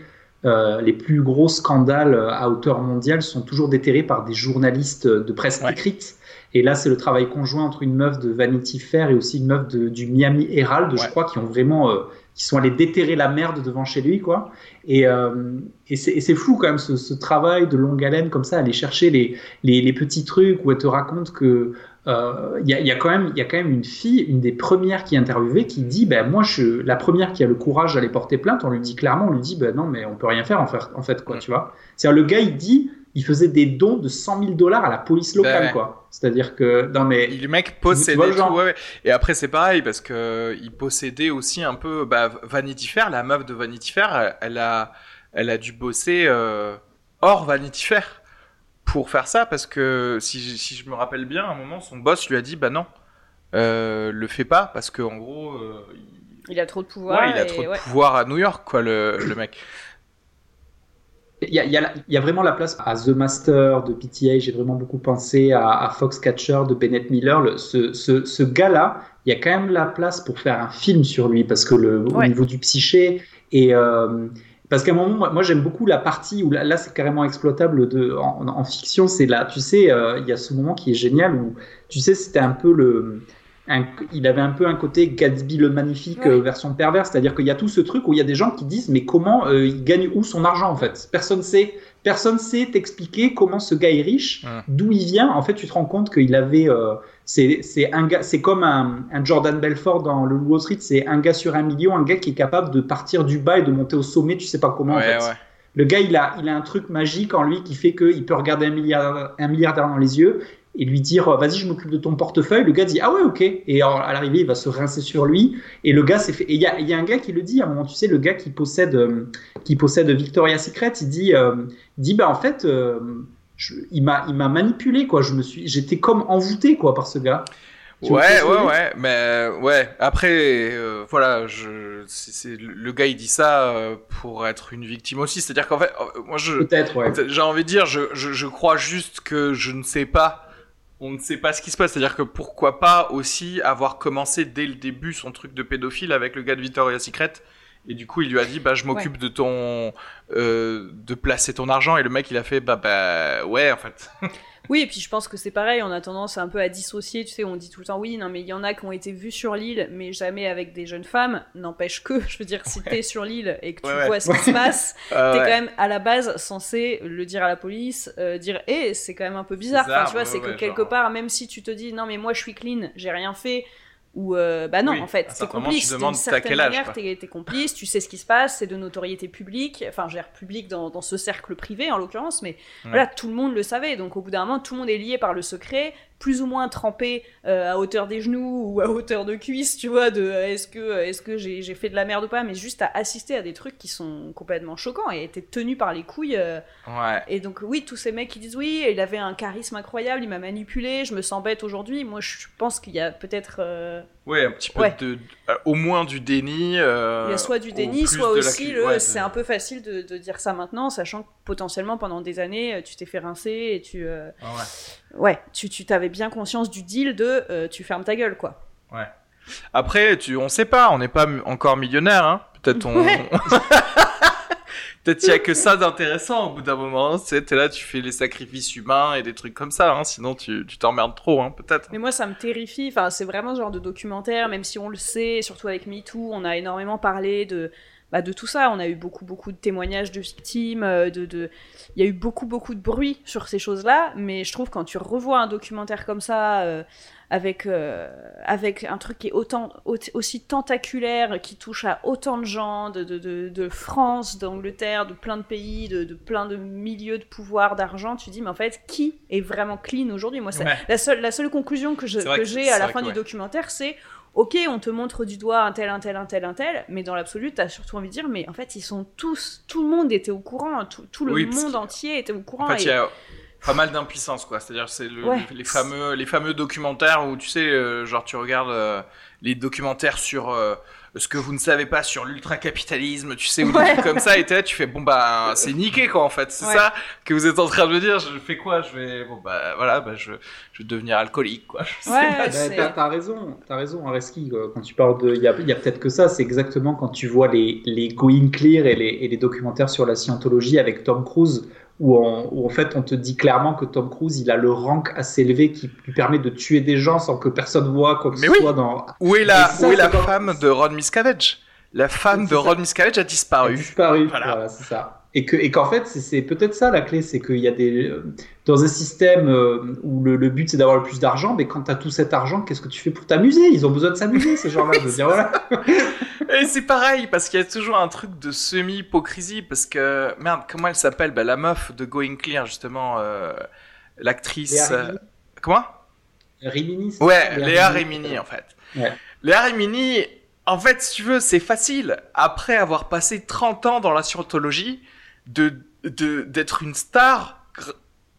euh, les plus gros scandales à hauteur mondiale sont toujours déterrés par des journalistes de presse écrite. Et là, c'est le travail conjoint entre une meuf de Vanity Fair et aussi une meuf de, du Miami Herald, je crois, qui ont vraiment, euh, qui sont allés déterrer la merde devant chez lui, quoi. Et, euh, et c'est flou quand même ce, ce, travail de longue haleine comme ça, aller chercher les, les, les petits trucs où elle te raconte que il euh, y, a, y, a quand même, il y a quand même une fille, une des premières qui est interviewée, qui dit, ben moi, je, la première qui a le courage d'aller porter plainte, on lui dit clairement, on lui dit, ben non, mais on peut rien faire en fait, en fait quoi, tu vois. C'est le gars, il dit, il faisait des dons de 100 000 dollars à la police locale, ben quoi. C'est-à-dire que, non mais. Le mec possédait tout, ouais, ouais. Et après, c'est pareil, parce que il possédait aussi un peu, bah, Vanity Fair, la meuf de Vanity Fair, elle, a, elle a dû bosser euh, hors Vanity Fair pour faire ça parce que si, si, je me rappelle bien, à un moment, son boss lui a dit bah non, euh, le fais pas parce que en gros. Euh, il... a trop de pouvoir. il a trop de pouvoir à New York, quoi, le, le mec. Il y, a, il, y a, vraiment la place à The Master de PTA. J'ai vraiment beaucoup pensé à, à Foxcatcher de Bennett Miller. Le, ce, ce, ce gars-là, il y a quand même la place pour faire un film sur lui parce que le, au niveau du psyché et, euh, parce qu'à un moment, moi, j'aime beaucoup la partie où là, c'est carrément exploitable de, en, fiction. C'est là, tu sais, euh, il y a ce moment qui est génial où, tu sais, c'était un peu le. il avait un peu un côté Gatsby le magnifique euh, version perverse, c'est-à-dire qu'il y a tout ce truc où il y a des gens qui disent mais comment euh, il gagne où son argent en fait? Personne sait, personne sait t'expliquer comment ce gars est riche, d'où il vient. En fait, tu te rends compte qu'il avait c'est comme un, un, Jordan Belfort dans le Wall Street, c'est un gars sur un million, un gars qui est capable de partir du bas et de monter au sommet, tu sais pas comment. en fait. Le gars, il a, il a un truc magique en lui qui fait qu'il peut regarder un milliardaire, un milliardaire dans les yeux et lui dire vas-y je m'occupe de ton portefeuille le gars dit ah ouais ok et à l'arrivée il va se rincer sur lui et le gars s'est fait et il y a, y a, un gars qui le dit à un moment tu sais le gars qui possède euh, qui possède Victoria's Secret il dit euh, dit bah en fait euh, il m'a il m'a manipulé quoi. Je me suis, j'étais comme envoûté quoi par ce gars. ouais, ouais, ouais, mais ouais. Après, euh, voilà, je, c'est, le gars il dit ça euh, pour être une victime aussi. C'est-à-dire qu'en fait, euh, moi je, peut-être, ouais. J'ai envie de dire, je, je, je, crois juste que je ne sais pas. On ne sait pas ce qui se passe. C'est-à-dire que pourquoi pas aussi avoir commencé dès le début son truc de pédophile avec le gars de Victoria's Secret et du coup, il lui a dit, bah, je m'occupe de ton, euh, de placer ton argent. Et le mec, il a fait, bah, bah, ouais, en fait. oui, et puis je pense que c'est pareil. On a tendance un peu à dissocier. Tu sais, on dit tout le temps, oui, non, mais il y en a qui ont été vus sur l'île, mais jamais avec des jeunes femmes. N'empêche que, je veux dire, si t'es sur l'île et que tu vois ce qui se passe, ah t'es quand même à la base censé le dire à la police, euh, dire, hé, c'est quand même un peu bizarre. enfin, tu vois, c'est que quelque part, même si tu te dis, non, mais moi, je suis clean, j'ai rien fait ou euh, bah non, en fait, t'es complice. D'une certaine manière, t'es complice, tu sais ce qui se passe, c'est de notoriété publique, enfin, gère public dans, dans, ce cercle privé en l'occurrence, mais voilà, tout le monde le savait. Donc au bout d'un moment, tout le monde est lié par le secret plus ou moins trempé euh, à hauteur des genoux ou à hauteur de cuisse, tu vois, de euh, est-ce que, euh, est-ce que j'ai, fait de la merde ou pas, mais juste à assister à des trucs qui sont complètement choquants et était tenu par les couilles. ouais. Et donc, oui, tous ces mecs qui disent oui, il avait un charisme incroyable, il m'a manipulé, je me sens bête aujourd'hui. Moi, je pense qu'il y a peut-être. Ouais, un petit peu de, au moins du déni. il y a soit du déni, soit aussi le. c'est un peu facile de, de, dire ça maintenant, sachant que potentiellement pendant des années, tu t'es fait rincer et tu. ouais ouais, tu, tu t'avais bien conscience du deal de euh, tu fermes ta gueule, quoi. Ouais. Après, tu, on sait pas, on n'est pas encore millionnaire, hein. Peut-être on. Peut-être qu'il n'y a que ça d'intéressant au bout d'un moment. Tu sais, es là, tu fais les sacrifices humains et des trucs comme ça. Hein. Sinon, tu, tu t'emmerdes trop, hein, peut-être. Mais moi, ça me terrifie. Enfin, c'est vraiment ce genre de documentaire, même si on le sait, surtout avec MeToo, on a énormément parlé de bah, de tout ça. On a eu beaucoup, beaucoup de témoignages de victimes, euh, de, de... il y a eu beaucoup, beaucoup de bruit sur ces choses-là, mais je trouve quand tu revois un documentaire comme ça, euh, avec, euh, avec un truc qui est autant, aussi tentaculaire, qui touche à autant de gens, de, de, de, France, d'Angleterre, de plein de pays, de, plein de milieux de pouvoir, d'argent, tu dis, mais en fait, qui est vraiment clean aujourd'hui? Moi, la, seule, la seule conclusion que, j'ai à la fin du documentaire, c'est ok, on te montre du doigt un tel, un tel, un tel, un tel, mais dans l'absolu, t'as surtout envie de dire, mais en fait, ils sont tous, tout le monde était au courant, tout, le monde entier était au courant. En fait, il y a pas mal d'impuissance, quoi. C'est-à-dire, c'est les, fameux, les fameux documentaires où, tu sais, euh, genre, tu regardes euh, les documentaires sur. Euh, ce que vous ne savez pas sur l'ultracapitalisme, tu sais, ou des trucs comme ça, et là, tu fais, bon, bah, c'est niqué, quoi, en fait. C'est ça que vous êtes en train de me dire. Je fais quoi? Je vais, bon, bah, voilà, bah, je, je vais devenir alcoolique, quoi. Ouais, bah, t'as raison, t'as raison, Areski, quand tu parles de. Il y a, y a peut-être que ça, c'est exactement quand tu vois les, les Going Clear et les, et les documentaires sur la scientologie avec Tom Cruise, où, en fait on te dit clairement que Tom Cruise il a le rank assez élevé qui lui permet de tuer des gens sans que personne voit quoi que ce soit dans. Où est la, où est la femme de Ron Miscavige? La femme de Ron Miscavige a disparu. A disparu, voilà, c'est ça. Et que et qu'en fait c'est peut-être ça la clé, c'est qu'il y a des dans un système euh, où le, le but c'est d'avoir le plus d'argent, mais quand tu as tout cet argent, qu'est-ce que tu fais pour t'amuser? Ils ont besoin de s'amuser ces gens-là, de dire voilà. Et c'est pareil, parce qu'il y a toujours un truc de semi-hypocrisie, parce que, merde, comment elle s'appelle bah, La meuf de Going Clear, justement, euh, l'actrice... Euh, comment? Rimini Ouais, Léa, Rimini, en fait. Léa Rimini, en fait, si tu veux, c'est facile, après avoir passé 30 ans dans la scientologie, de d'être une star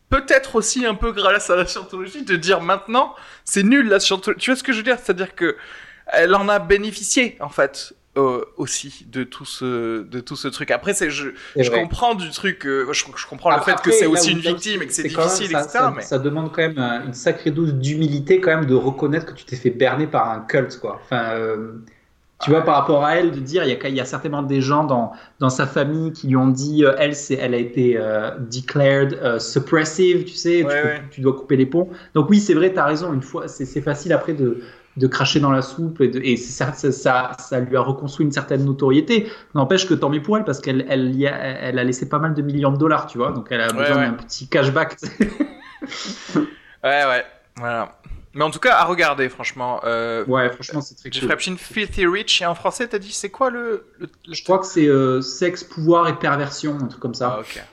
peut-être aussi un peu grâce à la scientologie, de dire maintenant, c'est nul la scientologie. Tu vois ce que je veux dire? C'est-à-dire que elle en a bénéficié, en fait. Euh, aussi de tout ce de tout ce truc après c'est je, je comprends du truc euh, je, comprends le fait que c'est aussi une victime et que c'est difficile ça, etc mais... ça demande quand même une sacrée dose d'humilité quand même de reconnaître que tu t'es fait berner par un culte quoi enfin euh, tu vois, par rapport à elle, de dire, il y a, il y a certainement des gens dans, dans sa famille qui lui ont dit, elle, c'est, elle a été declared suppressive, tu sais, tu, tu, dois couper les ponts. Donc oui, c'est vrai, tu as raison, une fois, c'est facile après de, de cracher dans la soupe et, et ça, ça, ça, lui a reconstruit une certaine notoriété. N'empêche que tant mieux pour elle parce qu'elle elle, a, elle a laissé pas mal de millions de dollars, tu vois, donc elle a besoin d'un petit cashback. ouais, ouais, voilà. Mais en tout cas, à regarder, franchement. Euh, ouais, franchement, c'est très cool. Jeffrey Filthy Rich, et en français, t'as dit, c'est quoi le, Je crois que c'est euh, sexe, pouvoir et perversion, un truc comme ça. Ah, ok.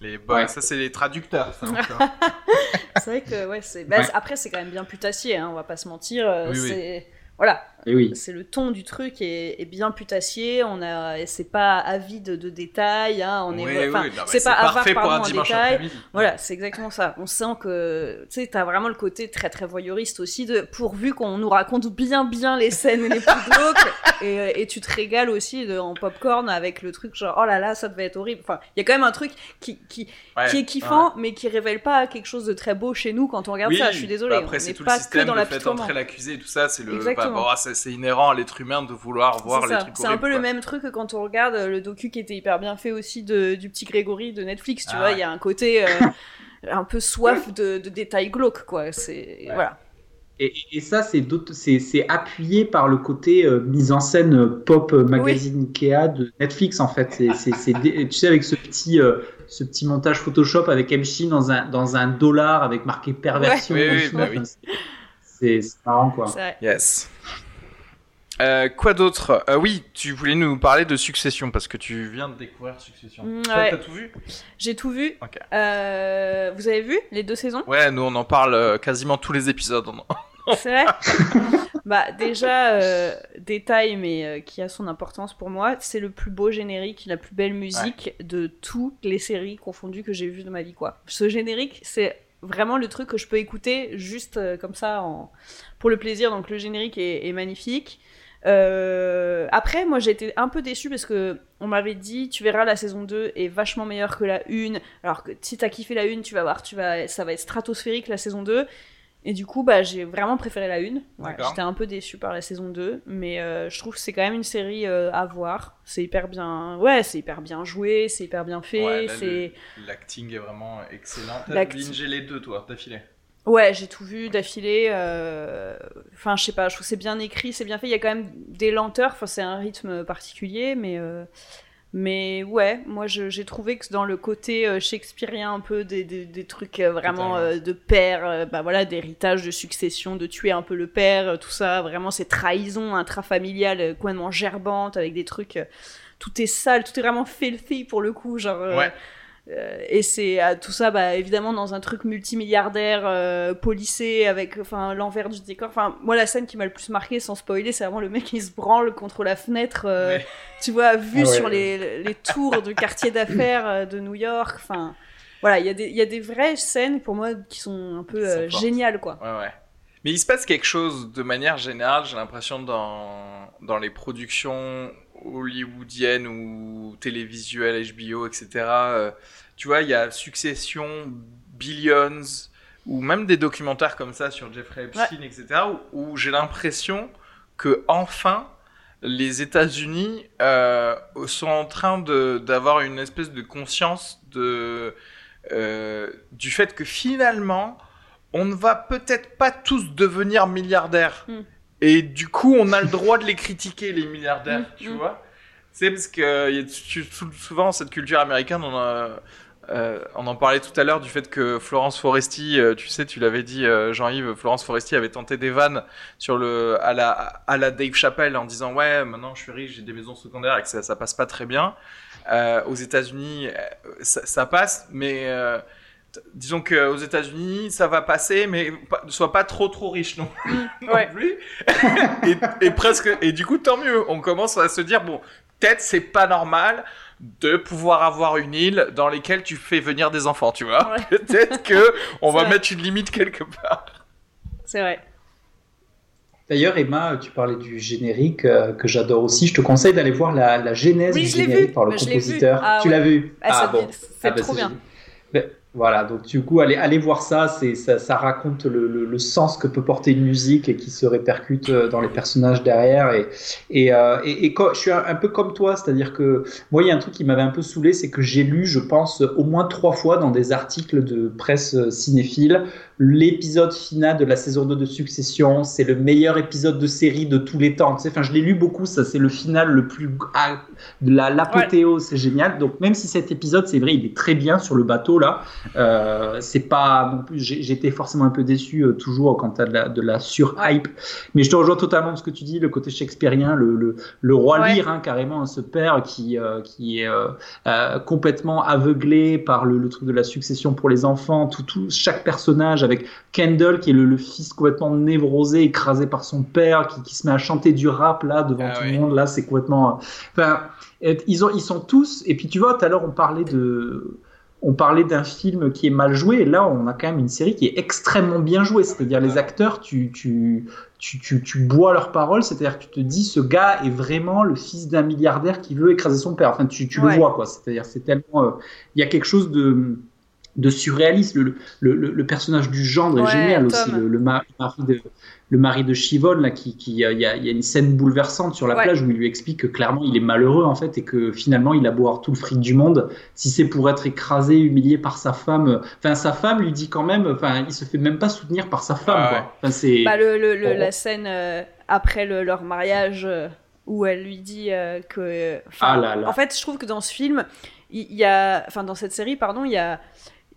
Les, ouais. Ça, c'est les traducteurs. c'est vrai que, ouais, c'est... Bah, après, c'est quand même bien putassier, hein, on va pas se mentir. Euh, c'est... Voilà, oui. c'est le ton du truc est, est bien putassier. On a, c'est pas avide de détails. Hein, on est, c'est pas avare pardon, en détails. Voilà, c'est exactement ça. On sent que, tu sais, t'as vraiment le côté très très voyeuriste aussi de pourvu qu'on nous raconte bien bien les scènes les plus glauques et, et, tu te régales aussi de, en popcorn avec le truc genre oh là là ça devait être horrible. Enfin, il y a quand même un truc qui qui, qui est kiffant mais qui révèle pas quelque chose de très beau chez nous quand on regarde ça. Je suis désolée. Bah après, c'est tout le système, le fait d'entrer l'accusé et tout ça, c'est le. Bah, c'est inhérent à l'être humain de vouloir voir les trucs C'est un peu le même truc que quand on regarde euh, le docu qui était hyper bien fait aussi de, du petit Grégory de Netflix. Tu ah vois, il y a un côté euh, un peu soif de, de détails glauques, quoi. C'est voilà. Et, et, ça, c'est appuyé par le côté euh, mise en scène pop magazine Ikea de Netflix, en fait. C'est, tu sais, avec ce petit, ce petit montage Photoshop avec MC dans un, dans un dollar avec marqué perversion. Oui, bah oui, c'est marrant, quoi. Yes. Euh, quoi d'autre? Euh, Oui, tu voulais nous parler de Succession parce que tu viens de découvrir Succession. Mm, t'as tout vu? J'ai tout vu. Euh, vous avez vu les deux saisons? Ouais, nous on en parle quasiment tous les épisodes. C'est vrai? Bah déjà, détail mais qui a son importance pour moi, c'est le plus beau générique, la plus belle musique de toutes les séries confondues que j'ai vues de ma vie quoi. Ce générique, c'est vraiment le truc que je peux écouter juste comme ça en... pour le plaisir. Donc le générique est magnifique. Euh, après, moi j'ai été un peu déçue parce que on m'avait dit tu verras la saison 2 est vachement meilleure que la 1. Alors que si t'as kiffé la 1, tu vas voir, tu vas, ça va être stratosphérique la saison 2. Et du coup, bah, j'ai vraiment préféré la 1. J'étais un peu déçue par la saison 2, mais euh, je trouve que c'est quand même une série euh, à voir. C'est hyper bien, ouais, c'est hyper bien joué, c'est hyper bien fait. c'est l'acting est vraiment excellent. T'as les deux, toi, d'affilée. Ouais, j'ai tout vu d'affilée. Euh, enfin, je sais pas, je trouve c'est bien écrit, c'est bien fait. Il y a quand même des lenteurs. Enfin, c'est un rythme particulier, mais euh, mais ouais, moi j'ai trouvé que dans le côté euh, shakespearien un peu des, des, trucs vraiment de père, bah voilà, d'héritage, de succession, de tuer un peu le père, tout ça, vraiment c'est trahison intrafamiliale complètement gerbante avec des trucs. tout est sale, tout est vraiment filthy pour le coup, genre. Ouais euh, et c'est euh, tout ça, bah, évidemment, dans un truc multimilliardaire, euh, policé, avec enfin, l'envers du décor. Enfin, moi, la scène qui m'a le plus marqué, sans spoiler, c'est vraiment le mec qui se branle contre la fenêtre, tu vois, vu ah sur les, les, tours du quartier d'affaires de New York. Enfin, voilà, il y, y, a des vraies scènes pour moi qui sont un peu géniales, quoi. Ouais, ouais. Mais il se passe quelque chose de manière générale, j'ai l'impression, dans, dans les productions hollywoodienne ou télévisuelle, HBO, etc. Euh, tu vois, il y a Succession, Billions, ou même des documentaires comme ça sur Jeffrey Epstein, etc., où, j'ai l'impression que enfin les États-Unis euh, sont en train d'avoir une espèce de conscience de, euh, du fait que finalement, on ne va peut-être pas tous devenir milliardaires. Hmm. Et du coup, on a le droit de les critiquer, les milliardaires, mm, tu mm. vois. C'est parce que y a souvent cette culture américaine, on, euh, on en parlait tout à l'heure du fait que Florence Foresti, euh, tu sais, tu l'avais dit, euh, Jean-Yves, Florence Foresti avait tenté des vannes sur le, à la, à la Dave Chappelle en disant ouais, maintenant je suis riche, j'ai des maisons secondaires et que ça, ça passe pas très bien. aux États-Unis, ça, ça, passe, mais disons qu'aux États-Unis, ça va passer, mais ne sois pas trop trop riche non, plus. et, presque, et du coup, tant mieux. On commence à se dire bon, peut-être c'est pas normal de pouvoir avoir une île dans laquelle tu fais venir des enfants, tu vois. Peut-être que on va mettre une limite quelque part. C'est vrai. D'ailleurs, Emma, tu parlais du générique euh, que j'adore aussi. Je te conseille d'aller voir la, genèse du générique par le compositeur. Ah tu l'as vu Ah, ah bon. C'est ah, bah, trop bien. Voilà, donc du coup, allez, voir ça, ça, ça raconte le, le, sens que peut porter une musique et qui se répercute euh, dans les personnages derrière. Et, et, euh, et, je suis un, peu comme toi, c'est-à-dire que moi, il y a un truc qui m'avait un peu saoulé, c'est que j'ai lu, je pense, au moins trois fois dans des articles de presse euh, cinéphile, l'épisode final de la saison 2 de Succession, c'est le meilleur épisode de série de tous les temps. Enfin, je l'ai lu beaucoup, ça, c'est le final le plus. Ah, la, l'apothéose, c'est génial. Donc, même si cet épisode, c'est vrai, il est très bien sur le bateau là Euh, c'est pas non plus. J'étais forcément un peu déçu euh, toujours quand t'as de la, de la sur-hype. Mais je te rejoins totalement dans ce que tu dis, le côté shakespearien, le, le, le roi ouais. Lear, hein, carrément, hein, ce père qui, euh, qui est euh, complètement aveuglé par le, le, truc de la succession pour les enfants, tout, tout, chaque personnage avec Kendall qui est le, fils complètement névrosé, écrasé par son père, qui, qui, se met à chanter du rap là devant ah, tout oui. le monde. Là, c'est complètement. Enfin, ils, ont, ils sont tous. Et puis tu vois, tout à l'heure, on parlait de on parlait d'un film qui est mal joué, et là on a quand même une série qui est extrêmement bien jouée. C'est-à-dire les acteurs, tu, tu, tu, tu, tu bois leurs paroles, c'est-à-dire que tu te dis ce gars est vraiment le fils d'un milliardaire qui veut écraser son père. Enfin, tu, tu ouais. le vois, quoi. C'est-à-dire c'est tellement. Euh, il y a quelque chose de de surréalisme. Le, le, le, le, personnage du gendre est ouais, génial Tom. aussi. Le, le, mari de, le mari de Chivonne, là, qui, qui, il y, a, il y a une scène bouleversante sur la ouais. plage où il lui explique que clairement il est malheureux en fait et que finalement il a beau avoir tout le fric du monde, si c'est pour être écrasé, humilié par sa femme, enfin sa femme lui dit quand même, enfin il se fait même pas soutenir par sa femme. Ah, quoi. Enfin, c'est bah, le, le, oh. la scène euh, après leur mariage euh, où elle lui dit euh, que, ah là là. en fait je trouve que dans ce film il y, y a, enfin dans cette série pardon il y a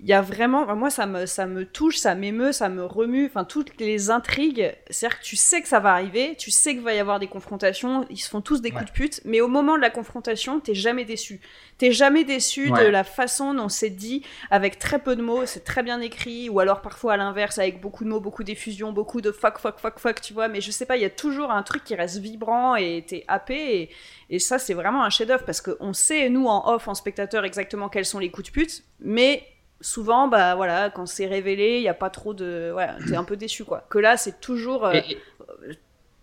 il y a vraiment, moi ça me, ça me touche, ça m'émeut, ça me remue, enfin toutes les intrigues, c'est-à-dire que tu sais que ça va arriver, tu sais qu'il va y avoir des confrontations, ils se font tous des coups de pute, mais au moment de la confrontation, t'es jamais déçu. T'es jamais déçu ouais. de la façon dont c'est dit, avec très peu de mots, c'est très bien écrit, ou alors parfois à l'inverse, avec beaucoup de mots, beaucoup d'effusions, beaucoup de fuck, fuck, fuck, fuck, tu vois, mais je sais pas, il y a toujours un truc qui reste vibrant et t'es happé, et, et ça c'est vraiment un chef-d'œuvre, parce qu'on sait, nous en off, en spectateur, exactement quels sont les coups de pute, mais souvent, bah voilà, quand c'est révélé, il n'y a pas trop de. Ouais, t'es un peu déçu, quoi. Que là, c'est toujours. Euh... Et...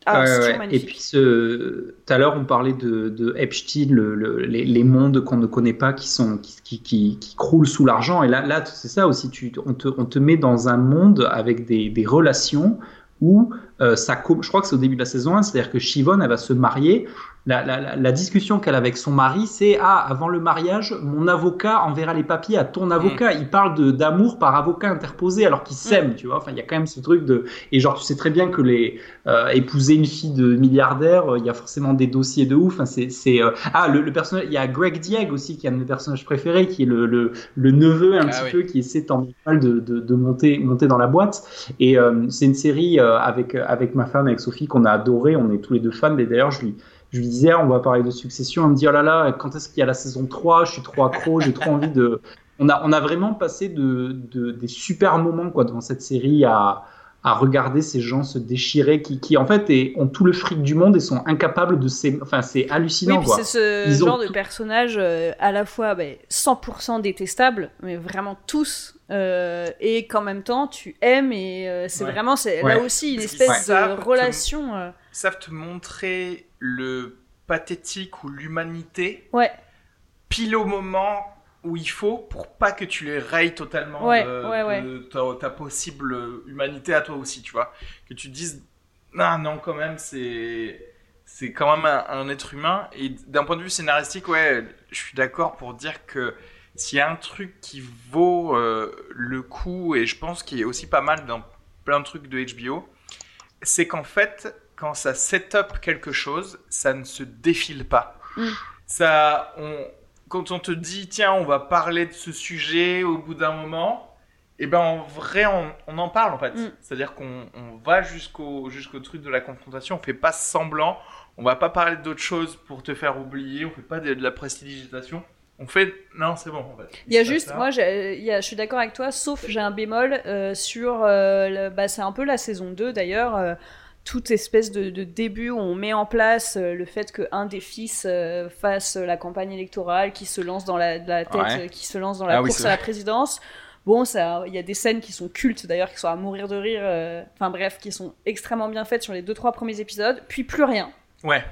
Ah, ouais, ouais. magnifique. Et puis, ce... tout à l'heure, on parlait de, de Epstein, le, le, les, les, mondes qu'on ne connaît pas qui, sont, qui, qui, qui, qui croulent sous l'argent. Et là, là c'est ça aussi. Tu, on, te, on te met dans un monde avec des, des relations où euh, ça, je crois que c'est au début de la saison 1, c'est-à-dire que Shivon, elle va se marier la, la, la discussion qu'elle a avec son mari, c'est ah avant le mariage, mon avocat enverra les papiers à ton avocat. Mm. Il parle d'amour par avocat interposé alors qu'ils s'aiment, mm. tu vois. Enfin, il y a quand même ce truc de et genre tu sais très bien que les euh, épouser une fille de milliardaire, euh, il y a forcément des dossiers de ouf. Enfin, c'est euh, ah le, le, personnage, il y a Greg Dieg aussi qui est un de mes personnages préférés, qui est le le, le neveu un ah, petit oui. peu qui essaie tant de, de, de monter monter dans la boîte. Et c'est une série avec avec ma femme avec Sophie qu'on a adoré. On est tous les deux fans. Et d'ailleurs je lui je lui disais, on va parler de succession. Elle me dit, oh là là, quand est-ce qu'il y a la saison 3 Je suis trop accro, j'ai trop envie de. On a, on a vraiment passé de, de, des super moments quoi, devant cette série à, à regarder ces gens se déchirer qui, qui en fait est, ont tout le fric du monde et sont incapables de ces enfin c'est hallucinant oui, c'est ce Ils genre ont... de personnage euh, à la fois bah, 100% détestable mais vraiment tous euh, et qu'en même temps tu aimes et euh, c'est ouais. vraiment c'est ouais. là aussi une espèce de relation te, savent te montrer le pathétique ou l'humanité ouais pile au moment où il faut pour pas que tu les rayes totalement ouais, de, ouais, ouais. de ta, ta, possible humanité à toi aussi, tu vois. Que tu dises, non, non, quand même, c'est c'est quand même un, un, être humain. Et d'un point de vue scénaristique, ouais, je suis d'accord pour dire que s'il y a un truc qui vaut euh, le coup, et je pense qu'il est aussi pas mal dans plein de trucs de HBO, c'est qu'en fait, quand ça set up quelque chose, ça ne se défile pas. Mm. Ça, on, quand on te dit tiens on va parler de ce sujet au bout d'un moment et eh ben en vrai on, on, en parle en fait mm. c'est à dire qu'on on va jusqu'au jusqu'au truc de la confrontation on fait pas semblant on va pas parler d'autre chose pour te faire oublier on fait pas de, de la prestidigitation on fait non c'est bon en fait il y a juste moi y a, je suis d'accord avec toi sauf j'ai un bémol euh, sur euh, bah, c'est un peu la saison 2 d'ailleurs euh, toute espèce de, de, début où on met en place euh, le fait qu'un des fils euh, fasse la campagne électorale, qui se lance dans la, la tête, ouais. euh, qui se lance dans la ah, course oui, à la présidence. Bon, il y a des scènes qui sont cultes d'ailleurs, qui sont à mourir de rire. euh, Enfin bref, qui sont extrêmement bien faites sur les deux trois premiers épisodes. Puis plus rien. Ouais.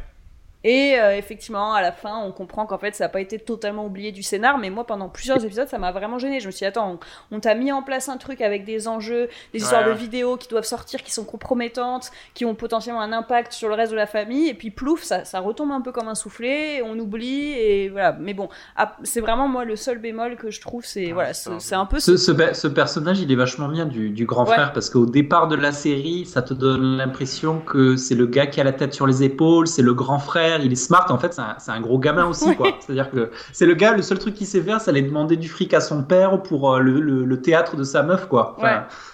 Et euh, effectivement, à la fin, on comprend qu'en fait, ça n'a pas été totalement oublié du scénar, mais moi, pendant plusieurs épisodes, ça m'a vraiment gêné. Je me suis dit, attends, on, on t'a mis en place un truc avec des enjeux, des histoires ouais. de vidéos qui doivent sortir, qui sont compromettantes, qui ont potentiellement un impact sur le reste de la famille, et puis plouf, ça, ça retombe un peu comme un soufflé, on oublie, et voilà. Mais bon, c'est vraiment moi le seul bémol que je trouve, c'est ah, voilà, c'est un peu. Ce, ce, ce, personnage, il est vachement bien du, du grand ouais. frère, parce qu'au départ de la série, ça te donne l'impression que c'est le gars qui a la tête sur les épaules, c'est le grand frère il est smart. En fait, c'est un, gros gamin aussi, quoi. C'est-à-dire que c'est le gars, le seul truc qu'il sait faire, c'est aller demander du fric à son père pour le, le, théâtre de sa meuf, quoi.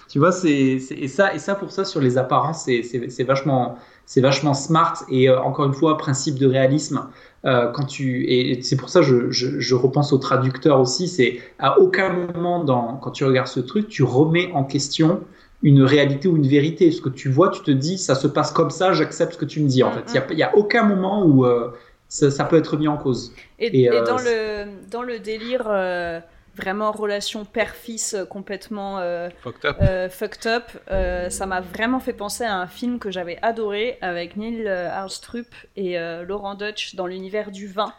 Tu vois, c'est et ça et ça pour ça sur les apparences, c'est vachement c'est vachement smart et encore une fois principe de réalisme. Euh, quand tu et c'est pour ça je, je, je, repense au traducteur aussi c'est à aucun moment dans quand tu regardes ce truc tu remets en question une réalité ou une vérité ce que tu vois tu te dis ça se passe comme ça j'accepte ce que tu me dis en fait il n'y a, a, aucun moment où euh, ça, ça, peut être mis en cause et, et, euh, dans le dans le délire vraiment relation père-fils euh, complètement euh, fucked up. Euh, fucked up. ça m'a vraiment fait penser à un film que j'avais adoré avec Neil Armstrong et Laurent Dutch dans l'univers du vin.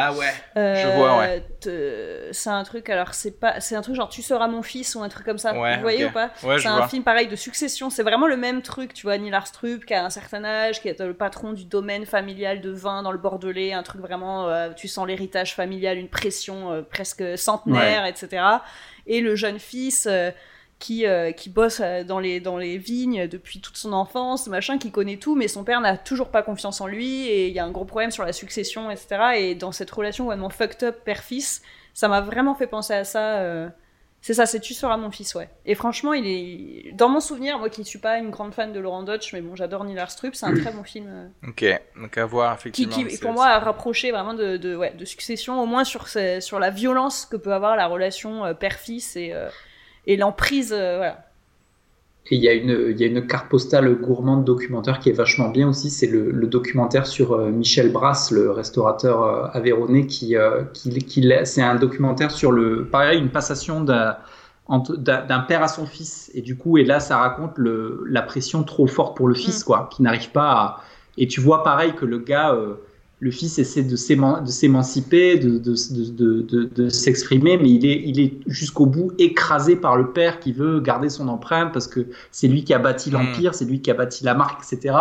Ah ouais, je vois, ouais. C'est un truc, alors c'est pas, c'est un truc genre tu seras mon fils ou un truc comme ça. vous voyez ou pas ouais, C'est un film pareil de succession. C'est vraiment le même truc, tu vois. Neil Armstrong qui a un certain âge, qui est le patron du domaine familial de vin dans le Bordelais, un truc vraiment, euh, tu sens l'héritage familial, une pression euh, presque centenaire, etc. Et le jeune fils. Qui, euh, qui bosse euh, dans les, dans les vignes depuis toute son enfance, machin, qui connaît tout, mais son père n'a toujours pas confiance en lui, et il y a un gros problème sur la succession, etc. Et dans cette relation vraiment fucked up père-fils, ça m'a vraiment fait penser à ça. Euh, c'est ça, c'est Tu seras mon fils, ouais. Et franchement, il est. Dans mon souvenir, moi qui ne suis pas une grande fan de Laurent Dutch, mais bon, j'adore Neil Armstrong, c'est un très bon film. Ok, donc à voir, effectivement. Qui, pour moi, a rapproché vraiment de, de, ouais, de succession, au moins sur, sur la violence que peut avoir la relation père-fils et et l'emprise, euh, voilà. Et il y, a une, il y a une carte postale gourmande documentaire qui est vachement bien aussi, c'est le, documentaire sur euh, Michel Brasse, le restaurateur euh, aveyronais, qui, qui, c'est un documentaire sur le, pareil, une passation d'un, d'un père à son fils. Et du coup, et là, ça raconte le, la pression trop forte pour le fils, mm. quoi, qui n'arrive pas à. Et tu vois pareil que le gars, le fils essaie de s'émanciper, de, de, s'exprimer, mais il est, il est jusqu'au bout écrasé par le père qui veut garder son empreinte parce que c'est lui qui a bâti mm. l'empire, c'est lui qui a bâti la marque, etc.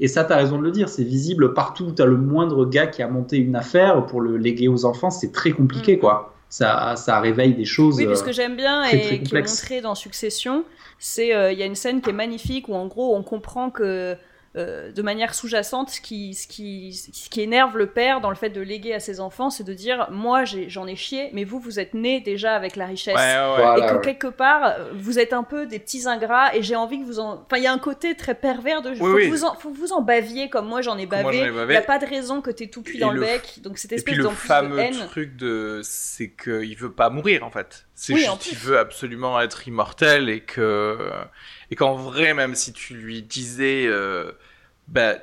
Et ça, tu as raison de le dire, c'est visible partout où tu as le moindre gars qui a monté une affaire pour le léguer aux enfants, c'est très compliqué, mm. quoi. Ça, ça réveille des choses. Oui, ce que j'aime bien et qui est montré dans Succession, c'est euh, il y a une scène qui est magnifique où en gros on comprend que euh, de manière sous-jacente, ce qui, ce, qui, ce qui énerve le père dans le fait de léguer à ses enfants, c'est de dire moi j'en ai, chié, mais vous vous êtes nés déjà avec la richesse et que quelque part vous êtes un peu des petits ingrats et j'ai envie que vous en. Enfin, il y a un côté très pervers de. faut, Que vous en, faut vous en baviez comme moi j'en ai bavé. Il n'y a pas de raison que tu aies tout cuit dans le, bec. Donc cette espèce et puis le fameux truc de, c'est qu'il veut pas mourir en fait. C'est juste qu'il veut absolument être immortel et que et qu'en vrai, même si tu lui disais, euh, bah,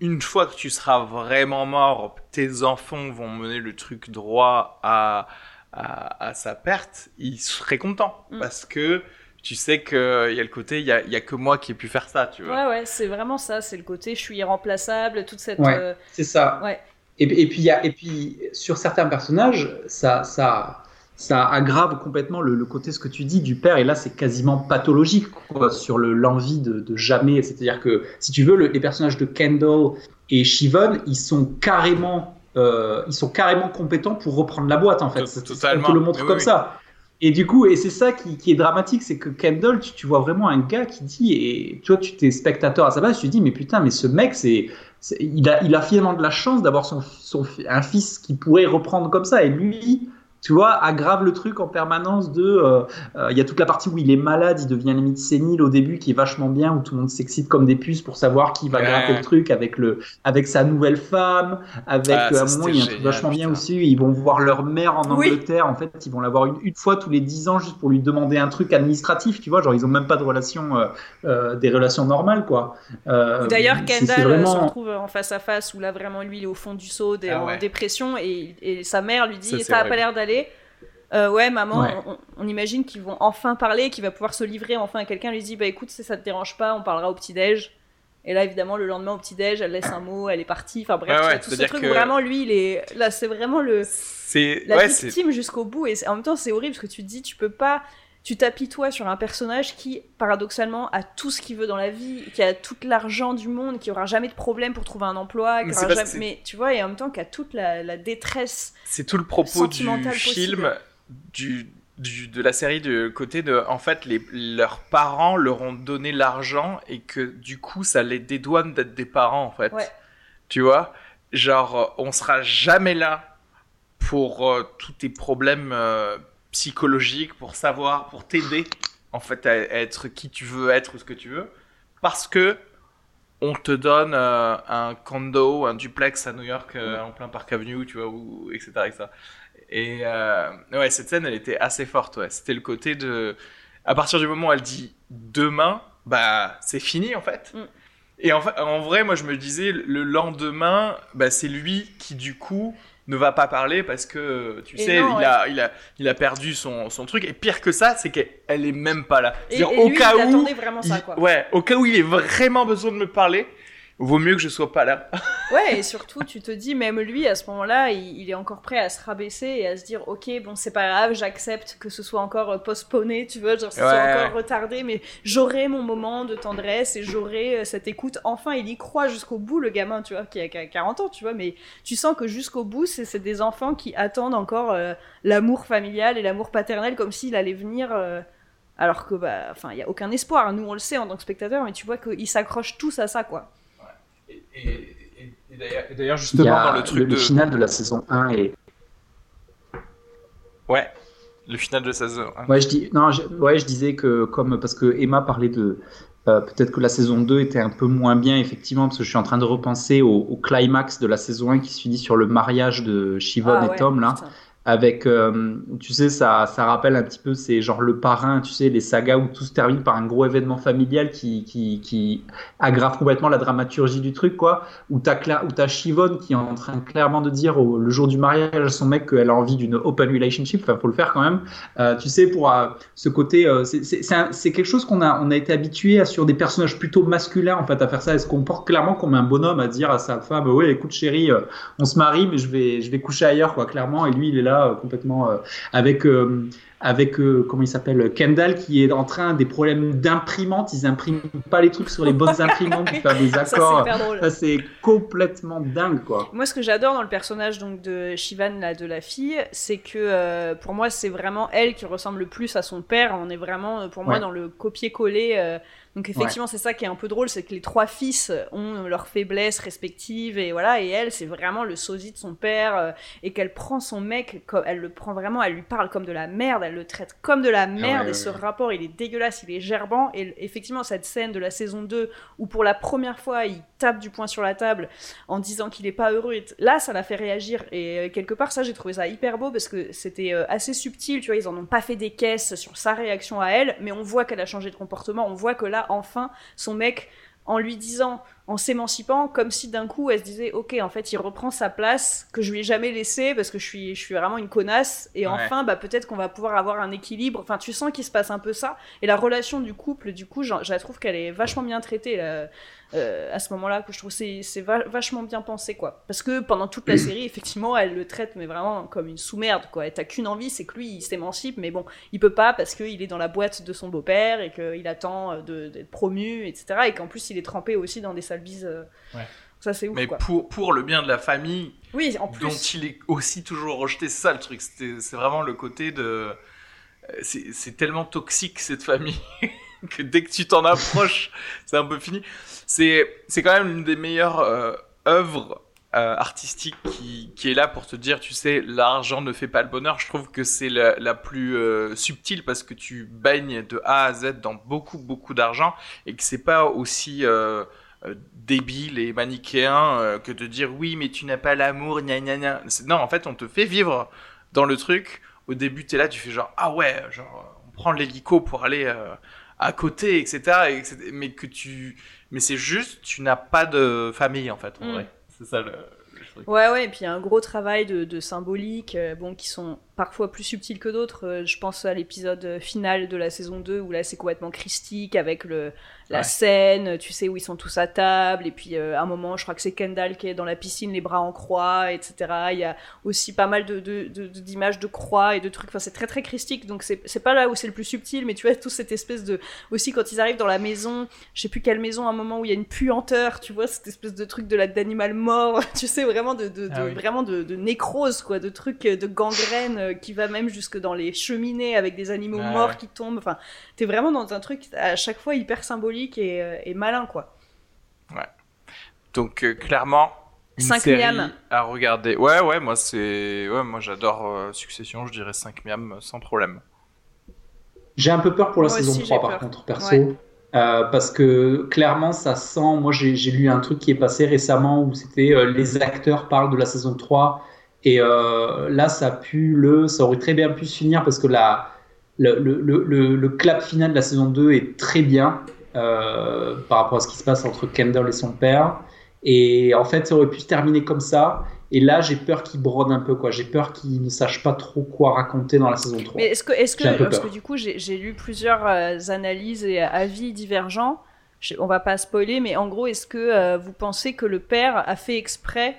une fois que tu seras vraiment mort, tes enfants vont mener le truc droit à, à, sa perte, il serait content. Mm. Parce que tu sais qu'il y a le côté, il y a, y a, que moi qui ai pu faire ça, tu vois. Ouais, ouais, c'est vraiment ça, c'est le côté, je suis irremplaçable, toute cette... Ouais, euh, c'est ça. Ouais. Et, et, puis, y a, et puis, sur certains personnages, ça... ça ça aggrave complètement le, côté ce que tu dis du père. Et là c'est quasiment pathologique quoi, sur l'envie de, de, jamais. C'est-à-dire que si tu veux les personnages de Kendall et Shivon ils sont carrément euh, ils sont carrément compétents pour reprendre la boîte en fait. Totalement. on te le montre comme ça. Et du coup et c'est ça qui, qui, est dramatique c'est que Kendall tu, tu, vois vraiment un gars qui dit et toi tu t'es spectateur à sa base tu te dis mais putain mais ce mec c'est il a, il a finalement de la chance d'avoir son, son, un fils qui pourrait reprendre comme ça. Et lui tu vois, aggrave le truc en permanence de. Euh, euh, il y a toute la partie où il est malade, il devient limite sénile au début, qui est vachement bien, où tout le monde s'excite comme des puces pour savoir qui va gratter le truc avec, le, avec sa nouvelle femme. Avec, ah, euh, à un moment, il y a un truc vachement bien aussi, ils vont voir leur mère en Angleterre. En fait, ils vont la voir une, une, fois tous les dix ans juste pour lui demander un truc administratif, tu vois. Genre, ils ont même pas de relation, des relations normales, quoi. D'ailleurs, Kendall se retrouve en face à face où là, vraiment, lui, il est au fond du saut, ah en dépression, et, et, sa mère lui dit Ça, n'a pas l'air d'aller euh, ouais, maman, On, imagine qu'ils vont enfin parler, qu'il va pouvoir se livrer enfin à quelqu'un. lui dit, bah écoute, si ça te dérange pas, on parlera au petit-déj. Et là, évidemment, le lendemain au petit-déj, elle laisse un mot, elle est partie. Enfin bref, tout ce truc vraiment, lui, il est. Là, c'est vraiment le. La victime jusqu'au bout. Et en même temps, c'est horrible parce que tu te dis, tu peux pas. Tu t'apitoies sur un personnage qui, paradoxalement, a tout ce qu'il veut dans la vie, qui a tout l'argent du monde, qui aura jamais de problème pour trouver un emploi, mais, mais tu vois, et en même temps, qui a toute la, détresse. C'est tout le propos du film du, de la série de côté de en fait les, leurs parents leur ont donné l'argent et que du coup ça les dédouane d'être des parents en fait. Tu vois? Genre, on sera jamais là pour euh, tous tes problèmes euh, psychologiques, pour savoir, pour t'aider en fait à, être qui tu veux être ou ce que tu veux, parce que on te donne euh, un condo, un duplex à New York en plein Park Avenue, tu vois, ou, etc., etc. Et ouais, cette scène, elle était assez forte. Ouais, c'était le côté de, à partir du moment où elle dit demain, bah c'est fini en fait. Mm. Et en, en, vrai, moi je me disais, le lendemain, bah, c'est lui qui du coup ne va pas parler parce que tu sais, il, a, il, a, il a perdu son, son truc. Et pire que ça, c'est qu'elle est même pas là. Et, au cas où, vraiment ça, quoi. ouais, au cas où il ait vraiment besoin de me parler, vaut mieux que je sois pas là. Ouais, et surtout, tu te dis, même lui, à ce moment-là, il, est encore prêt à se rabaisser et à se dire, ok, bon, c'est pas grave, j'accepte que ce soit encore euh, postponé, tu vois, genre, ce soit encore retardé, mais j'aurai mon moment de tendresse et j'aurai euh, cette écoute. Enfin, il y croit jusqu'au bout, le gamin, tu vois, qui a 40 ans, tu vois, mais tu sens que jusqu'au bout, c'est des enfants qui attendent encore euh, l'amour familial et l'amour paternel comme s'il allait venir. alors que, bah, enfin, il y a aucun espoir. Nous, on le sait en tant que spectateur, mais tu vois qu'ils s'accrochent tous à ça, quoi. Et, d'ailleurs, justement, dans le truc le, final de la saison 1 est. Ouais, le final de la saison 1. Ouais, je, dis, non, ouais, je disais que, comme. Parce que Emma parlait de. Euh, peut-être que la saison 2 était un peu moins bien, effectivement, parce que je suis en train de repenser au, climax de la saison 1 qui se finit sur le mariage de Shivon ah et Tom, là avec, euh, tu sais, ça, ça rappelle un petit peu, c'est genre le parrain, tu sais, les sagas où tout se termine par un gros événement familial qui, qui, qui aggrave complètement la dramaturgie du truc, quoi. Où t'as, où t'as Shivon qui est en train clairement de dire le jour du mariage à son mec qu'elle a envie d'une open relationship, enfin, faut le faire quand même. Euh, tu sais, pour euh, ce côté, c'est, c'est, quelque chose qu'on a, on a été habitué sur des personnages plutôt masculins, en fait, à faire ça. Est-ce qu'on porte clairement comme un bonhomme à dire à sa femme, ouais, écoute, chérie, on se marie, mais je vais, je vais coucher ailleurs, quoi, clairement, et lui, il est là euh, complètement euh, avec euh, avec comment il s'appelle Kendall qui est en train des problèmes d'imprimante ils impriment pas les trucs sur les bonnes imprimantes pour faire des accords. ça c'est complètement dingue quoi. Moi ce que j'adore dans le personnage donc de Shivan là de la fille c'est que pour moi c'est vraiment elle qui ressemble le plus à son père. On est vraiment pour moi dans le copier-coller donc effectivement, c'est ça qui est un peu drôle, c'est que les trois fils ont leurs faiblesses respectives et voilà, et elle, c'est vraiment le sosie de son père euh, et qu'elle prend son mec, elle le prend vraiment, elle lui parle comme de la merde, elle le traite comme de la ah merde et ce rapport, il est dégueulasse, il est gerbant et effectivement cette scène de la saison 2 où pour la première fois il du poing sur la table en disant qu'il est pas heureux, là ça l'a fait réagir. Et euh, quelque part ça j'ai trouvé ça hyper beau parce que c'était euh, assez subtil, tu vois, ils en ont pas fait des caisses sur sa réaction à elle, mais on voit qu'elle a changé de comportement, on voit que là enfin son mec en lui disant, en s'émancipant, comme si d'un coup elle se disait, ok, en fait, il reprend sa place que je lui ai jamais laissée parce que je suis, je suis vraiment une connasse. Et enfin, bah peut-être qu'on va pouvoir avoir un équilibre. Enfin, tu sens qu'il se passe un peu ça. Et la relation du couple, du coup, je, la trouve qu'elle est vachement bien traitée. Là. Euh, à ce moment-là que je trouve c'est c'est vachement bien pensé quoi parce que pendant toute la série effectivement elle le traite mais vraiment comme une sous-merde quoi t'as qu'une envie c'est que lui il s'émancipe mais bon il peut pas parce qu'il est dans la boîte de son beau-père et qu'il attend d'être promu etc et qu'en plus il est trempé aussi dans des sales bises euh, ça c'est ouf mais pour pour le bien de la famille oui en plus dont il est aussi toujours rejeté c'est ça le truc c'est vraiment le côté de c'est tellement toxique cette famille que dès que tu t'en approches, c'est un peu fini. C'est, c'est quand même une des meilleures euh, œuvres euh, artistiques qui, qui, est là pour te dire, tu sais, l'argent ne fait pas le bonheur. Je trouve que c'est la, la plus euh, subtile parce que tu baignes de A à Z dans beaucoup, beaucoup d'argent et que c'est pas aussi débile et manichéen que de dire oui, mais tu n'as pas l'amour, gna gna gna. Non, en fait, on te fait vivre dans le truc. Au début, tu es là, tu fais genre, ah ouais, genre, on prend l'hélico pour aller à côté, etc. mais que tu, mais c'est juste, tu n'as pas de famille en fait. En mm. vrai. C'est ça le, truc. Ouais, ouais. Et puis il y a un gros travail de, de symbolique, euh, bon, qui sont parfois plus subtils que d'autres. Euh, je pense à l'épisode final de la saison 2 où là c'est complètement christique avec le, la scène, tu sais, où ils sont tous à table, et puis euh, à un moment, je crois que c'est Kendall qui est dans la piscine, les bras en croix, etc. Il y a aussi pas mal de, d'images de, croix et de trucs, enfin c'est très très christique, donc c'est, pas là où c'est le plus subtil, mais tu vois, toute cette espèce de... Aussi quand ils arrivent dans la maison, je sais plus quelle maison, à un moment où il y a une puanteur, tu vois, cette espèce de truc de la, d'animal mort, tu sais, vraiment de, de, ah vraiment de, nécrose, quoi, de trucs de gangrène euh, qui va même jusque dans les cheminées avec des animaux morts qui tombent, enfin, t'es vraiment dans un truc à chaque fois hyper symbolique euh, et, malin, quoi. Ouais. Donc, euh, clairement, Une série à regarder. Ouais, ouais, moi c'est, ouais, moi j'adore Succession, je dirais 5 miam sans problème. J'ai un peu peur pour la saison 3 par contre, perso. Euh, parce que clairement, ça sent. Moi, j'ai lu un truc qui est passé récemment où c'était euh, les acteurs parlent de la saison 3. Et euh, là, ça pue le. Ça aurait très bien pu se finir parce que la, le, le, le, le clap final de la saison 2 est très bien par rapport à ce qui se passe entre Kendall et son père. Et en fait, ça aurait pu se terminer comme ça. Et là, j'ai peur qu'il brode un peu, quoi. J'ai peur qu'il ne sache pas trop quoi raconter dans la saison 3. Mais est-ce que, est-ce que, parce que du coup, j'ai lu plusieurs euh, analyses et avis divergents. on va pas spoiler, mais en gros, est-ce que euh, vous pensez que le père a fait exprès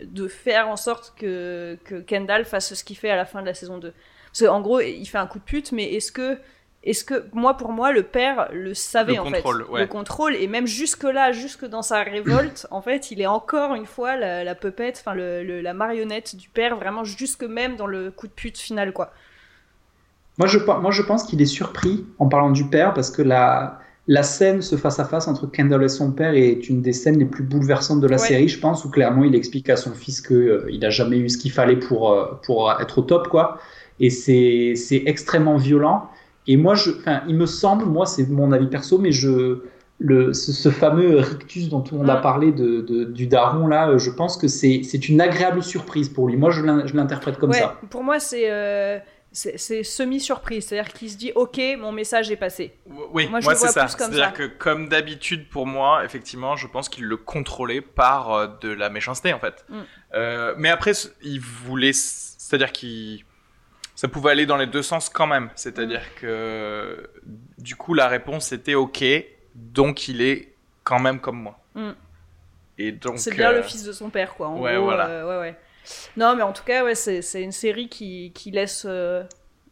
de faire en sorte que, que Kendall fasse ce qu'il fait à la fin de la saison 2 Parce qu'en gros, il fait un coup de pute, mais est-ce que est-ce que moi pour moi le père le savait en fait. le contrôle et même jusque là jusque dans sa révolte en fait il est encore une fois la, la pupette enfin le, la marionnette du père vraiment jusque même dans le coup de pute final quoi. Moi je moi je pense qu'il est surpris en parlant du père parce que la la scène ce face à face entre Kendall et son père est une des scènes les plus bouleversantes de la série je pense où clairement il explique à son fils que euh, il a jamais eu ce qu'il fallait pour euh, pour être au top quoi et c'est c'est extrêmement violent et moi, je, il me semble, moi, c'est mon avis perso, mais je, le, ce, fameux rictus dont on a parlé de, du daron, là, je pense que c'est une agréable surprise pour lui. Moi, je l'interprète comme ça. Pour moi, c'est. Euh, c'est semi-surprise, c'est-à-dire qu'il se dit ok, mon message est passé. Oui, moi, c'est ça. C'est-à-dire que comme d'habitude pour moi, effectivement, je pense qu'il le contrôlait par euh, de la méchanceté en fait. Mm. Euh, mais après, il voulait, c'est-à-dire qu'il ça pouvait aller dans les deux sens quand même. C'est-à-dire mm. que du coup, la réponse était OK, donc il est quand même comme moi. Mm. Et donc. C'est bien le euh, fils de son père, quoi. En ouais, voilà. Ouais, ouais. Non, mais en tout cas, ouais, c'est une série qui, qui laisse.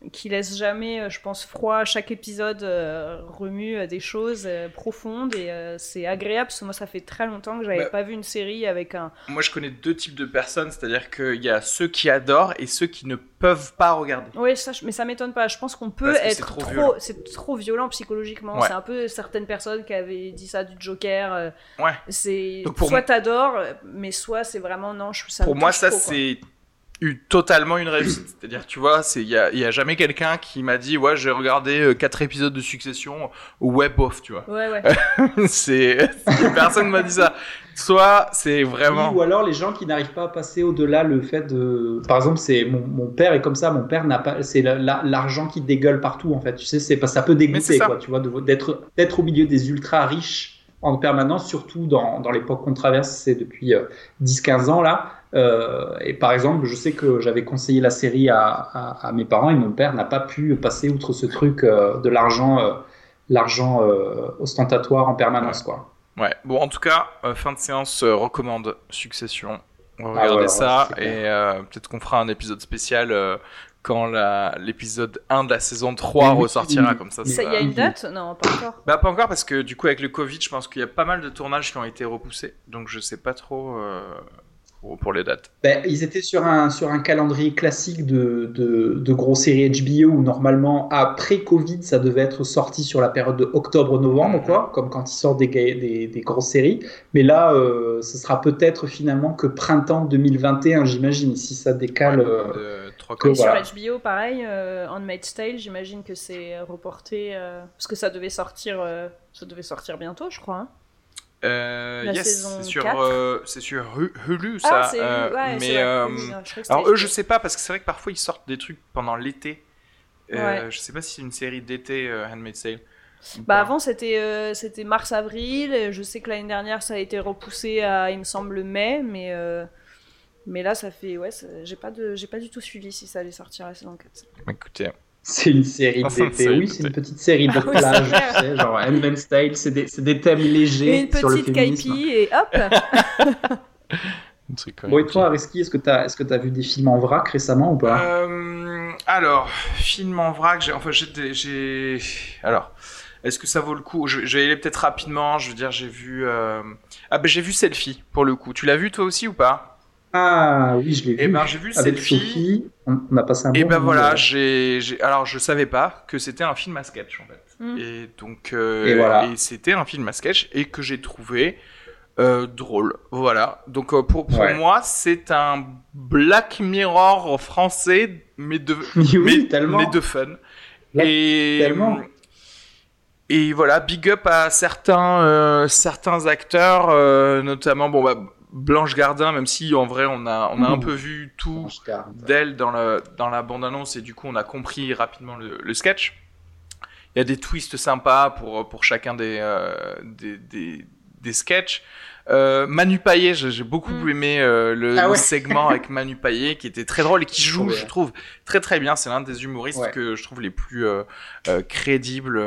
Euh, qui laisse jamais, euh, je pense, froid. Chaque épisode euh, remue euh, des choses profondes et c'est agréable parce que moi, ça fait très longtemps que j'avais bah, pas vu une série avec un. Moi, je connais deux types de personnes, c'est-à-dire qu'il y a ceux qui adorent et ceux qui ne peuvent pas regarder. Oui, ça, mais ça m'étonne pas. Je pense qu'on peut être trop. C'est trop, violent psychologiquement. C'est un peu certaines personnes qui avaient dit ça du Joker. ouais. C'est soit t'adores, mais soit c'est vraiment non. Je, ça pour moi, ça c'est eu totalement une réussite. C'est-à-dire, tu vois, il y a, y a, jamais quelqu'un qui m'a dit, ouais, j'ai regardé euh, quatre épisodes de Succession, ouais, bof, tu vois. Ouais, ouais. c'est, personne m'a dit ça. Soit c'est vraiment. ou alors les gens qui n'arrivent pas à passer au-delà le fait de. Par exemple, c'est mon, mon, père est comme ça. Mon père n'a pas. C'est l'argent qui dégueule partout en fait. Tu sais, c'est pas ça peut dégoûter quoi. Tu vois, d'être d'être au milieu des ultra riches en permanence, surtout dans, dans l'époque qu'on traverse, c'est depuis 10-15 euh, ans là. Euh, et par exemple, je sais que j'avais conseillé la série à, à, mes parents et mon père n'a pas pu passer outre ce truc euh, de l'argent, euh, l'argent ostentatoire en permanence, quoi. Ouais. Bon, en tout cas, fin de séance recommande Succession. On va ah regarder ça et peut-être qu'on fera un épisode spécial quand l'épisode 1 de la saison 3 ressortira comme ça. Il y a une date? Non, pas encore. Bah pas encore parce que du coup avec le Covid, je pense qu'il y a pas mal de tournages qui ont été repoussés. Donc je sais pas trop pour, les dates ben, Ils étaient sur un, sur un calendrier classique de, de, de grosses séries HBO où normalement, après Covid, ça devait être sorti sur la période de octobre-novembre, quoi, comme quand ils sortent des, des, des grosses séries. Mais là, euh, ce sera peut-être finalement que printemps 2021, j'imagine, si ça décale. Euh, que, Sur HBO, pareil, euh, Handmaid's Tale, j'imagine que c'est reporté euh, parce que ça devait sortir, ça devait sortir bientôt, je crois. Hein. Euh, yes, c'est sur, euh, c'est sur Hulu ah, ça. Euh, mais alors eux, je sais pas parce que c'est vrai que parfois ils sortent des trucs pendant l'été. Je sais pas si c'est une série d'été Handmaid's Tale. Bah avant c'était c'était mars avril. Je sais que l'année dernière ça a été repoussé à il me semble mai, mais mais là ça fait ouais j'ai pas de j'ai pas du tout suivi si ça allait sortir la saison 4. Écoutez, c'est une série d'été. Oui, c'est une petite série de ah plage, tu sais, genre Handmaid's Style, c'est des, des, thèmes légers une sur le féminisme. Une petite et hop Bon, et toi, Ariski, est-ce que tu as, est que as vu des films en vrac récemment ou pas? Euh, Alors, film en vrac, j'ai. Enfin, j'ai. Alors. Est-ce que ça vaut le coup? Je, je, vais aller peut-être rapidement. Je veux dire, j'ai vu. Euh... Ah ben j'ai vu Selfie pour le coup. Tu l'as vu toi aussi ou pas? Ah oui, je l'ai eh vu. ben, j'ai vu Avec Sophie. On, a passé un Et bon ben voilà, j'ai, alors je savais pas que c'était un film à sketch en fait. Mm. Et donc, euh, et, voilà. et c'était un film à sketch et que j'ai trouvé drôle. Voilà. Donc pour, pour moi, c'est un Black Mirror français, mais de, mais, mais, de fun. Et, tellement. Et voilà, big up à certains, certains acteurs, notamment bon, bah, Blanche Gardin, même si en vrai on a, on a un peu vu tout d'elle dans, le, dans la bande-annonce et du coup on a compris rapidement le, sketch. Il y a des twists sympas pour, pour chacun des, euh, des, des, des, sketchs. Euh, Manu Payet, j'ai beaucoup mm. aimé euh, le, ah segment avec Manu Payet qui était très drôle et qui joue, je trouve, très très bien. C'est l'un des humoristes que je trouve les plus crédibles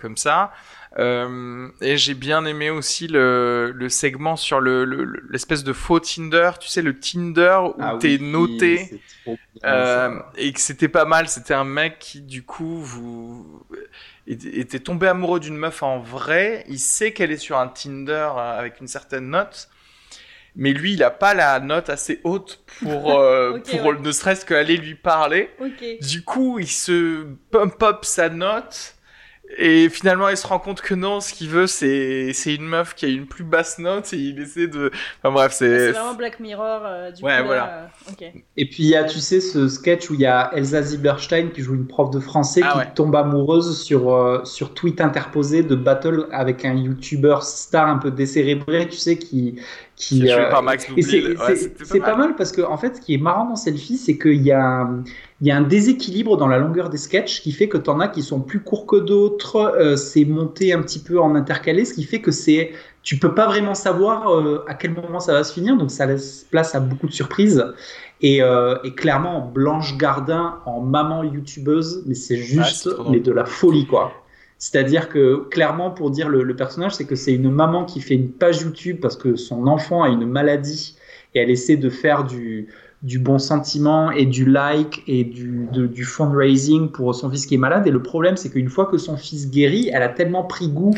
comme ça. Euh, et j'ai bien aimé aussi le, le segment sur le, l'espèce de faux Tinder, tu sais, le Tinder où ah t'es noté euh, et que c'était pas mal. C'était un mec qui, du coup, vous était tombé amoureux d'une meuf en vrai. Il sait qu'elle est sur un Tinder euh, avec une certaine note. Mais lui, il a pas la note assez haute pour, euh, pour ne serait-ce qu'aller lui parler. Du coup, il se pump up sa note et finalement, il se rend compte que non, ce qu'il veut, c'est c'est une meuf qui a une plus basse note et il essaie de. Enfin bref, c'est. C'est vraiment Black Mirror. Euh, du ouais, voilà. Euh, et puis il y a, tu sais, ce sketch où il y a Elsa Zieberstein qui joue une prof de français ah qui tombe amoureuse sur euh, sur tweet interposé de battle avec un YouTuber star un peu décérébré, tu sais, qui qui, par Max C'est pas, mal parce que en fait, ce qui est marrant dans Selfie, c'est qu'il y a un, il y a un déséquilibre dans la longueur des sketchs qui fait que tu en as qui sont plus courts que d'autres. Euh, c'est monté un petit peu en intercalé, ce qui fait que c'est tu peux pas vraiment savoir euh, à quel moment ça va se finir, donc ça laisse place à beaucoup de surprises. Et, euh, et clairement, Blanche Gardin en maman youtubeuse, mais c'est juste mais de la folie quoi. C'est-à-dire que clairement, pour dire le, le personnage, c'est que c'est une maman qui fait une page YouTube parce que son enfant a une maladie et elle essaie de faire du, du bon sentiment et du like et du, du fundraising pour son fils qui est malade. Et le problème, c'est qu'une fois que son fils guérit, elle a tellement pris goût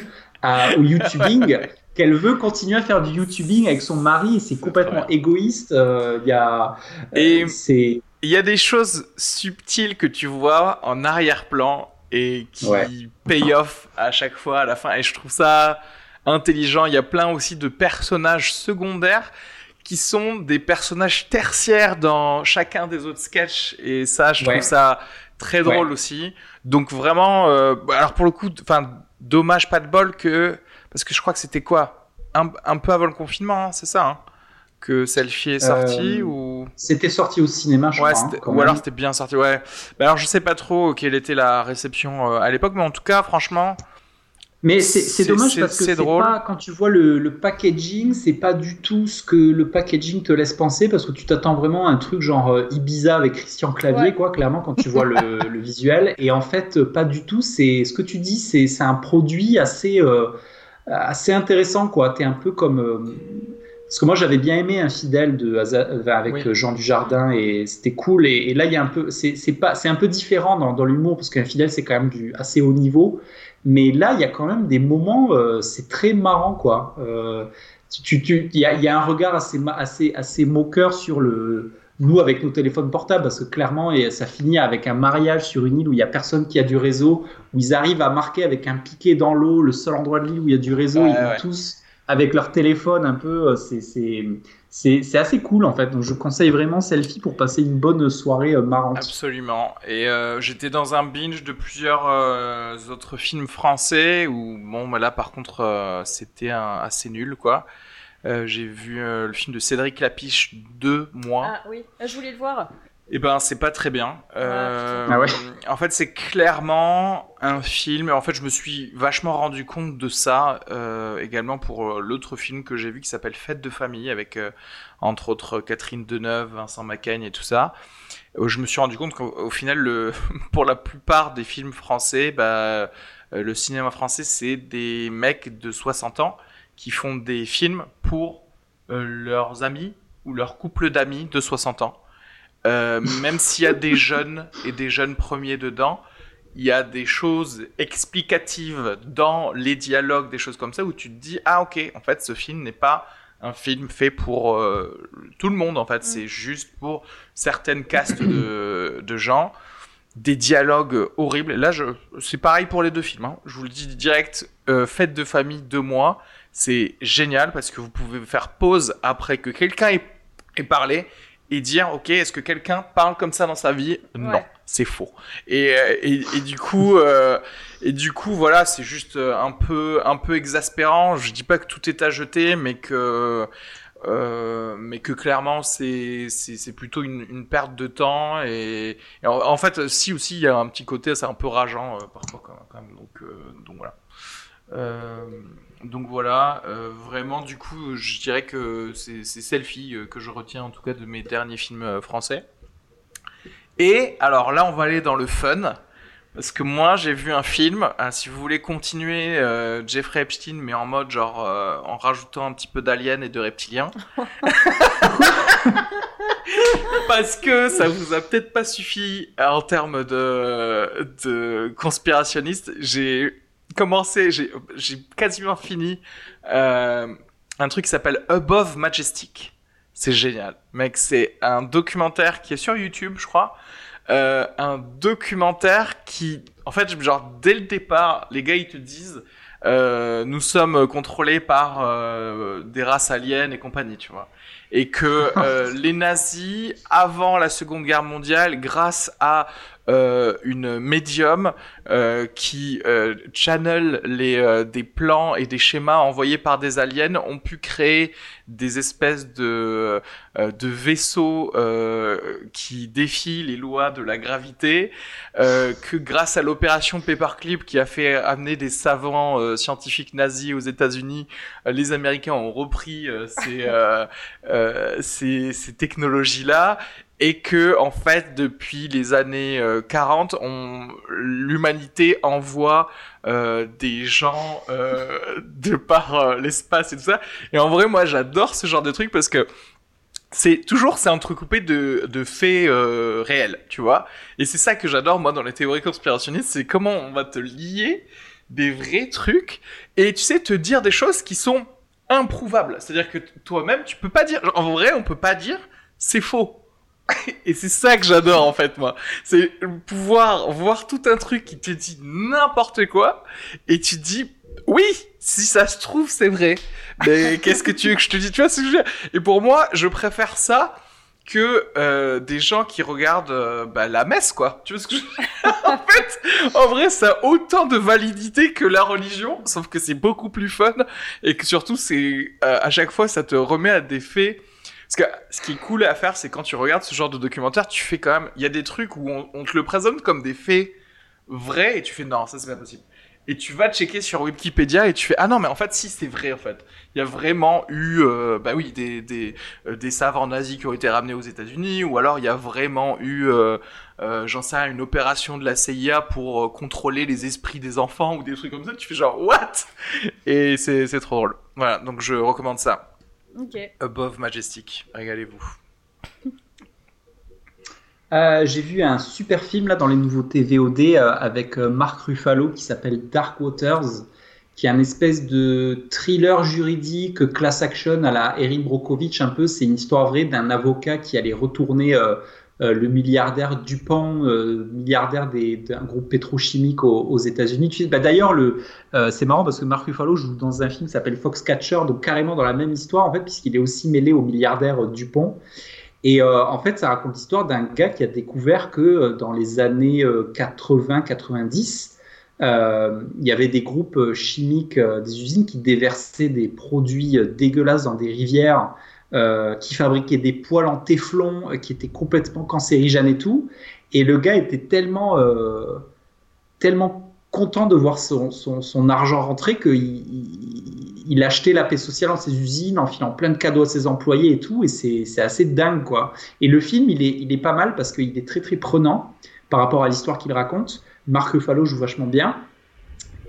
au YouTubing qu'elle veut continuer à faire du YouTubing avec son mari c'est complètement égoïste. Euh, il y a, euh, c'est il y a des choses subtiles que tu vois en arrière-plan et qui pay off à chaque fois à la fin. Et je trouve ça intelligent. Il y a plein aussi de personnages secondaires qui sont des personnages tertiaires dans chacun des autres sketchs. Et ça je trouve ça très drôle aussi. Donc vraiment euh, alors pour le coup enfin dommage pas de bol que parce que je crois que c'était quoi? Un, un, peu avant le confinement hein, c'est ça hein, que Selfie est sorti euh, ou? c'était sorti au cinéma je ouais, crois hein, ou alors c'était bien sorti ouais bah, alors je sais pas trop quelle était la réception euh, à l'époque mais en tout cas franchement mais c'est dommage parce que c'est pas quand tu vois le, le packaging, c'est pas du tout ce que le packaging te laisse penser parce que tu t'attends vraiment à un truc genre euh, Ibiza avec Christian Clavier, quoi, clairement quand tu vois le, le, visuel. Et en fait, pas du tout. C'est ce que tu dis, c'est un produit assez euh, assez intéressant, quoi. T'es un peu comme euh, parce que moi j'avais bien aimé Infidèle de avec Jean Dujardin et c'était cool. Et, et, là il y a un peu, c'est pas, c'est un peu différent dans, dans l'humour parce qu'Infidèle c'est quand même du assez haut niveau. Mais là, il y a quand même des moments, euh, c'est très marrant, quoi. Euh, il y, a, y, a un regard assez, assez, assez moqueur sur le, nous avec nos téléphones portables, parce que clairement, et ça finit avec un mariage sur une île où il y a personne qui a du réseau, où ils arrivent à marquer avec un piquet dans l'eau le seul endroit de l'île où il y a du réseau, ils vont tous avec leur téléphone un peu, euh, c'est c'est assez cool en fait. Donc je conseille vraiment Selfie pour passer une bonne soirée euh, marrante. Absolument. Et euh, j'étais dans un binge de plusieurs euh, autres films français où bon bah là par contre c'était assez nul quoi. J'ai vu le film de Cédric Lapiche deux mois. Ah oui, ah, je voulais le voir. Eh ben, c'est pas très bien. Euh, ah ouais. En fait, c'est clairement un film. En fait, je me suis vachement rendu compte de ça euh, également pour euh, l'autre film que j'ai vu qui s'appelle Fête de famille avec euh, entre autres Catherine Deneuve, Vincent Macaigne et tout ça. je me suis rendu compte qu'au final, le, pour la plupart des films français, bah, le cinéma français, c'est des mecs de 60 ans qui font des films pour leurs amis ou leur couple d'amis de 60 ans. Euh, même s'il y a des jeunes et des jeunes premiers dedans, il y a des choses explicatives dans les dialogues, des choses comme ça, où tu te dis, ah ok, en fait, ce film n'est pas un film fait pour euh, tout le monde, en fait, mm. c'est juste pour certaines castes de, de, gens, des dialogues horribles. Là, je, c'est pareil pour les deux films, hein. je vous le dis direct, euh, Fête de famille, deux mois, c'est génial parce que vous pouvez faire pause après que quelqu'un ait, ait parlé et dire ok est-ce que quelqu'un parle comme ça dans sa vie? Non c'est faux. Et, euh, et, et, du coup euh, et du coup voilà c'est juste euh, un peu un peu exaspérant. Je dis pas que tout est à jeter mais que euh, mais que clairement c'est c'est plutôt une, une, perte de temps. Et, en, fait si aussi il y a un petit côté c'est un peu rageant parfois quand même, donc donc voilà donc voilà, euh, vraiment du coup, je dirais que c'est Selfie euh, que je retiens en tout cas de mes derniers films euh, français. Et alors là, on va aller dans le fun. Parce que moi, j'ai vu un film, si vous voulez continuer Jeffrey Epstein, mais en mode genre en rajoutant un petit peu d'aliens et de reptiliens. Parce que ça vous a peut-être pas suffi en termes de, de conspirationniste. J'ai commencé, j'ai quasiment fini euh, un truc qui s'appelle Above Majestic. C'est génial. Mec, c'est un documentaire qui est sur YouTube, je crois. Euh, un documentaire qui, en fait, genre, dès le départ, les gars, ils te disent, euh, nous sommes contrôlés par euh, des races aliens et compagnie, tu vois. Et que les nazis, avant la Seconde Guerre mondiale, grâce à euh, une médium euh, qui euh, channel les, euh, des plans et des schémas envoyés par des aliens ont pu créer des espèces de, euh, de vaisseaux qui défient les lois de la gravité, que grâce à l'opération Paperclip qui a fait amener des savants scientifiques nazis aux États-Unis, les Américains ont repris ces, ces, ces technologies-là et que en fait depuis les années 40 on l'humanité envoie euh, des gens euh, de par euh, l'espace et tout ça. Et en vrai moi j'adore ce genre de truc parce que c'est toujours c'est entrecoupé de de faits euh, réels tu vois. Et c'est ça que j'adore moi dans les théories conspirationnistes c'est comment on va te lier des vrais trucs et tu sais te dire des choses qui sont improuvables. C'est à dire que toi-même tu peux pas dire en vrai on peut pas dire c'est faux Et c'est ça que j'adore en fait moi. C'est pouvoir voir tout un truc qui te dit n'importe quoi et tu te dis oui, si ça se trouve c'est vrai. Mais qu'est-ce que tu veux que je te dise? Tu vois ce que je veux dire? Et pour moi, je préfère ça que euh, des gens qui regardent euh, bah, la messe quoi. Tu vois ce que je En fait, en vrai, ça a autant de validité que la religion, sauf que c'est beaucoup plus fun et que surtout c'est euh, à chaque fois ça te remet à des faits parce que ce qui est cool à faire, c'est quand tu regardes ce genre de documentaire, tu fais quand même. Il y a des trucs où on, te le présente comme des faits vrais et tu fais non, ça c'est pas possible. Et tu vas checker sur Wikipédia et tu fais ah non mais en fait si c'est vrai en fait. Il y a vraiment eu euh, bah oui des des euh, des savants nazis qui ont été ramenés aux États-Unis ou alors il y a vraiment eu euh, euh j'en sais rien, une opération de la CIA pour contrôler les esprits des enfants ou des trucs comme ça. Tu fais genre what? Et c'est c'est trop drôle. Voilà donc je recommande ça. Above Majestic, régalez-vous. Euh, j'ai vu un super film là dans les nouveautés VOD euh, avec euh, Mark Ruffalo qui s'appelle Dark Waters, qui est un espèce de thriller juridique class action à la Erin Brockovich un peu. C'est une histoire vraie d'un avocat qui allait retourner euh, le milliardaire Dupont, euh, milliardaire d'un groupe pétrochimique aux, États-Unis. Bah, D'ailleurs, euh, c'est marrant parce que Mark Ruffalo joue dans un film qui s'appelle Foxcatcher, donc carrément dans la même histoire en fait, puisqu'il est aussi mêlé au milliardaire Dupont. Et en fait, ça raconte l'histoire d'un gars qui a découvert que dans les années 80-90, il y avait des groupes chimiques, des usines qui déversaient des produits dégueulasses dans des rivières euh, qui fabriquait des poils en téflon euh, qui étaient complètement cancérigènes et tout. Et le gars était tellement, euh, tellement content de voir son, argent rentrer qu'il il, achetait la paix sociale dans ses usines en filant plein de cadeaux à ses employés et tout. Et c'est assez dingue, quoi. Et le film, il est, il est pas mal parce qu'il est très, très prenant par rapport à l'histoire qu'il raconte. Marc Ruffalo joue vachement bien.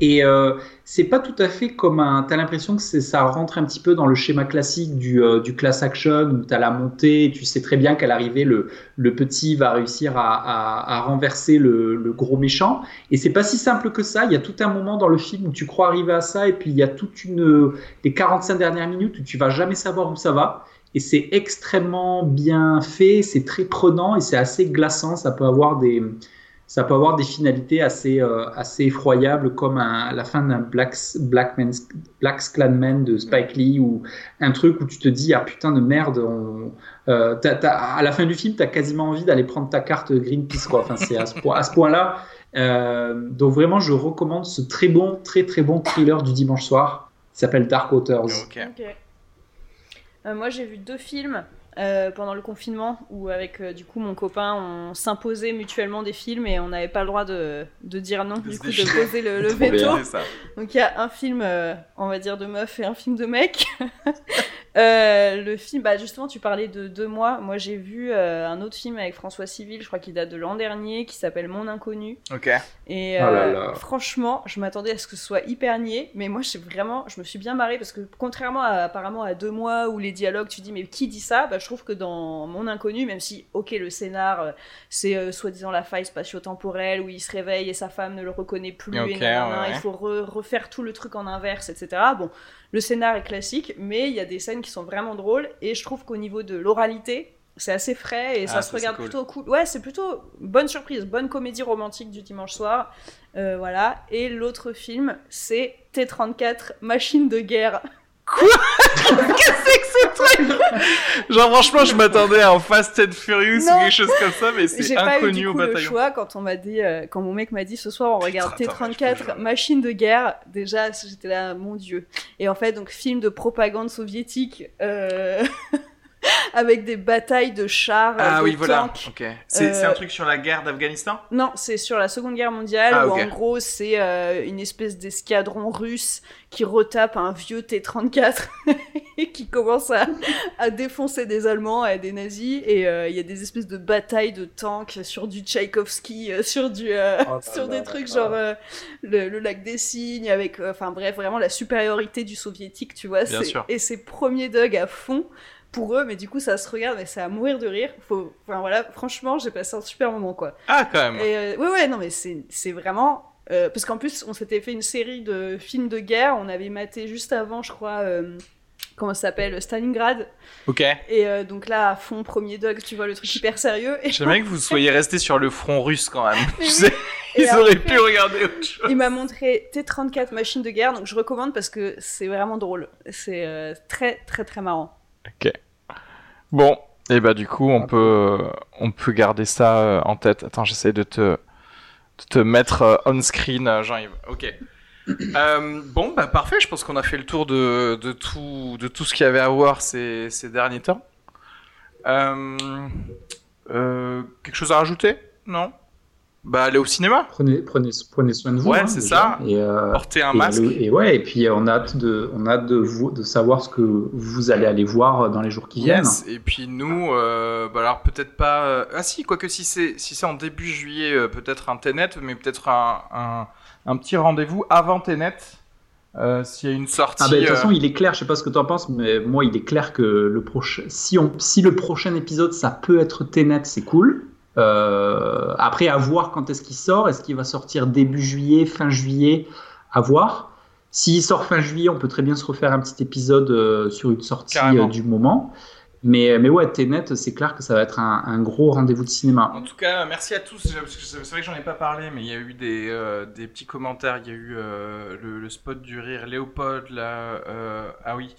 Et euh, c'est pas tout à fait comme un. T'as l'impression que ça rentre un petit peu dans le schéma classique du, euh, du class action où t'as la montée, tu sais très bien qu'à l'arrivée le, le petit va réussir à, à, à renverser le, le, gros méchant. Et c'est pas si simple que ça. Il y a tout un moment dans le film où tu crois arriver à ça et puis il y a toute une les 45 dernières minutes où tu vas jamais savoir où ça va. Et c'est extrêmement bien fait, c'est très prenant et c'est assez glaçant. Ça peut avoir des ça peut avoir des finalités assez, euh, assez effroyables, comme à la fin d'un Black, Black, Black Clanman de Spike Lee, ou un truc où tu te dis, ah putain de merde, on, euh, à la fin du film, tu as quasiment envie d'aller prendre ta carte Greenpeace. Quoi. Enfin, c'est à ce, point, à ce point-là. Euh, donc vraiment, je recommande ce très bon, très très bon thriller du dimanche soir. Il s'appelle Dark Waters. moi, j'ai vu deux films. Euh, pendant le confinement où avec euh, du coup mon copain on s'imposait mutuellement des films et on n'avait pas le droit de, de dire non du coup de poser le, le veto. donc il y a un film euh, on va dire de meuf et un film de mec le film bah justement tu parlais de deux mois. Moi j'ai vu un autre film avec François Civil je crois qu'il date de l'an dernier qui s'appelle Mon Inconnu. Ok. Et oh franchement je m'attendais à ce que ce soit hyper niais mais moi j'ai vraiment je me suis bien marrée parce que contrairement à, apparemment à deux mois où les dialogues tu dis mais qui dit ça? Bah, je trouve que dans Mon Inconnu, même si, ok, le scénar, euh, c'est euh, soi-disant la faille spatio-temporelle où il se réveille et sa femme ne le reconnaît plus, et il faut refaire tout le truc en inverse, etc. Bon, le scénar est classique, mais il y a des scènes qui sont vraiment drôles, et je trouve qu'au niveau de l'oralité, c'est assez frais et ça ah, se regarde plutôt cool. Ouais, c'est plutôt bonne surprise, bonne comédie romantique du dimanche soir. Euh, voilà. Et l'autre film, c'est T34, Machine de guerre. Quoi? Qu'est-ce que c'est que ce truc? Genre franchement, je m'attendais à un Fast and Furious ou quelque chose comme ça, mais c'est inconnu eu, au bataillon. le choix quand on m'a dit, euh, quand mon mec m'a dit ce soir on regarde T34, machine de guerre. Déjà, j'étais là, mon dieu. Et en fait, donc film de propagande soviétique. Euh... avec des batailles de chars. Ah de oui, voilà. C'est un euh, truc sur la guerre d'Afghanistan? Non, c'est sur la Seconde Guerre mondiale, ah, où en gros, c'est euh, une espèce d'escadron russe qui retape un vieux T-34 et qui commence à, à, défoncer des Allemands et des nazis. Et euh, il y a des espèces de batailles de tanks sur du Tchaïkovski, sur, du, oh sur des trucs genre le, lac des Cygnes, avec, enfin bref, vraiment la supériorité du soviétique, tu vois. Et c'est premier Doug à fond pour eux, mais du coup, ça se regarde, mais c'est à mourir de rire. Faut... Enfin, voilà, franchement, j'ai passé un super moment, quoi. Ah, quand même. Et, euh, ouais, ouais, non, mais c'est vraiment. Euh, parce qu'en plus, on s'était fait une série de films de guerre. On avait maté juste avant, je crois. Euh, comment ça s'appelle Stalingrad. Ok. Et donc là, à fond, premier dog, tu vois, le truc hyper sérieux. J'aimerais que vous soyez resté sur le front russe quand même. tu sais, ils auraient pu regarder autre chose. Il m'a montré T-34 machine de guerre, donc je recommande parce que c'est vraiment drôle. C'est très, très, très marrant. Ok. Bon, et bah du coup, on peut, on peut garder ça euh, en tête. Attends, j'essaie de te, te mettre euh, on screen, euh, Jean-Yves. Ok. bon, bah parfait. Je pense qu'on a fait le tour de, de, tout, de tout ce qu'il y avait à voir ces, ces derniers temps. quelque chose à rajouter? Non? Bah, aller au cinéma. Prenez, prenez, prenez soin de vous. Ouais, hein, c'est ça. Et, euh, Portez un masque. et ouais, et puis euh, on a hâte de, on a hâte de, vous, de savoir ce que vous allez aller voir dans les jours qui viennent. Et puis nous, euh, bah alors peut-être pas. Ah si, quoique si c'est si c'est en début juillet, peut-être un Tenet, mais peut-être un, un, un, petit rendez-vous avant Tenet. S'il y a une sortie. Ah ben, de toute façon, il est clair, je sais pas ce que tu en penses, mais moi, il est clair que le prochain, si, on, si le prochain épisode, ça peut être Tenet, c'est cool. Euh, après, à voir quand est-ce qu'il sort. Est-ce qu'il va sortir début juillet, fin juillet? À voir. S'il sort fin juillet, on peut très bien se refaire un petit épisode euh, sur une sortie euh, du moment. Mais, mais ouais, Tenet, c'est clair que ça va être un, gros rendez-vous de cinéma. En tout cas, merci à tous. C'est vrai que j'en ai pas parlé, mais il y a eu des, des petits commentaires. Il y a eu le, le, spot du rire Léopold, là. ah oui.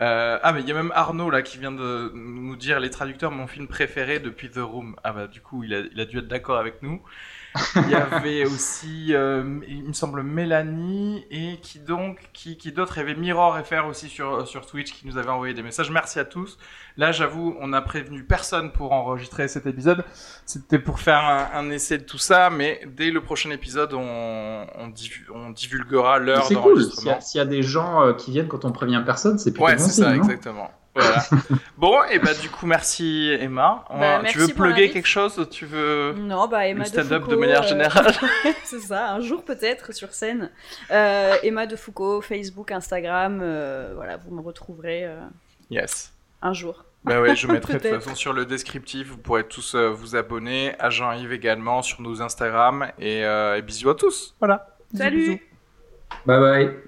Euh, ah mais il y a même Arnaud là qui vient de nous dire les traducteurs mon film préféré depuis The Room. Ah bah du coup il a, il a dû être d'accord avec nous. Il y avait aussi, euh, il me semble, Mélanie et qui donc, qui, qui d'autres Il y avait Mirror FR aussi sur, sur Twitch qui nous avait envoyé des messages. Merci à tous. Là, j'avoue, on n'a prévenu personne pour enregistrer cet épisode. C'était pour faire un, essai de tout ça, mais dès le prochain épisode, on, on, divulguera l'heure d'enregistrement. C'est cool. S'il y, a des gens euh, qui viennent quand on prévient personne, c'est plus Ouais, c'est ça, exactement. bon, et bah du coup, merci Emma. Bah, tu veux plugger quelque chose Tu veux Non, bah Emma de stand-up de, manière euh, générale. c'est ça, un jour peut-être sur scène. Euh, Emma de Foucault, Facebook, Instagram, euh, voilà, vous me retrouverez. yes. Un jour. Bah ouais, je mettrai de toute façon sur le descriptif. Vous pourrez tous vous abonner. À Jean-Yves également sur nos Instagram. Et, et bisous à tous. Voilà. Salut. Bye bye.